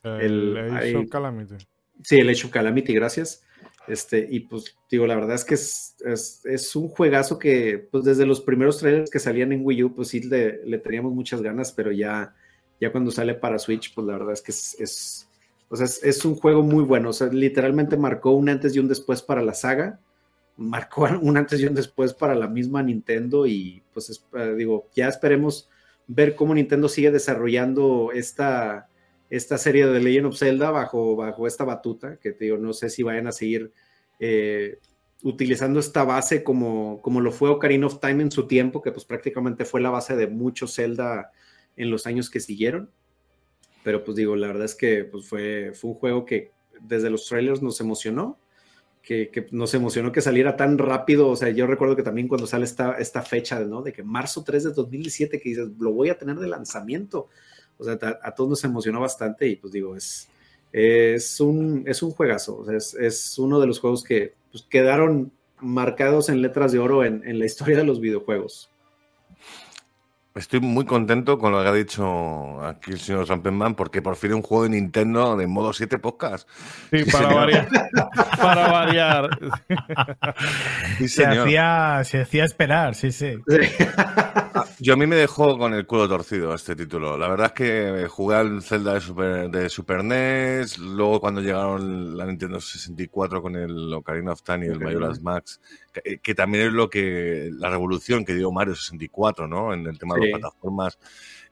el, Age of Calamity. Sí, el Age of Calamity, gracias. Este, y pues digo, la verdad es que es, es, un juegazo que, pues desde los primeros trailers que salían en Wii U, pues sí le, le teníamos muchas ganas, pero ya, ya cuando sale para Switch, pues la verdad es que es, es, es, un juego muy bueno. O sea, literalmente marcó un antes y un después para la saga, marcó un antes y un después para la misma Nintendo y pues eh, digo, ya esperemos ver cómo Nintendo sigue desarrollando esta esta serie de Legend of Zelda bajo, bajo esta batuta, que te digo, no sé si vayan a seguir eh, utilizando esta base como, como lo fue Ocarina of Time en su tiempo, que pues prácticamente fue la base de mucho Zelda en los años que siguieron. Pero pues digo, la verdad es que pues fue, fue un juego que desde los trailers nos emocionó, que, nos emocionó que saliera tan rápido. O sea, yo recuerdo que también cuando sale esta, esta fecha, ¿no? De que marzo 3 de 2017, que dices, lo voy a tener de lanzamiento o sea, a, todos nos emocionó bastante y pues digo, es, es, un, es un juegazo, o sea, es, uno de los juegos que pues, quedaron marcados en letras de oro en, en la historia de los videojuegos. Estoy muy contento con lo que ha dicho aquí el señor Rampenman, porque por fin un juego de Nintendo de modo 7 podcast. Sí, para variar. para variar. se, hacía, se hacía esperar, sí, sí. Ah, yo a mí me dejó con el culo torcido este título. La verdad es que jugué al Zelda de Super, de Super NES, luego cuando llegaron la Nintendo 64 con el Ocarina of Time y el Majora's Max, que, que, también es lo que la revolución que dio Mario 64, ¿no? En el tema de las plataformas,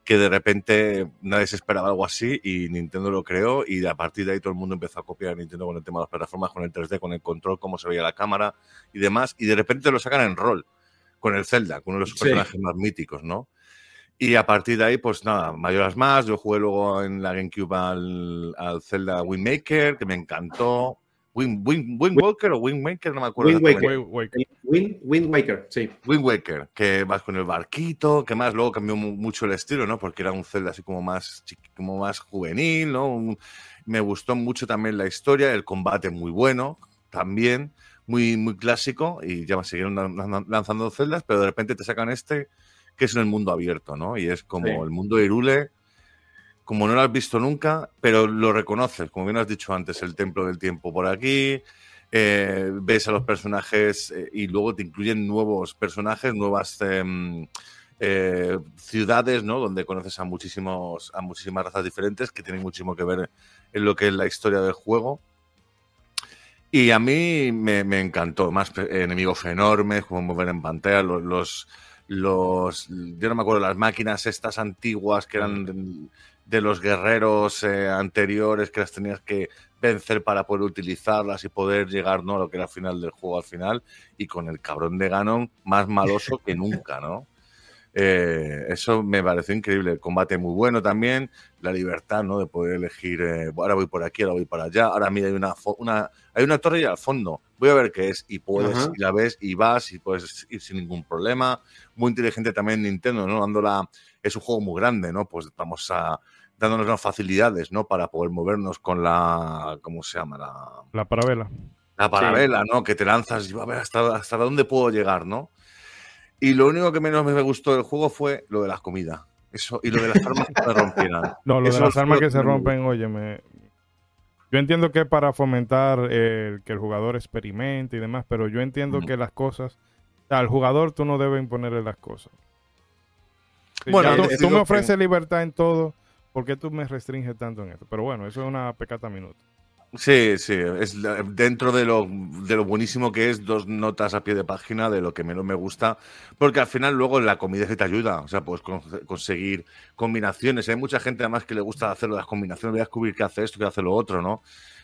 que de repente nadie se esperaba algo así y Nintendo lo creó y a partir de ahí todo el mundo empezó a copiar a Nintendo con el tema de las plataformas, con el 3D, con el control, cómo se veía la cámara y demás, y de repente lo sacan en rol con el Zelda, con uno de los personajes más míticos, ¿no? Y a partir de ahí, pues nada, mayoras más. Yo jugué luego en la GameCube al, al Zelda Wind Maker, que me encantó. Wind, Walker o Wind Maker, no me acuerdo. Wind Waker. Wind, Waker, sí. Wind Waker, que vas con el barquito, que más luego cambió mucho el estilo, ¿no? Porque era un Zelda así como más, como más juvenil, ¿no? me gustó mucho también la historia, el combate muy bueno también, muy, muy clásico, y ya me siguieron lanzando celdas, pero de repente te sacan este, que es en el mundo abierto, ¿no? Y es como el mundo de Irule como no lo has visto nunca, pero lo reconoces, como bien has dicho antes, el templo del tiempo por aquí, eh, ves a los personajes eh, y luego te incluyen nuevos personajes, nuevas em, eh, ciudades, ¿no? Donde conoces a, muchísimos, a muchísimas razas diferentes que tienen muchísimo que ver en lo que es la historia del juego. Y a mí me, encantó, más enemigos enormes, como mover en pantalla, los, los, los, yo no me acuerdo, las máquinas estas antiguas que eran de los guerreros eh, anteriores que las tenías que vencer para poder utilizarlas y poder llegar ¿no? a lo que era el final del juego al final y con el cabrón de Ganon más maloso que nunca, ¿no? Eh, eso me pareció increíble. El combate muy bueno también, la libertad, ¿no? De poder elegir, eh, ahora voy por aquí, ahora voy para allá, ahora mira, hay una, una, hay una torre y al fondo, voy a ver qué es, y puedes, y la ves, y vas, y puedes ir sin ningún problema. Muy inteligente también Nintendo, ¿no? Dándola, es un juego muy grande, ¿no? Pues vamos a, dándonos las facilidades, ¿no? Para poder movernos con la, ¿cómo se llama? La, la parabela. La parabela, ¿no? Que te lanzas y a ver hasta, hasta dónde puedo llegar, ¿no? Y lo único que menos me gustó del juego fue lo de las comidas. Eso, y lo de las armas que se rompieran. No, lo de las armas que se rompen, óyeme. Yo entiendo que es para fomentar que el jugador experimente y demás, pero yo entiendo que las cosas. al jugador tú no debes imponerle las cosas. bueno, tú me ofreces libertad en todo ¿por qué tú me restringes tanto en esto? Pero bueno, eso es una pecata minuto. Sí, sí, es dentro de lo, de lo buenísimo que es, dos notas a pie de página de lo que menos me gusta, porque al final luego la comida se te ayuda, o sea, puedes conseguir combinaciones. Hay mucha gente además que le gusta hacer las combinaciones, voy a descubrir qué hace esto, qué hace lo otro, ¿no?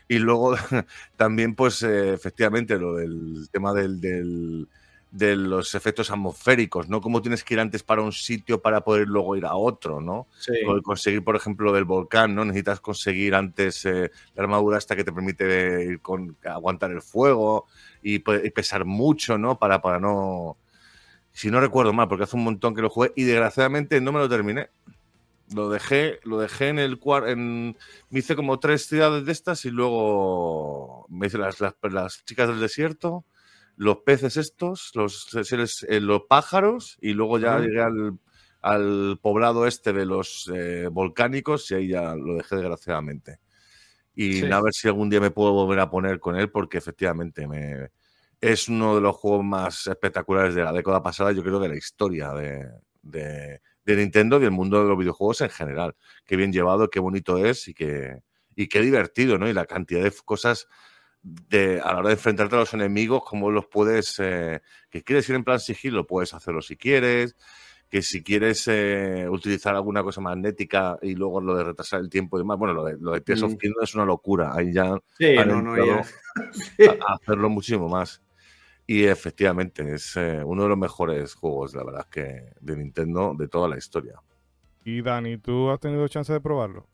Y luego también, pues, eh, efectivamente, lo del tema del de los efectos atmosféricos, ¿no? Cómo tienes que ir antes para un sitio para poder luego ir a otro, ¿no? conseguir, por ejemplo, del volcán, ¿no? Necesitas conseguir antes eh, la armadura hasta que te permite ir con, aguantar el fuego y, pesar mucho, ¿no? Para, para no... Si no recuerdo mal, porque hace un montón que lo jugué y desgraciadamente no me lo terminé. Lo dejé, lo dejé en el cuarto, me hice como tres ciudades de estas y luego me hice las, las chicas del desierto, los peces estos, los eh, los pájaros, y luego ya llegué al, al, poblado este de los eh, volcánicos y ahí ya lo dejé desgraciadamente. Y a ver si algún día me puedo volver a poner con él, porque efectivamente me, es uno de los juegos más espectaculares de la década pasada, yo creo, de la historia de, de, de Nintendo y del mundo de los videojuegos en general. Qué bien llevado, qué bonito es y qué, y qué divertido, ¿no? Y la cantidad de cosas de, a la hora de enfrentarte a los enemigos, cómo los puedes, eh, que quieres ir en plan sigilo, puedes hacerlo si quieres, que si quieres eh, utilizar alguna cosa magnética y luego lo de retrasar el tiempo y demás, bueno, lo de, lo de Tears of mm. Kingdom es una locura, ahí ya, sí, no, no, ya. A, hacerlo muchísimo más. Y efectivamente, es eh, uno de los mejores juegos, la verdad, que de Nintendo de toda la historia. Y Dani, ¿tú has tenido chance de probarlo?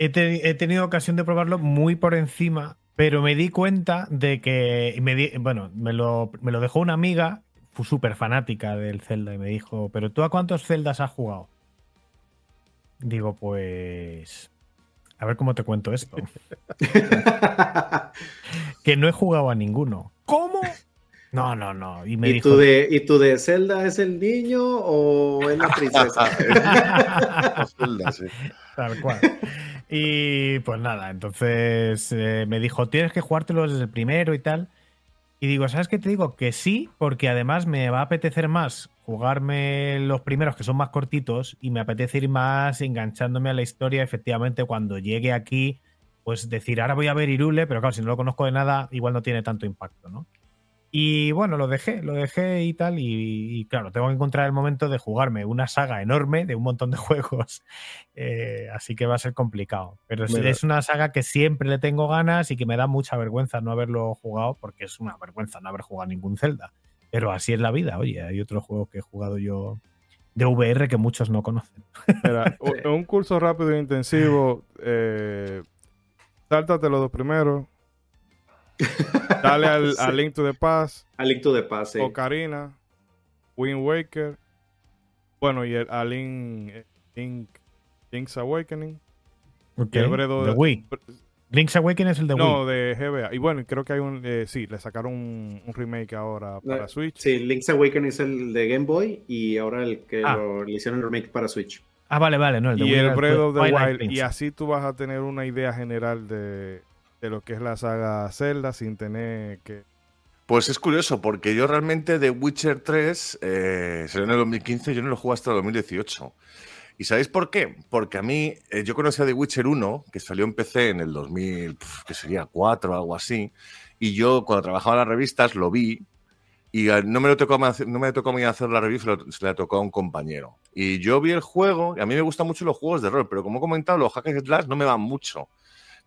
he, tenido ocasión de probarlo muy por encima, pero me di cuenta de que, me bueno, me lo, me lo dejó una amiga, fue súper fanática del Zelda, y me dijo, pero ¿tú a cuántos Zeldas has jugado? Digo, pues... A ver cómo te cuento esto. que no he jugado a ninguno. ¿Cómo? No, no, no. Y, me tú de, ¿Y tú de Zelda es el niño o es la princesa? Zelda, sí. Tal cual. Y pues nada, entonces eh, me dijo, tienes que jugártelo desde el primero y tal. Y digo, ¿sabes qué te digo? Que sí, porque además me va a apetecer más jugarme los primeros que son más cortitos y me apetece ir más enganchándome a la historia. Efectivamente, cuando llegue aquí, pues decir, ahora voy a ver Irule, pero claro, si no lo conozco de nada, igual no tiene tanto impacto, ¿no? Y bueno, lo dejé, lo dejé y tal. Y, claro, tengo que encontrar el momento de jugarme una saga enorme de un montón de juegos. Eh, así que va a ser complicado. Pero es, una saga que siempre le tengo ganas y que me da mucha vergüenza no haberlo jugado, porque es una vergüenza no haber jugado ningún Zelda. Pero así es la vida. Oye, hay otros juegos que he jugado yo de VR que muchos no conocen. un curso rápido e intensivo. Eh, sáltate los dos primeros Dale al, a Link to the Past. A Link to the Past, sí. Ocarina, Wind Waker. Bueno, y el, a Link, Link, Link's Awakening. Okay. El de, Wii. Link's Awakening es el de Wii. No, de GBA. Y bueno, creo que hay un. Eh, sí, le sacaron un, un, remake ahora para Switch. Sí, Link's Awakening es el de Game Boy y ahora el que ah. lo, le hicieron el remake para Switch. Ah, vale, vale, no, el de y el Breath of the Wild. Y así tú vas a tener una idea general de, de lo que es la saga Zelda sin tener que... Pues es curioso, porque yo realmente de Witcher 3 eh, salió en el 2015, yo no lo jugué hasta el 2018. ¿Y sabéis por qué? Porque a mí, eh, yo conocía The Witcher 1, que salió en PC en el 2000, que sería 4 o algo así, y yo cuando trabajaba en las revistas lo vi, y no me, lo tocó, no me tocó a mí hacer la revista, se le tocó a un compañero. Y yo vi el juego, y a mí me gustan mucho los juegos de rol, pero como he comentado, los hack and slash no me van mucho.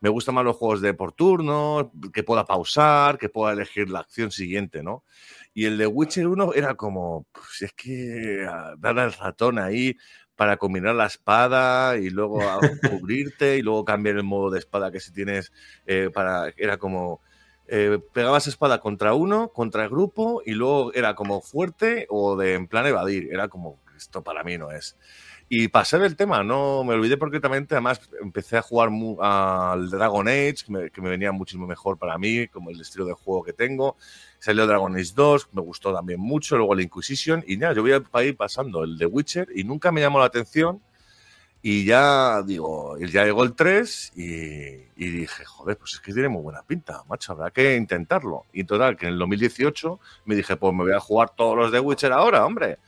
Me gustan más los juegos de por turno, que pueda pausar, que pueda elegir la acción siguiente, ¿no? Y el de Witcher 1 era como, pues es que ah, dar al ratón ahí para combinar la espada y luego cubrirte y luego cambiar el modo de espada que si tienes eh, para... Era como... Eh, pegabas espada contra uno, contra el grupo y luego era como fuerte o de en plan evadir. Era como, esto para mí no es. Y pasé del tema, no me olvidé completamente. Además, empecé a jugar al Dragon Age, que me, venía muchísimo mejor para mí, como el estilo de juego que tengo. Salió Dragon Age 2, me gustó también mucho. Luego el Inquisition. Y nada, yo voy a ir pasando el de Witcher y nunca me llamó la atención. Y ya digo, ya llegó el 3 y, y, dije, joder, pues es que tiene muy buena pinta, macho, habrá que intentarlo. Y total, que en el 2018 me dije, pues me voy a jugar todos los de Witcher ahora, hombre.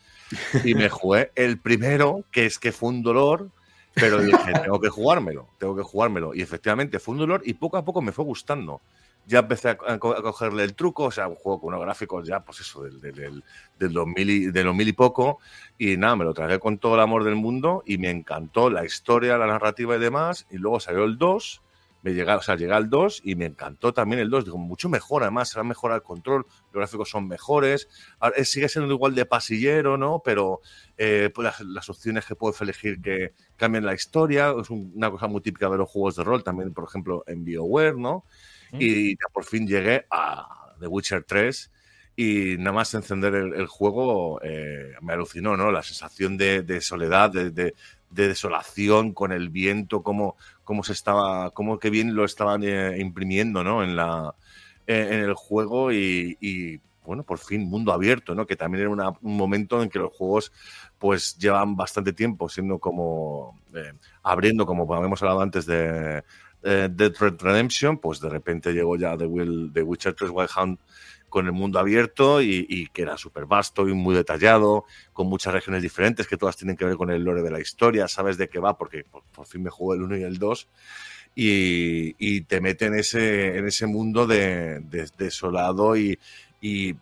Y me jugué el primero, que es que fue un dolor, pero dije, tengo que jugármelo, tengo que jugármelo. Y efectivamente fue un dolor y poco a poco me fue gustando. Ya empecé a, cogerle el truco, o sea, un juego con unos gráficos ya, pues eso, del, del, del, 2000 y, de los mil y poco. Y nada, me lo traje con todo el amor del mundo y me encantó la historia, la narrativa y demás. Y luego salió el 2 me llega, o sea, llega al 2 y me encantó también el 2. Digo, mucho mejor, además, se va a mejorar el control, los gráficos son mejores. sigue siendo igual de pasillero, ¿no? Pero eh, pues las, opciones que puedes elegir que cambien la historia, es una cosa muy típica de los juegos de rol, también, por ejemplo, en BioWare, ¿no? Y ya por fin llegué a The Witcher 3 y nada más encender el, juego eh, me alucinó, ¿no? La sensación de, soledad, de, de desolación con el viento, cómo, cómo se estaba, cómo que bien lo estaban eh, imprimiendo, ¿no? En la, eh, en el juego y, bueno, por fin mundo abierto, ¿no? Que también era un momento en que los juegos pues llevan bastante tiempo siendo como eh, abriendo, como habíamos hablado antes de eh, Dead Red Redemption, pues de repente llegó ya The, Will, The Witcher 3 Wild Hunt con el mundo abierto y, que era súper vasto y muy detallado, con muchas regiones diferentes que todas tienen que ver con el lore de la historia, sabes de qué va, porque por, fin me jugué el 1 y el 2, y, te mete en ese, en ese mundo de, desolado y, y,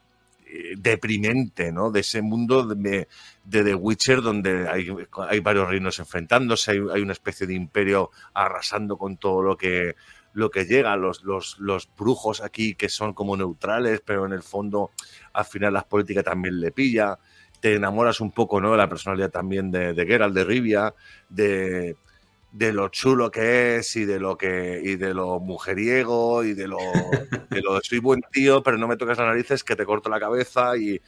deprimente, ¿no? De ese mundo de, The Witcher donde hay, hay varios reinos enfrentándose, hay, hay, una especie de imperio arrasando con todo lo que lo que llega, los, los, los, brujos aquí que son como neutrales, pero en el fondo al final las políticas también le pilla, te enamoras un poco ¿no? de la personalidad también de, de Geralt, de Rivia, de, de lo chulo que es y de lo que y de lo mujeriego y de lo de lo soy buen tío pero no me tocas las narices que te corto la cabeza y,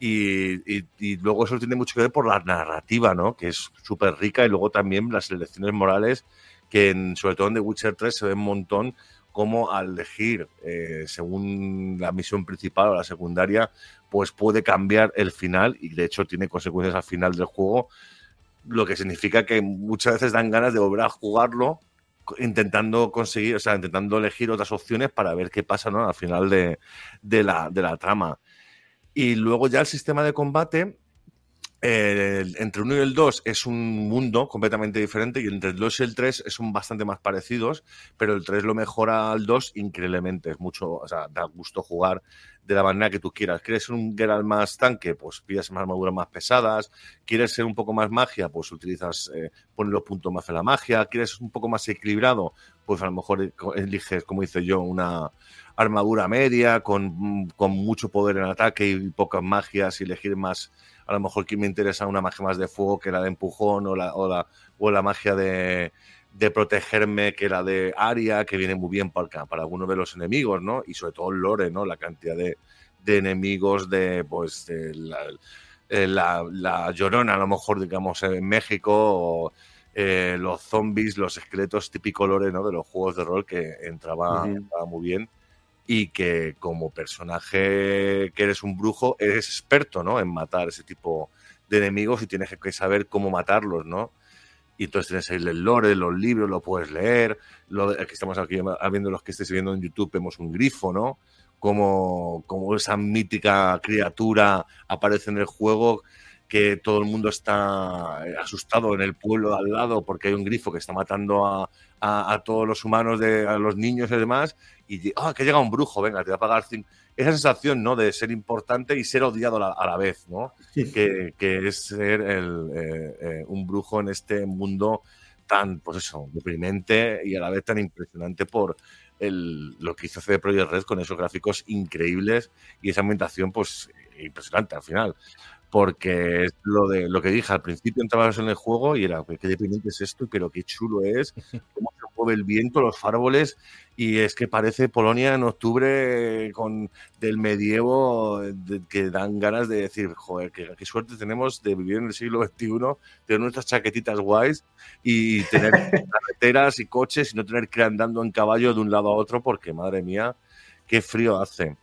y, y, luego eso tiene mucho que ver por la narrativa no que es súper rica y luego también las elecciones morales que sobre todo en The Witcher 3 se ve un montón cómo al elegir eh, según la misión principal o la secundaria, pues puede cambiar el final y de hecho tiene consecuencias al final del juego, lo que significa que muchas veces dan ganas de volver a jugarlo intentando conseguir, o sea, intentando elegir otras opciones para ver qué pasa ¿no? al final de, de, la, de la trama. Y luego ya el sistema de combate, entre el 1 y el 2 es un mundo completamente diferente y entre el 2 y el 3 son bastante más parecidos, pero el 3 lo mejora al 2 increíblemente. Es mucho, o sea, da gusto jugar de la manera que tú quieras. ¿Quieres ser un Geralt más tanque? Pues pides más armaduras más pesadas. ¿Quieres ser un poco más magia? Pues utilizas, eh, los puntos más en la magia. ¿Quieres un poco más equilibrado? Pues a lo mejor eliges, como hice yo, una armadura media con, con mucho poder en ataque y pocas magias y elegir más a lo mejor que me interesa una magia más de fuego que la de empujón o la, o la, o la magia de, de protegerme que la de Aria, que viene muy bien para, para algunos de los enemigos, ¿no? Y sobre todo el lore, ¿no? La cantidad de, de enemigos de, pues, de la, eh, la, la, llorona, a lo mejor, digamos, en México, o eh, los zombies, los esqueletos típico lore, ¿no? De los juegos de rol que entraba, entraba muy bien y que como personaje que eres un brujo, eres experto, ¿no? En matar ese tipo de enemigos y tienes que saber cómo matarlos, ¿no? Y entonces tienes el lore, los libros, lo puedes leer. Lo que estamos aquí viendo los que estéis viendo en YouTube, vemos un grifo, ¿no? Como, como esa mítica criatura aparece en el juego que todo el mundo está asustado en el pueblo al lado porque hay un grifo que está matando a, a, todos los humanos, de, a los niños y demás, y ah, que llega un brujo, venga, te va a pagar. Esa sensación, ¿no? De ser importante y ser odiado a la, vez, ¿no? Que, que, es ser el, eh, eh, un brujo en este mundo tan, pues eso, deprimente y a la vez tan impresionante por el, lo que hizo CD Projekt Red con esos gráficos increíbles y esa ambientación, pues, impresionante al final porque es lo de lo que dije al principio entrabas en el juego y era qué deprimente es esto pero qué chulo es cómo se mueve el viento los árboles y es que parece Polonia en octubre con del medievo que dan ganas de decir joder qué, qué, suerte tenemos de vivir en el siglo XXI tener nuestras chaquetitas guays y tener carreteras y coches y no tener que ir andando en caballo de un lado a otro porque madre mía qué frío hace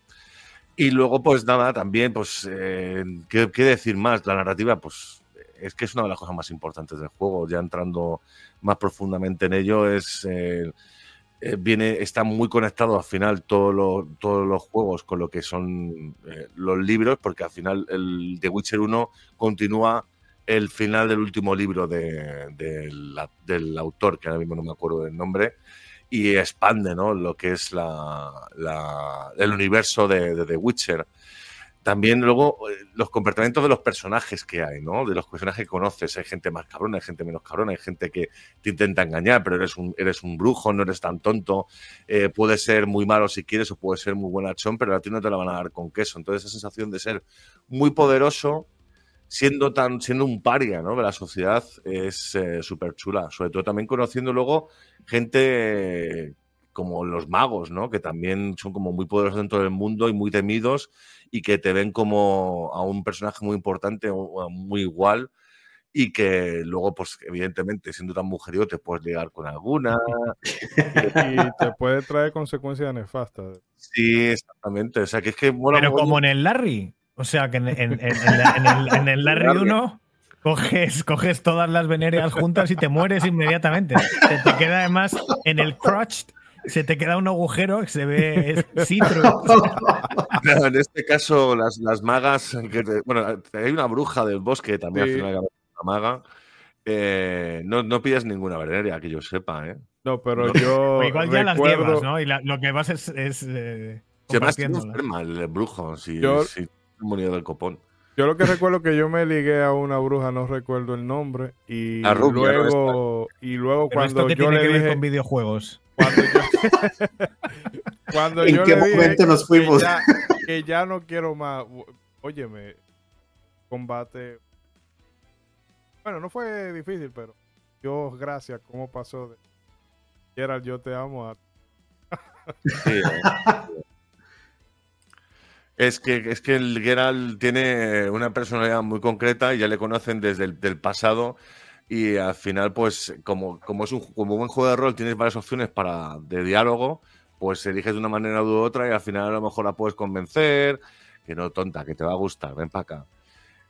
y luego, pues nada, también, pues, eh, ¿qué, decir más? La narrativa, pues, es que es una de las cosas más importantes del juego. Ya entrando más profundamente en ello, es. Eh, eh, viene, está muy conectado al final todos los juegos con lo que son los libros, porque al final el The Witcher 1 continúa el final del último libro de, del autor, que ahora mismo no me acuerdo del nombre, y expande ¿no? lo que es la, el universo de, The Witcher. También luego eh, los comportamientos de los personajes que hay, ¿no? De los personajes que conoces. Hay gente más cabrona, hay gente menos cabrona, hay gente que te intenta engañar, pero eres un, eres un brujo, no eres tan tonto. Eh, puede ser muy malo si quieres o puede ser muy buenachón, pero a ti no te la van a dar con queso. Entonces esa sensación de ser muy poderoso, siendo tan siendo un paria ¿no? de la sociedad es eh, súper chula. Sobre todo también conociendo luego gente como los magos, ¿no? que también son como muy poderosos dentro del mundo y muy temidos y que te ven como a un personaje muy importante o muy igual y que luego, pues evidentemente, siendo tan mujeriego, te puedes ligar con alguna. y te puede traer consecuencias nefastas. Sí, exactamente. O sea, que es que Pero como en el Larry. O sea, que en, el, Larry 1 coges, coges todas las venéreas juntas y te mueres inmediatamente. Se te queda además en el crotch se te queda un agujero que se ve citro. en este caso, las, las magas, bueno, hay una bruja del bosque también, al final una maga. Eh, no, no pides ninguna venerea, que yo sepa, ¿eh? No, pero yo. igual ya las llevas, ¿no? Y lo que vas es. es eh, se enferma el brujo, si, yo... si del copón. Yo lo que recuerdo que yo me ligué a una bruja, no recuerdo el nombre, y luego y luego cuando yo le dije con videojuegos. Cuando yo, ¿En qué momento nos fuimos? Que ya, no quiero más. Óyeme, combate. Bueno, no fue difícil, pero Dios gracias, cómo pasó de Gerald, yo te amo a. sí, Es que, es que el Geralt tiene una personalidad muy concreta y ya le conocen desde el pasado y al final, pues, como, como es un como buen juego de rol, tienes varias opciones para de diálogo, pues eliges de una manera u otra y al final a lo mejor la puedes convencer, que no tonta, que te va a gustar, ven para acá.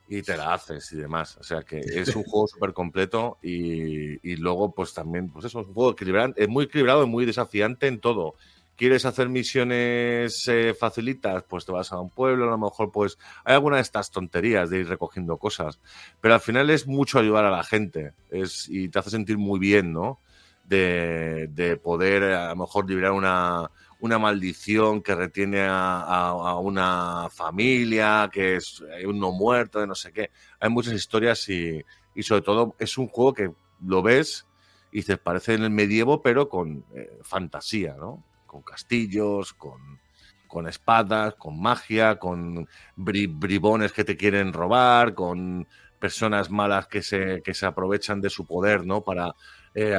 Y te la haces y demás. O sea que es un juego súper completo y, y, luego, pues también, pues eso, es un juego es muy equilibrado y muy desafiante en todo. ¿Quieres hacer misiones eh, facilitas? Pues te vas a un pueblo, a lo mejor pues hay alguna de estas tonterías de ir recogiendo cosas, pero al final es mucho ayudar a la gente es, y te hace sentir muy bien, ¿no? De, poder a lo mejor liberar una, una maldición que retiene a, una familia, que es uno muerto, de no sé qué. Hay muchas historias y, y sobre todo es un juego que lo ves y dices, parece en el medievo, pero con eh, fantasía, ¿no? Con castillos, con, con espadas, con magia, con bribones que te quieren robar, con personas malas que se, que se aprovechan de su poder, ¿no? Para eh,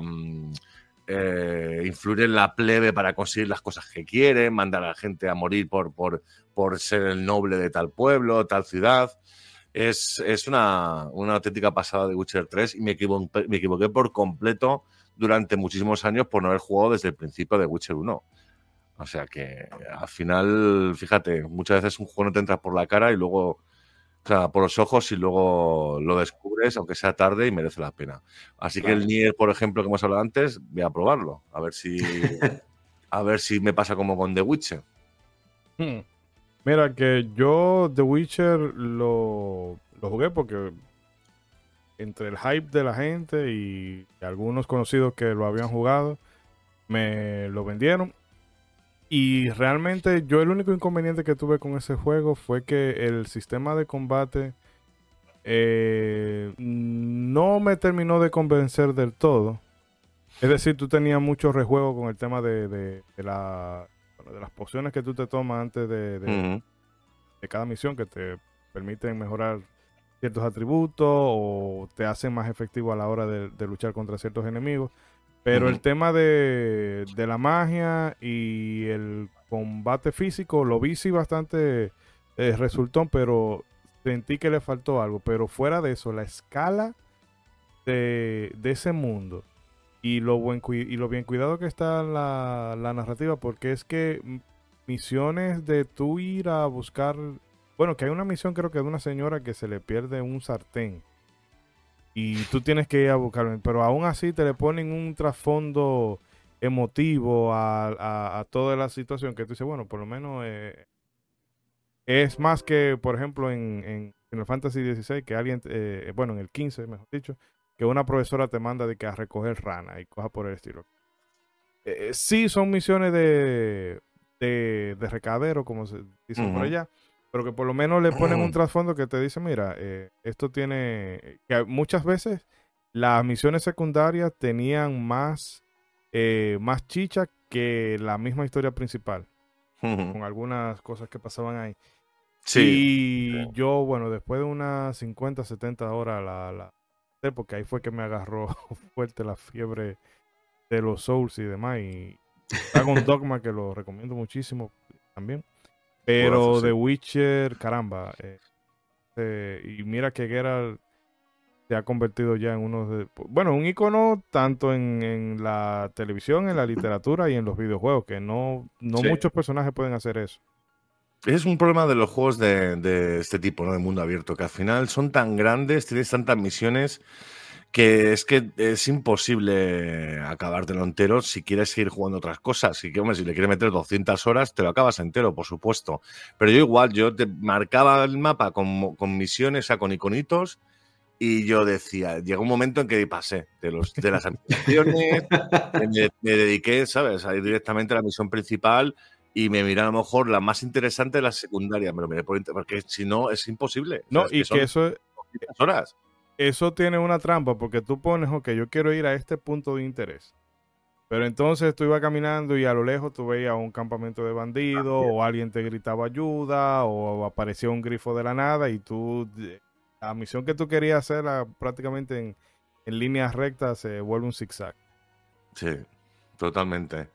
mm, eh, influir en la plebe para conseguir las cosas que quieren, mandar a la gente a morir por, por, por ser el noble de tal pueblo, tal ciudad. Es, es una, una, auténtica pasada de Witcher 3 y me, me equivoqué por completo durante muchísimos años por no haber jugado desde el principio de Witcher 1. O sea que al final, fíjate, muchas veces un juego no te entra por la cara y luego, o sea, por los ojos y luego lo descubres, aunque sea tarde y merece la pena. Así que el Nier, por ejemplo, que hemos hablado antes, voy a probarlo, a ver si, a ver si me pasa como con The Witcher. Hmm. Mira, que yo The Witcher lo, lo jugué porque entre el hype de la gente y algunos conocidos que lo habían jugado, me lo vendieron. Y realmente yo el único inconveniente que tuve con ese juego fue que el sistema de combate eh, no me terminó de convencer del todo. Es decir, tú tenías mucho rejuego con el tema de, de, la, de las pociones que tú te tomas antes de, de cada misión que te permiten mejorar ciertos atributos o te hacen más efectivo a la hora de, luchar contra ciertos enemigos. Pero el tema de, la magia y el combate físico lo vi sí bastante eh, resultó, pero sentí que le faltó algo. Pero fuera de eso, la escala de, ese mundo y lo, buen, y lo bien cuidado que está la, la narrativa, porque es que misiones de tú ir a buscar bueno, que hay una misión creo que de una señora que se le pierde un sartén. Y tú tienes que ir a buscarlo. Pero aún así te le ponen un trasfondo emotivo a, toda la situación que tú dices, bueno, por lo menos eh, es más que, por ejemplo, en, en, el Fantasy XVI, que alguien, eh, bueno, en el 15, mejor dicho, que una profesora te manda de que a recoger rana y coja por el estilo. Eh, sí, son misiones de, de, recadero, como se dice por allá pero que por lo menos le ponen un trasfondo que te dice, mira, eh, esto tiene, que muchas veces las misiones secundarias tenían más, eh, más chicha que la misma historia principal, con algunas cosas que pasaban ahí. Sí. Y yo, bueno, después de unas 50, 70 horas, la, la, porque ahí fue que me agarró fuerte la fiebre de los Souls y demás, y hago un dogma que lo recomiendo muchísimo también. Pero The Witcher, caramba. Eh, eh, y mira que Geralt se ha convertido ya en uno de, bueno, un icono tanto en, la televisión, en la literatura y en los videojuegos, que no, no muchos personajes pueden hacer eso. Es un problema de los juegos de, este tipo, ¿no? De mundo abierto, que al final son tan grandes, tienes tantas misiones que es que es imposible acabártelo entero si quieres seguir jugando otras cosas. Si, hombre, si le quieres meter 200 horas, te lo acabas entero, por supuesto. Pero yo igual, yo te marcaba el mapa con, con misiones, o sea, con iconitos, y yo decía, llegó un momento en que pasé de, los, de las aplicaciones, me, dediqué, ¿sabes?, a ir directamente a la misión principal y me miré a lo mejor la más interesante de la secundaria, me lo miré por porque si no es imposible. No, y que, eso es... Horas. Eso tiene una trampa porque tú pones, ok, yo quiero ir a este punto de interés. Pero entonces tú ibas caminando y a lo lejos tú veías un campamento de bandidos o alguien te gritaba ayuda o aparecía un grifo de la nada y tú la misión que tú querías hacer prácticamente en, líneas rectas se vuelve un zigzag. Sí, totalmente.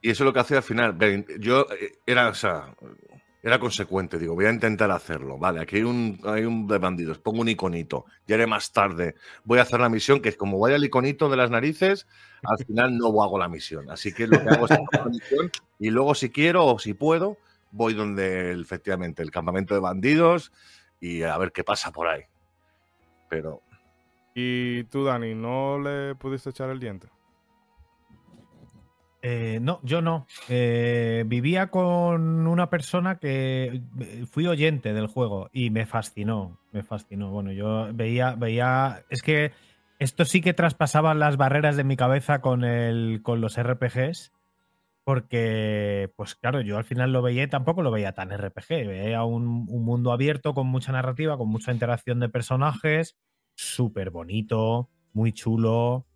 Y eso es lo que hacía al final. Yo eh, era, o sea, era consecuente, digo, voy a intentar hacerlo. Vale, aquí hay un, hay un de bandidos, pongo un iconito, ya haré más tarde. Voy a hacer la misión, que es como vaya el iconito de las narices, al final no hago la misión. Así que lo que hago es la misión y luego si quiero o si puedo, voy donde efectivamente el campamento de bandidos y a ver qué pasa por ahí pero... ¿Y tú, Dani, no le pudiste echar el diente? Eh, no, yo no. Eh, vivía con una persona que eh, fui oyente del juego y me fascinó, me fascinó. Bueno, yo veía, veía, es que esto sí que traspasaba las barreras de mi cabeza con, el, con los RPGs, porque, pues claro, yo al final lo veía tampoco lo veía tan RPG, veía un, un mundo abierto con mucha narrativa, con mucha interacción de personajes, súper bonito, muy chulo,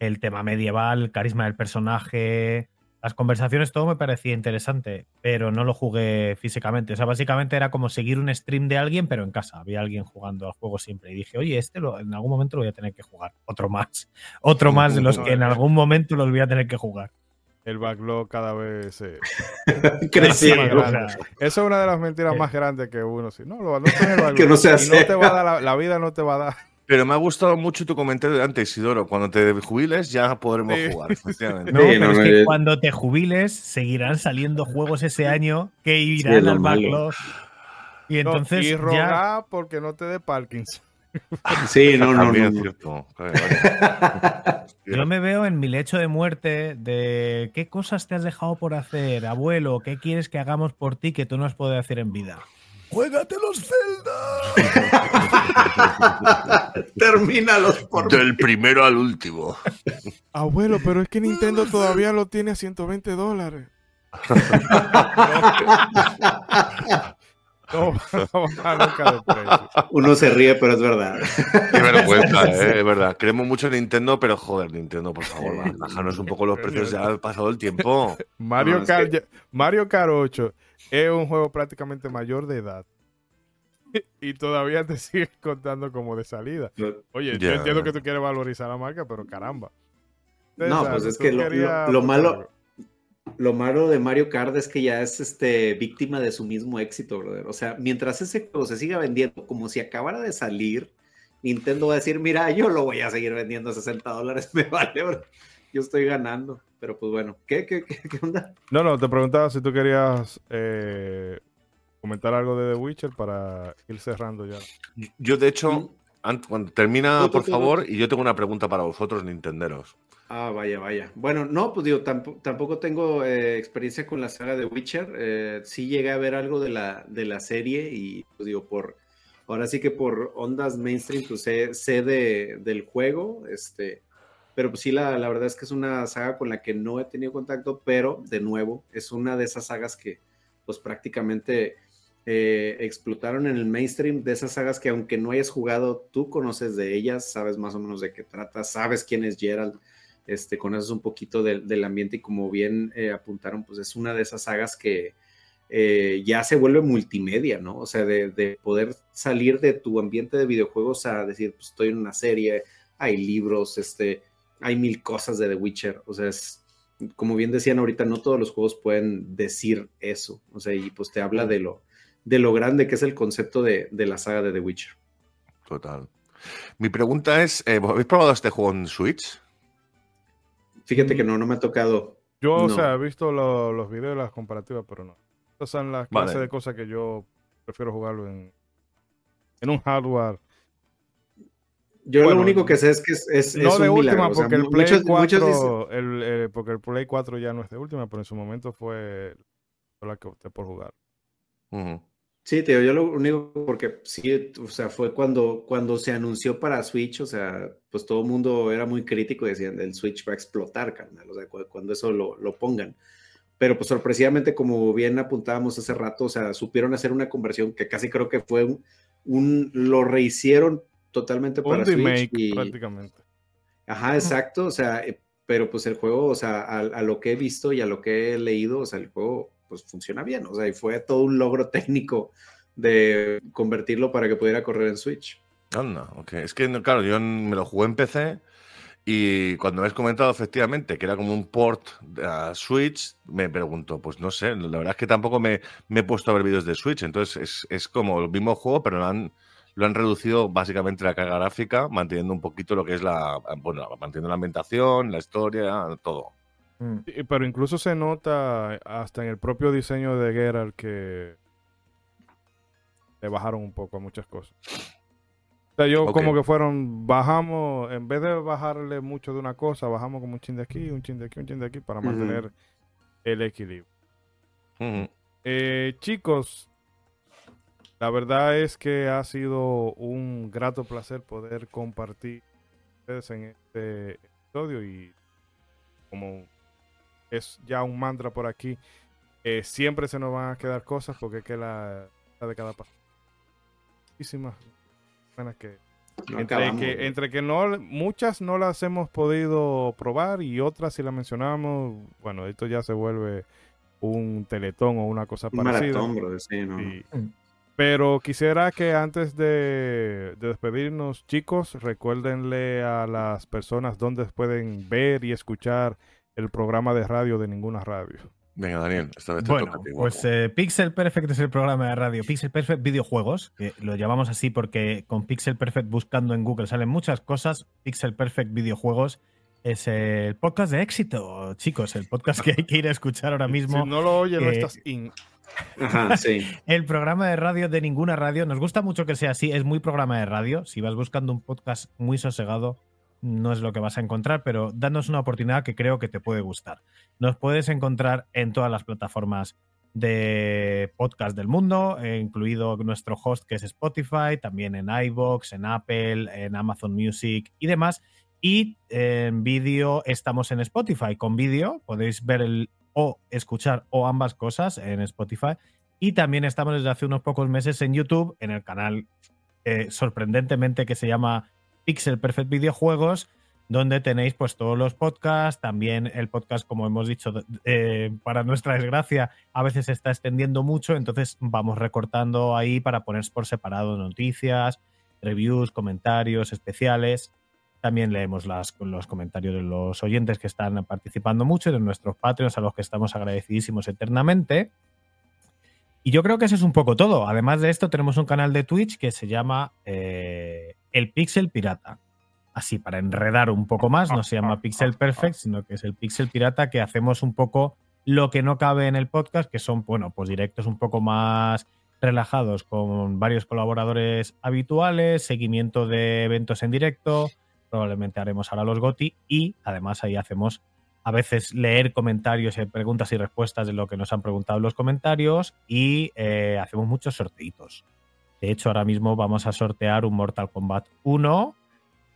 el tema medieval, el carisma del personaje, las conversaciones, todo me parecía interesante, pero no lo jugué físicamente. O sea, básicamente era como seguir un stream de alguien, pero en casa. Había alguien jugando al juego siempre. Y dije, oye, este lo, en algún momento lo voy a tener que jugar. Otro más. Otro más de los que en algún momento los voy a tener que jugar el backlog cada vez se creciendo. Eso es una de las mentiras más grandes que uno. Si no, lo el backlog. que no se hace. no te va a dar, la, vida no te va a dar. Pero me ha gustado mucho tu comentario de antes, Isidoro. Cuando te jubiles ya podremos jugar, efectivamente. No, pero es que cuando te jubiles seguirán saliendo juegos ese año que irán al backlog. Y entonces. y rogar porque no te dé Parkinson. Sí, no, no, no. Yo me veo en mi lecho de muerte de qué cosas te has dejado por hacer, abuelo, qué quieres que hagamos por ti que tú no has podido hacer en vida. ¡Juégate los Zelda! Termínalos por Del primero al último. Abuelo, pero es que Nintendo todavía lo tiene a 120 dólares. Uno se ríe, pero es verdad. Qué vergüenza, ¿eh? es verdad. Queremos mucho Nintendo, pero joder, Nintendo, por favor, bajanos un poco los precios, ya ha pasado el tiempo. Mario, Kart, Mario Kart 8 es un juego prácticamente mayor de edad. Y todavía te sigues contando como de salida. Oye, yo entiendo que tú quieres valorizar la marca, pero caramba. no, pues es que lo malo lo malo de Mario Kart es que ya es este, víctima de su mismo éxito, brother. O sea, mientras ese juego se siga vendiendo como si acabara de salir, Nintendo va a decir, mira, yo lo voy a seguir vendiendo a 60 dólares, me vale, bro. Yo estoy ganando. Pero pues bueno, ¿qué, qué, qué, onda? No, no, te preguntaba si tú querías eh, comentar algo de The Witcher para ir cerrando ya. Yo, de hecho, cuando termina, por favor, y yo tengo una pregunta para vosotros, Nintenderos. Ah, vaya, vaya. Bueno, no, pues digo, tampoco, tengo eh, experiencia con la saga de Witcher. Eh, sí llegué a ver algo de la, de la serie y, pues digo, por, ahora sí que por ondas mainstream, pues sé, del juego, este, pero pues sí, la, la, verdad es que es una saga con la que no he tenido contacto, pero de nuevo, es una de esas sagas que, pues prácticamente eh, explotaron en el mainstream, de esas sagas que aunque no hayas jugado, tú conoces de ellas, sabes más o menos de qué trata, sabes quién es Gerald este, conoces un poquito del ambiente y como bien eh, apuntaron, pues es una de esas sagas que eh, ya se vuelve multimedia, ¿no? O sea, de, poder salir de tu ambiente de videojuegos a decir, pues estoy en una serie, hay libros, este, hay mil cosas de The Witcher, o sea, es, como bien decían ahorita, no todos los juegos pueden decir eso, o sea, y pues te habla de lo, de lo grande que es el concepto de, de la saga de The Witcher. Total. Mi pregunta es, eh, ¿habéis probado este juego en Switch? Fíjate que no, no me ha tocado. Yo, o sea, he visto lo- los videos de las comparativas, pero no. Estas son las Vale. clases de cosas que yo prefiero jugarlo en, en un hardware. Yo Bueno, lo único que sé es que es, es, no es de un última, milagro. o sea, porque el Play muchos- 4, muchos dicen- el, eh, porque el Play 4 ya no es de última, pero en su momento fue la que opté por jugar. Ujú. Sí, te digo, yo lo único, porque sí, o sea, fue cuando, cuando se anunció para Switch, o sea, pues todo el mundo era muy crítico y decían, el Switch va a explotar, carnal, o sea, cu- cuando eso lo, lo pongan. Pero pues sorpresivamente, como bien apuntábamos hace rato, o sea, supieron hacer una conversión que casi creo que fue un, un- lo rehicieron totalmente para Un Switch. remake y- prácticamente. Ajá, exacto, o sea, eh, pero pues el juego, o sea, a, a lo que he visto y a lo que he leído, o sea, el juego pues funciona bien, o sea, y fue todo un logro técnico de convertirlo para que pudiera correr en Switch. Anda, ok. Es que, no, claro, yo me lo jugué en PC y cuando me has comentado efectivamente que era como un port a Switch, me pregunto, pues no sé, la verdad es que tampoco me, me he puesto a ver vídeos de Switch, entonces es, es como el mismo juego, pero lo han, lo han reducido básicamente la carga gráfica, manteniendo un poquito lo que es la, bueno, manteniendo la ambientación, la historia, todo. Mm. Sí, Pero incluso se nota hasta en el propio diseño de Geralt que le bajaron un poco a muchas cosas. O sea, yo como que fueron, bajamos, en vez de bajarle mucho de una cosa, bajamos como un chin de aquí, un chin de aquí, un chin de aquí para mantener el equilibrio. Eh, chicos, la verdad es que ha sido un grato placer poder compartir con ustedes en este episodio y como es ya un mantra por aquí, eh, siempre se nos van a quedar cosas porque es que la, la de cada paso. Muchísimas buenas que No entre que, entre que no, muchas no las hemos podido probar y otras si las mencionamos, bueno, esto ya se vuelve un teletón o una cosa un parecida. maratón, bro, sí, ¿no? Sí. Pero quisiera que antes de, de despedirnos, chicos, recuérdenle a las personas dónde pueden ver y escuchar el programa de radio de ninguna radio. Venga, Daniel, esta vez te Bueno, toca a ti, pues eh, Pixel Perfect es el programa de radio. Pixel Perfect Videojuegos, que lo llamamos así porque con Pixel Perfect buscando en Google salen muchas cosas. Pixel Perfect Videojuegos es el podcast de éxito, chicos, el podcast que hay que ir a escuchar ahora mismo. Si no lo oyes, no eh, estás in. Ajá, sí. El programa de radio de ninguna radio. Nos gusta mucho que sea así. Es muy programa de radio. Si vas buscando un podcast muy sosegado, no es lo que vas a encontrar, pero danos una oportunidad que creo que te puede gustar. Nos puedes encontrar en todas las plataformas de podcast del mundo, eh, incluido nuestro host que es Spotify, también en iBox, en Apple, en Amazon Music y demás. Y en vídeo estamos en Spotify. Con vídeo podéis ver el o escuchar o ambas cosas en Spotify. Y también estamos desde hace unos pocos meses en YouTube, en el canal eh, sorprendentemente que se llama Pixel Perfect Videojuegos, donde tenéis pues todos los podcasts, también el podcast, como hemos dicho, eh, para nuestra desgracia, a veces se está extendiendo mucho, entonces vamos recortando ahí para poner por separado noticias, reviews, comentarios especiales. También leemos las, los comentarios de los oyentes que están participando mucho de nuestros Patreons a los que estamos agradecidísimos eternamente. Y yo creo que eso es un poco todo. Además de esto, tenemos un canal de Twitch que se llama eh, El Pixel Pirata. Así, para enredar un poco más, no se llama Pixel Perfect, sino que es el Pixel Pirata que hacemos un poco lo que no cabe en el podcast, que son, bueno, pues directos un poco más relajados con varios colaboradores habituales, seguimiento de eventos en directo, probablemente haremos ahora los GOTI y además ahí hacemos a veces leer comentarios y preguntas y respuestas de lo que nos han preguntado en los comentarios y eh, hacemos muchos sorteitos. De hecho, ahora mismo vamos a sortear un Mortal Kombat 1,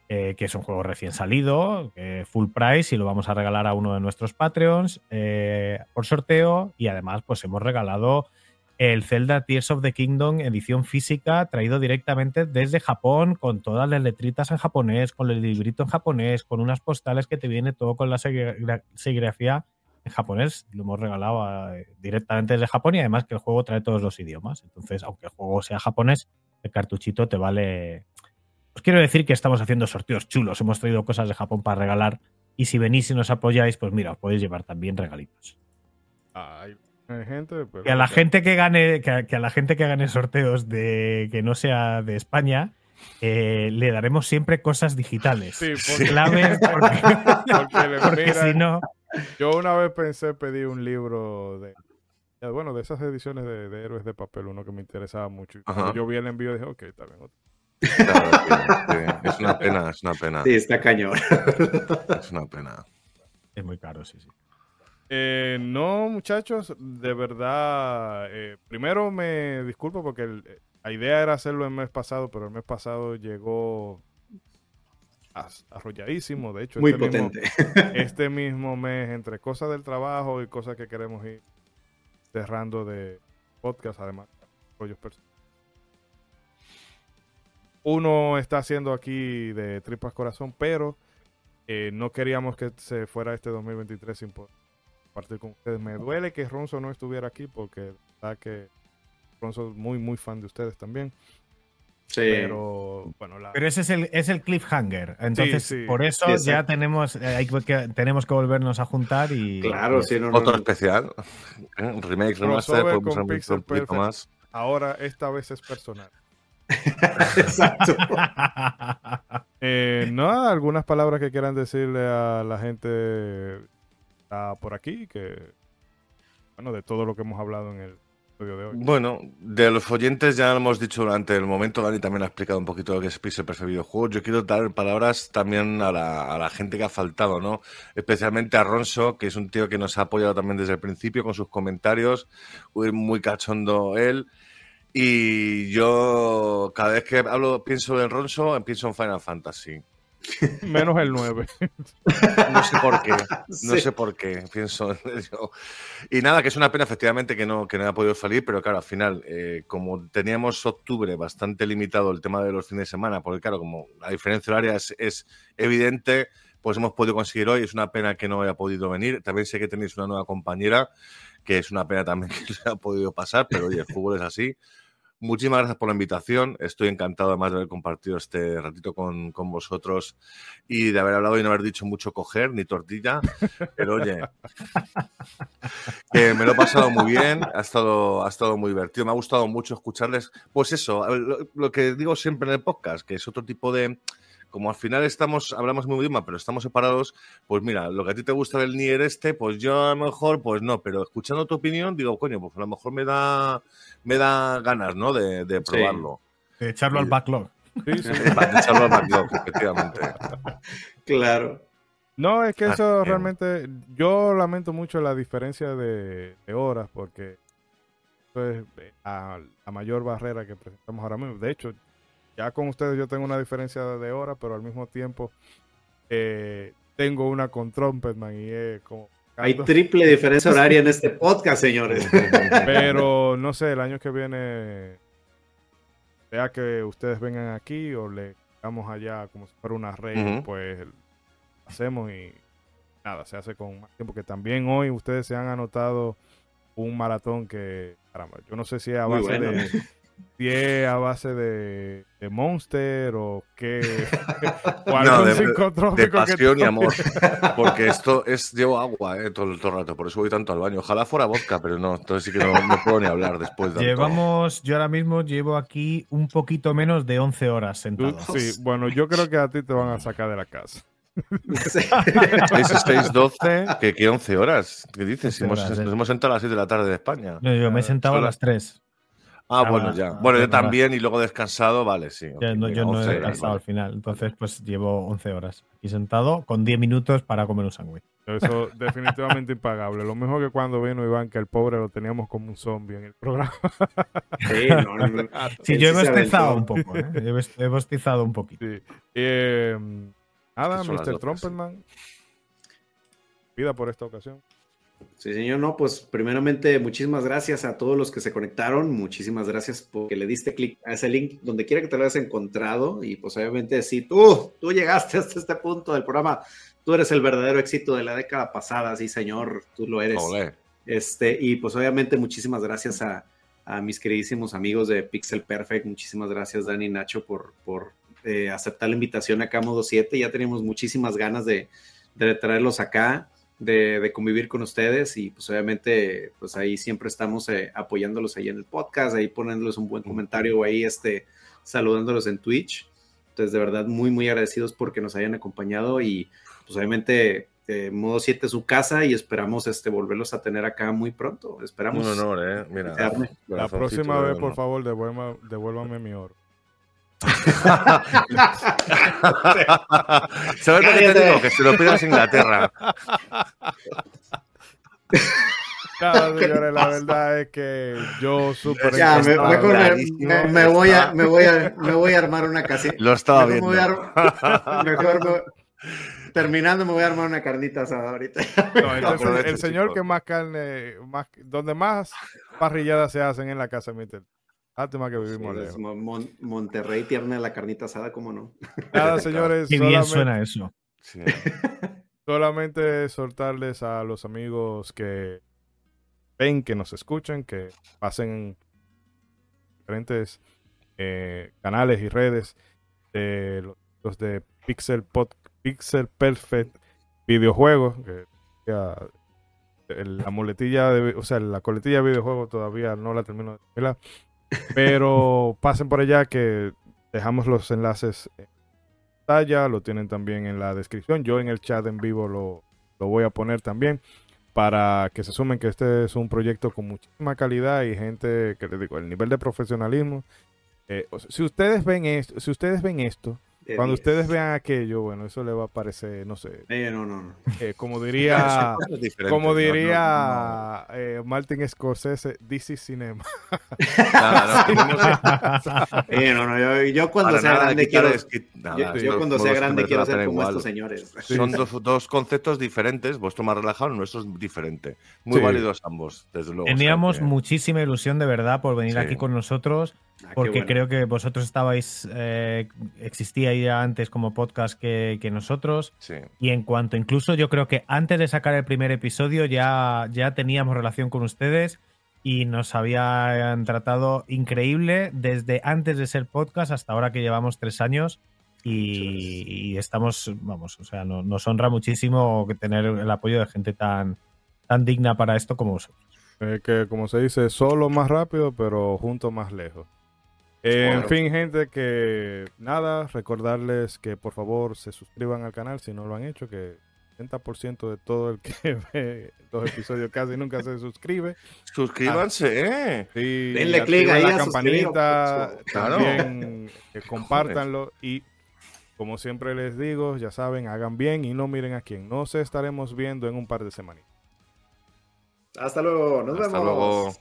eh, que es un juego recién salido, eh, full price, y lo vamos a regalar a uno de nuestros Patreons eh, por sorteo. Y además, pues hemos regalado el Zelda Tears of the Kingdom edición física traído directamente desde Japón con todas las letritas en japonés, con el librito en japonés, con unas postales que te viene todo con la serigra- serigrafía en japonés. Lo hemos regalado a- directamente desde Japón y además que el juego trae todos los idiomas. Entonces, aunque el juego sea japonés, el cartuchito te vale... Os quiero decir que estamos haciendo sorteos chulos. Hemos traído cosas de Japón para regalar y si venís y nos apoyáis, pues mira, os podéis llevar también regalitos. Ay, hay gente, pero- Que a la gente que gane, que a, que a la gente que gane sorteos de que no sea de España, eh, le daremos siempre cosas digitales. Sí, porque, Claves, porque, porque le- porque si no. yo una vez pensé pedir un libro de, bueno, de esas ediciones de, de héroes de papel, uno que me interesaba mucho. Y yo vi el envío dije, ok, está bien. otro. Claro, sí, sí. Es una pena, es una pena. Sí, está cañón. Es una pena. Es muy caro, sí, sí. Eh, no, muchachos, de verdad, eh, primero me disculpo porque el- eh, la idea era hacerlo el mes pasado, pero el mes pasado llegó arrolladísimo. De hecho, Muy este mismo- potente. este mismo mes, entre cosas del trabajo y cosas que queremos ir cerrando de podcast, además, rollos personales. Uno está haciendo aquí de tripas corazón, pero eh, no queríamos que se fuera este 2023 sin poder compartir con ustedes. Me duele que Ronzo no estuviera aquí porque verdad que Ronzo es muy, muy fan de ustedes también. Sí. Pero bueno, la, Pero ese es el, es el cliffhanger. Entonces, sí. por eso Sí, ya tenemos, eh, hay que, tenemos que volvernos a juntar y. Claro, sí, no, no, Otro no. especial. ¿eh? Remake, remaster, un poquito Perfect. más. ahora esta vez es personal. Exacto. Eh, no, algunas palabras que quieran decirle a la gente está por aquí, que bueno, de todo lo que hemos hablado en el episodio de hoy. Bueno, de los oyentes ya lo hemos dicho durante el momento, Dani también ha explicado un poquito lo que es Pixel Perfect Videojuegos. Yo quiero dar palabras también a la, a la gente que ha faltado, ¿no? Especialmente a Ronso, que es un tío que nos ha apoyado también desde el principio con sus comentarios, muy cachondo él. Y yo cada vez que hablo, pienso en Ronso, pienso en Final Fantasy. Menos el 9. No sé por qué. No Sí. sé por qué, pienso en. Y nada, que es una pena efectivamente que no, que no haya podido salir, pero claro, al final, eh, como teníamos octubre bastante limitado el tema de los fines de semana, porque claro, como la diferencia horaria es, es evidente, pues hemos podido conseguir hoy. Es una pena que no haya podido venir. También sé que tenéis una nueva compañera, que es una pena también que no haya podido pasar, pero oye, el fútbol es así. Muchísimas gracias por la invitación. Estoy encantado además de haber compartido este ratito con, con vosotros y de haber hablado y no haber dicho mucho coger ni tortilla. Pero oye, que me lo he pasado muy bien, ha estado, ha estado muy divertido. Me ha gustado mucho escucharles. Pues eso, lo, lo que digo siempre en el podcast, que es otro tipo de. Como al final estamos, hablamos muy idioma, pero estamos separados, pues mira, lo que a ti te gusta del Nier este, pues yo a lo mejor, pues no, pero escuchando tu opinión, digo, coño, pues a lo mejor me da, me da ganas, ¿no? De, de probarlo. De echarlo al backlog. Sí, sí. Para echarlo al backlog, efectivamente. Claro. No, es que Ah, eso bien. realmente, yo lamento mucho la diferencia de, de horas porque eso es eh, a- la mayor barrera que presentamos ahora mismo. De hecho, ya con ustedes yo tengo una diferencia de horas, pero al mismo tiempo eh, tengo una con Trumpetman y es como... Hay triple diferencia horaria en este podcast, señores. Pero no sé, el año que viene, sea que ustedes vengan aquí o le damos allá como si fuera una red, pues hacemos y nada, se hace con más tiempo. Que también hoy ustedes se han anotado un maratón que, caramba, yo no sé si es a base bueno. de. Si es a base de, de Monster o qué. o No, algún de- psicotrópico De que pasión y amor. Porque esto es, llevo agua eh, todo, el- todo el rato, por eso voy tanto al baño. Ojalá fuera vodka, pero no, entonces sí que no, no puedo ni hablar después de tanto. Llevamos, yo ahora mismo llevo aquí un poquito menos de 11 horas sentado. Sí, bueno, yo creo que a ti te van a sacar de la casa. Sí. 6, 6, 12, que, que 11 horas. ¿Qué dices? Si 11 hemos- horas, eh. nos hemos sentado a las 6 de la tarde de España. No, yo me he sentado a las 3. Ah, Ah, bueno, ya. ah, Bueno, yo también y luego descansado, vale, sí. Yo no, venga, yo no 11 he descansado vale. al final. Entonces, pues llevo 11 horas aquí sentado con 10 minutos para comer un sándwich. Eso definitivamente impagable. Lo mejor que cuando vino Iván, que el pobre lo teníamos como un zombie en el programa. Sí, no, no, no. Sí, Él yo he sí bostezado un poco, ¿eh? He bos- He bostezado un poquito. Sí. Eh, Mr. 12, Trumpetman. Pida por esta ocasión. Sí, señor, no, pues primeramente muchísimas gracias a todos los que se conectaron, muchísimas gracias porque le diste clic a ese link donde quiera que te lo hayas encontrado y pues obviamente si tú, tú llegaste hasta este punto del programa, tú eres el verdadero éxito de la década pasada, sí señor, tú lo eres. Olé. Este, y pues obviamente muchísimas gracias a, a mis queridísimos amigos de Pixel Perfect, muchísimas gracias Dani y Nacho por, por eh, aceptar la invitación acá a Modo 7, ya teníamos muchísimas ganas de, de traerlos acá, de, de convivir con ustedes y pues obviamente pues ahí siempre estamos eh, apoyándolos ahí en el podcast, ahí poniéndoles un buen comentario o ahí este saludándolos en Twitch. Entonces, de verdad, muy, muy agradecidos porque nos hayan acompañado y pues obviamente eh, Modo 7 es su casa y esperamos este, volverlos a tener acá muy pronto. Esperamos. Un honor, ¿eh? Mira, la próxima vez, por favor, devuélvame, devuélvame mi oro. ¿Sabes lo que te digo? Que se lo pidas a Inglaterra. Claro, señores, la verdad es que yo súper ya, me, me, me, voy a, me, voy a, me voy a armar una casita. Lo estaba viendo. mejor terminando me voy a armar una carnita asada ahorita. No, el señor que más carne, más, donde más parrilladas se hacen en la casa, Mister. Lástima que vivimos sí, Monterrey tiene la carnita asada, ¿cómo no? Nada, señores. Qué bien suena eso. solamente soltarles a los amigos que ven, que nos escuchan, que pasen diferentes eh, canales y redes de los, de Pixel Pod, Pixel Perfect videojuegos. Que, la muletilla, de, o sea, la coletilla de videojuegos todavía no la termino de pero pasen por allá que dejamos los enlaces en pantalla, lo tienen también en la descripción. Yo en el chat en vivo lo, lo voy a poner también para que se sumen que este es un proyecto con muchísima calidad y gente que les digo, el nivel de profesionalismo. Eh, si ustedes ven esto, si ustedes ven esto, cuando ustedes vean aquello, bueno, eso le va a parecer, no sé. Eh, no, no, no. Eh, como diría, como diría eh, Martin Scorsese, DC Cinema. no, no, yo, yo cuando sea grande quiero. yo, cuando sea grande quiero ser como estos señores. Son dos, dos, conceptos diferentes. Vuestro más relajado, nuestro es diferente. Muy válidos ambos, desde luego. Teníamos muchísima ilusión de verdad por venir aquí con nosotros Ah, porque creo que vosotros estabais, eh, existía ya antes como podcast que, nosotros. Y en cuanto, incluso yo creo que antes de sacar el primer episodio ya, ya teníamos relación con ustedes y nos habían tratado increíble desde antes de ser podcast hasta ahora que llevamos tres años. Y, estamos, vamos, o sea, nos honra muchísimo tener el apoyo de gente tan, tan digna para esto como vosotros. que como se dice, solo más rápido, pero juntos más lejos. En fin, gente, que nada, recordarles que por favor se suscriban al canal si no lo han hecho, que el 70% de todo el que ve los episodios casi nunca se suscribe. Suscríbanse. Ah, Denle click ahí a la campanita, también que compártanlo y como siempre les digo, ya saben, hagan bien y no miren a quién. No se estaremos viendo en un par de semanas. Hasta luego, nos Hasta vemos. Luego.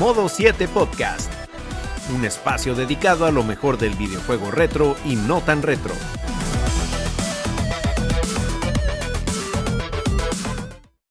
Modo 7 Podcast, un espacio dedicado a lo mejor del videojuego retro y no tan retro.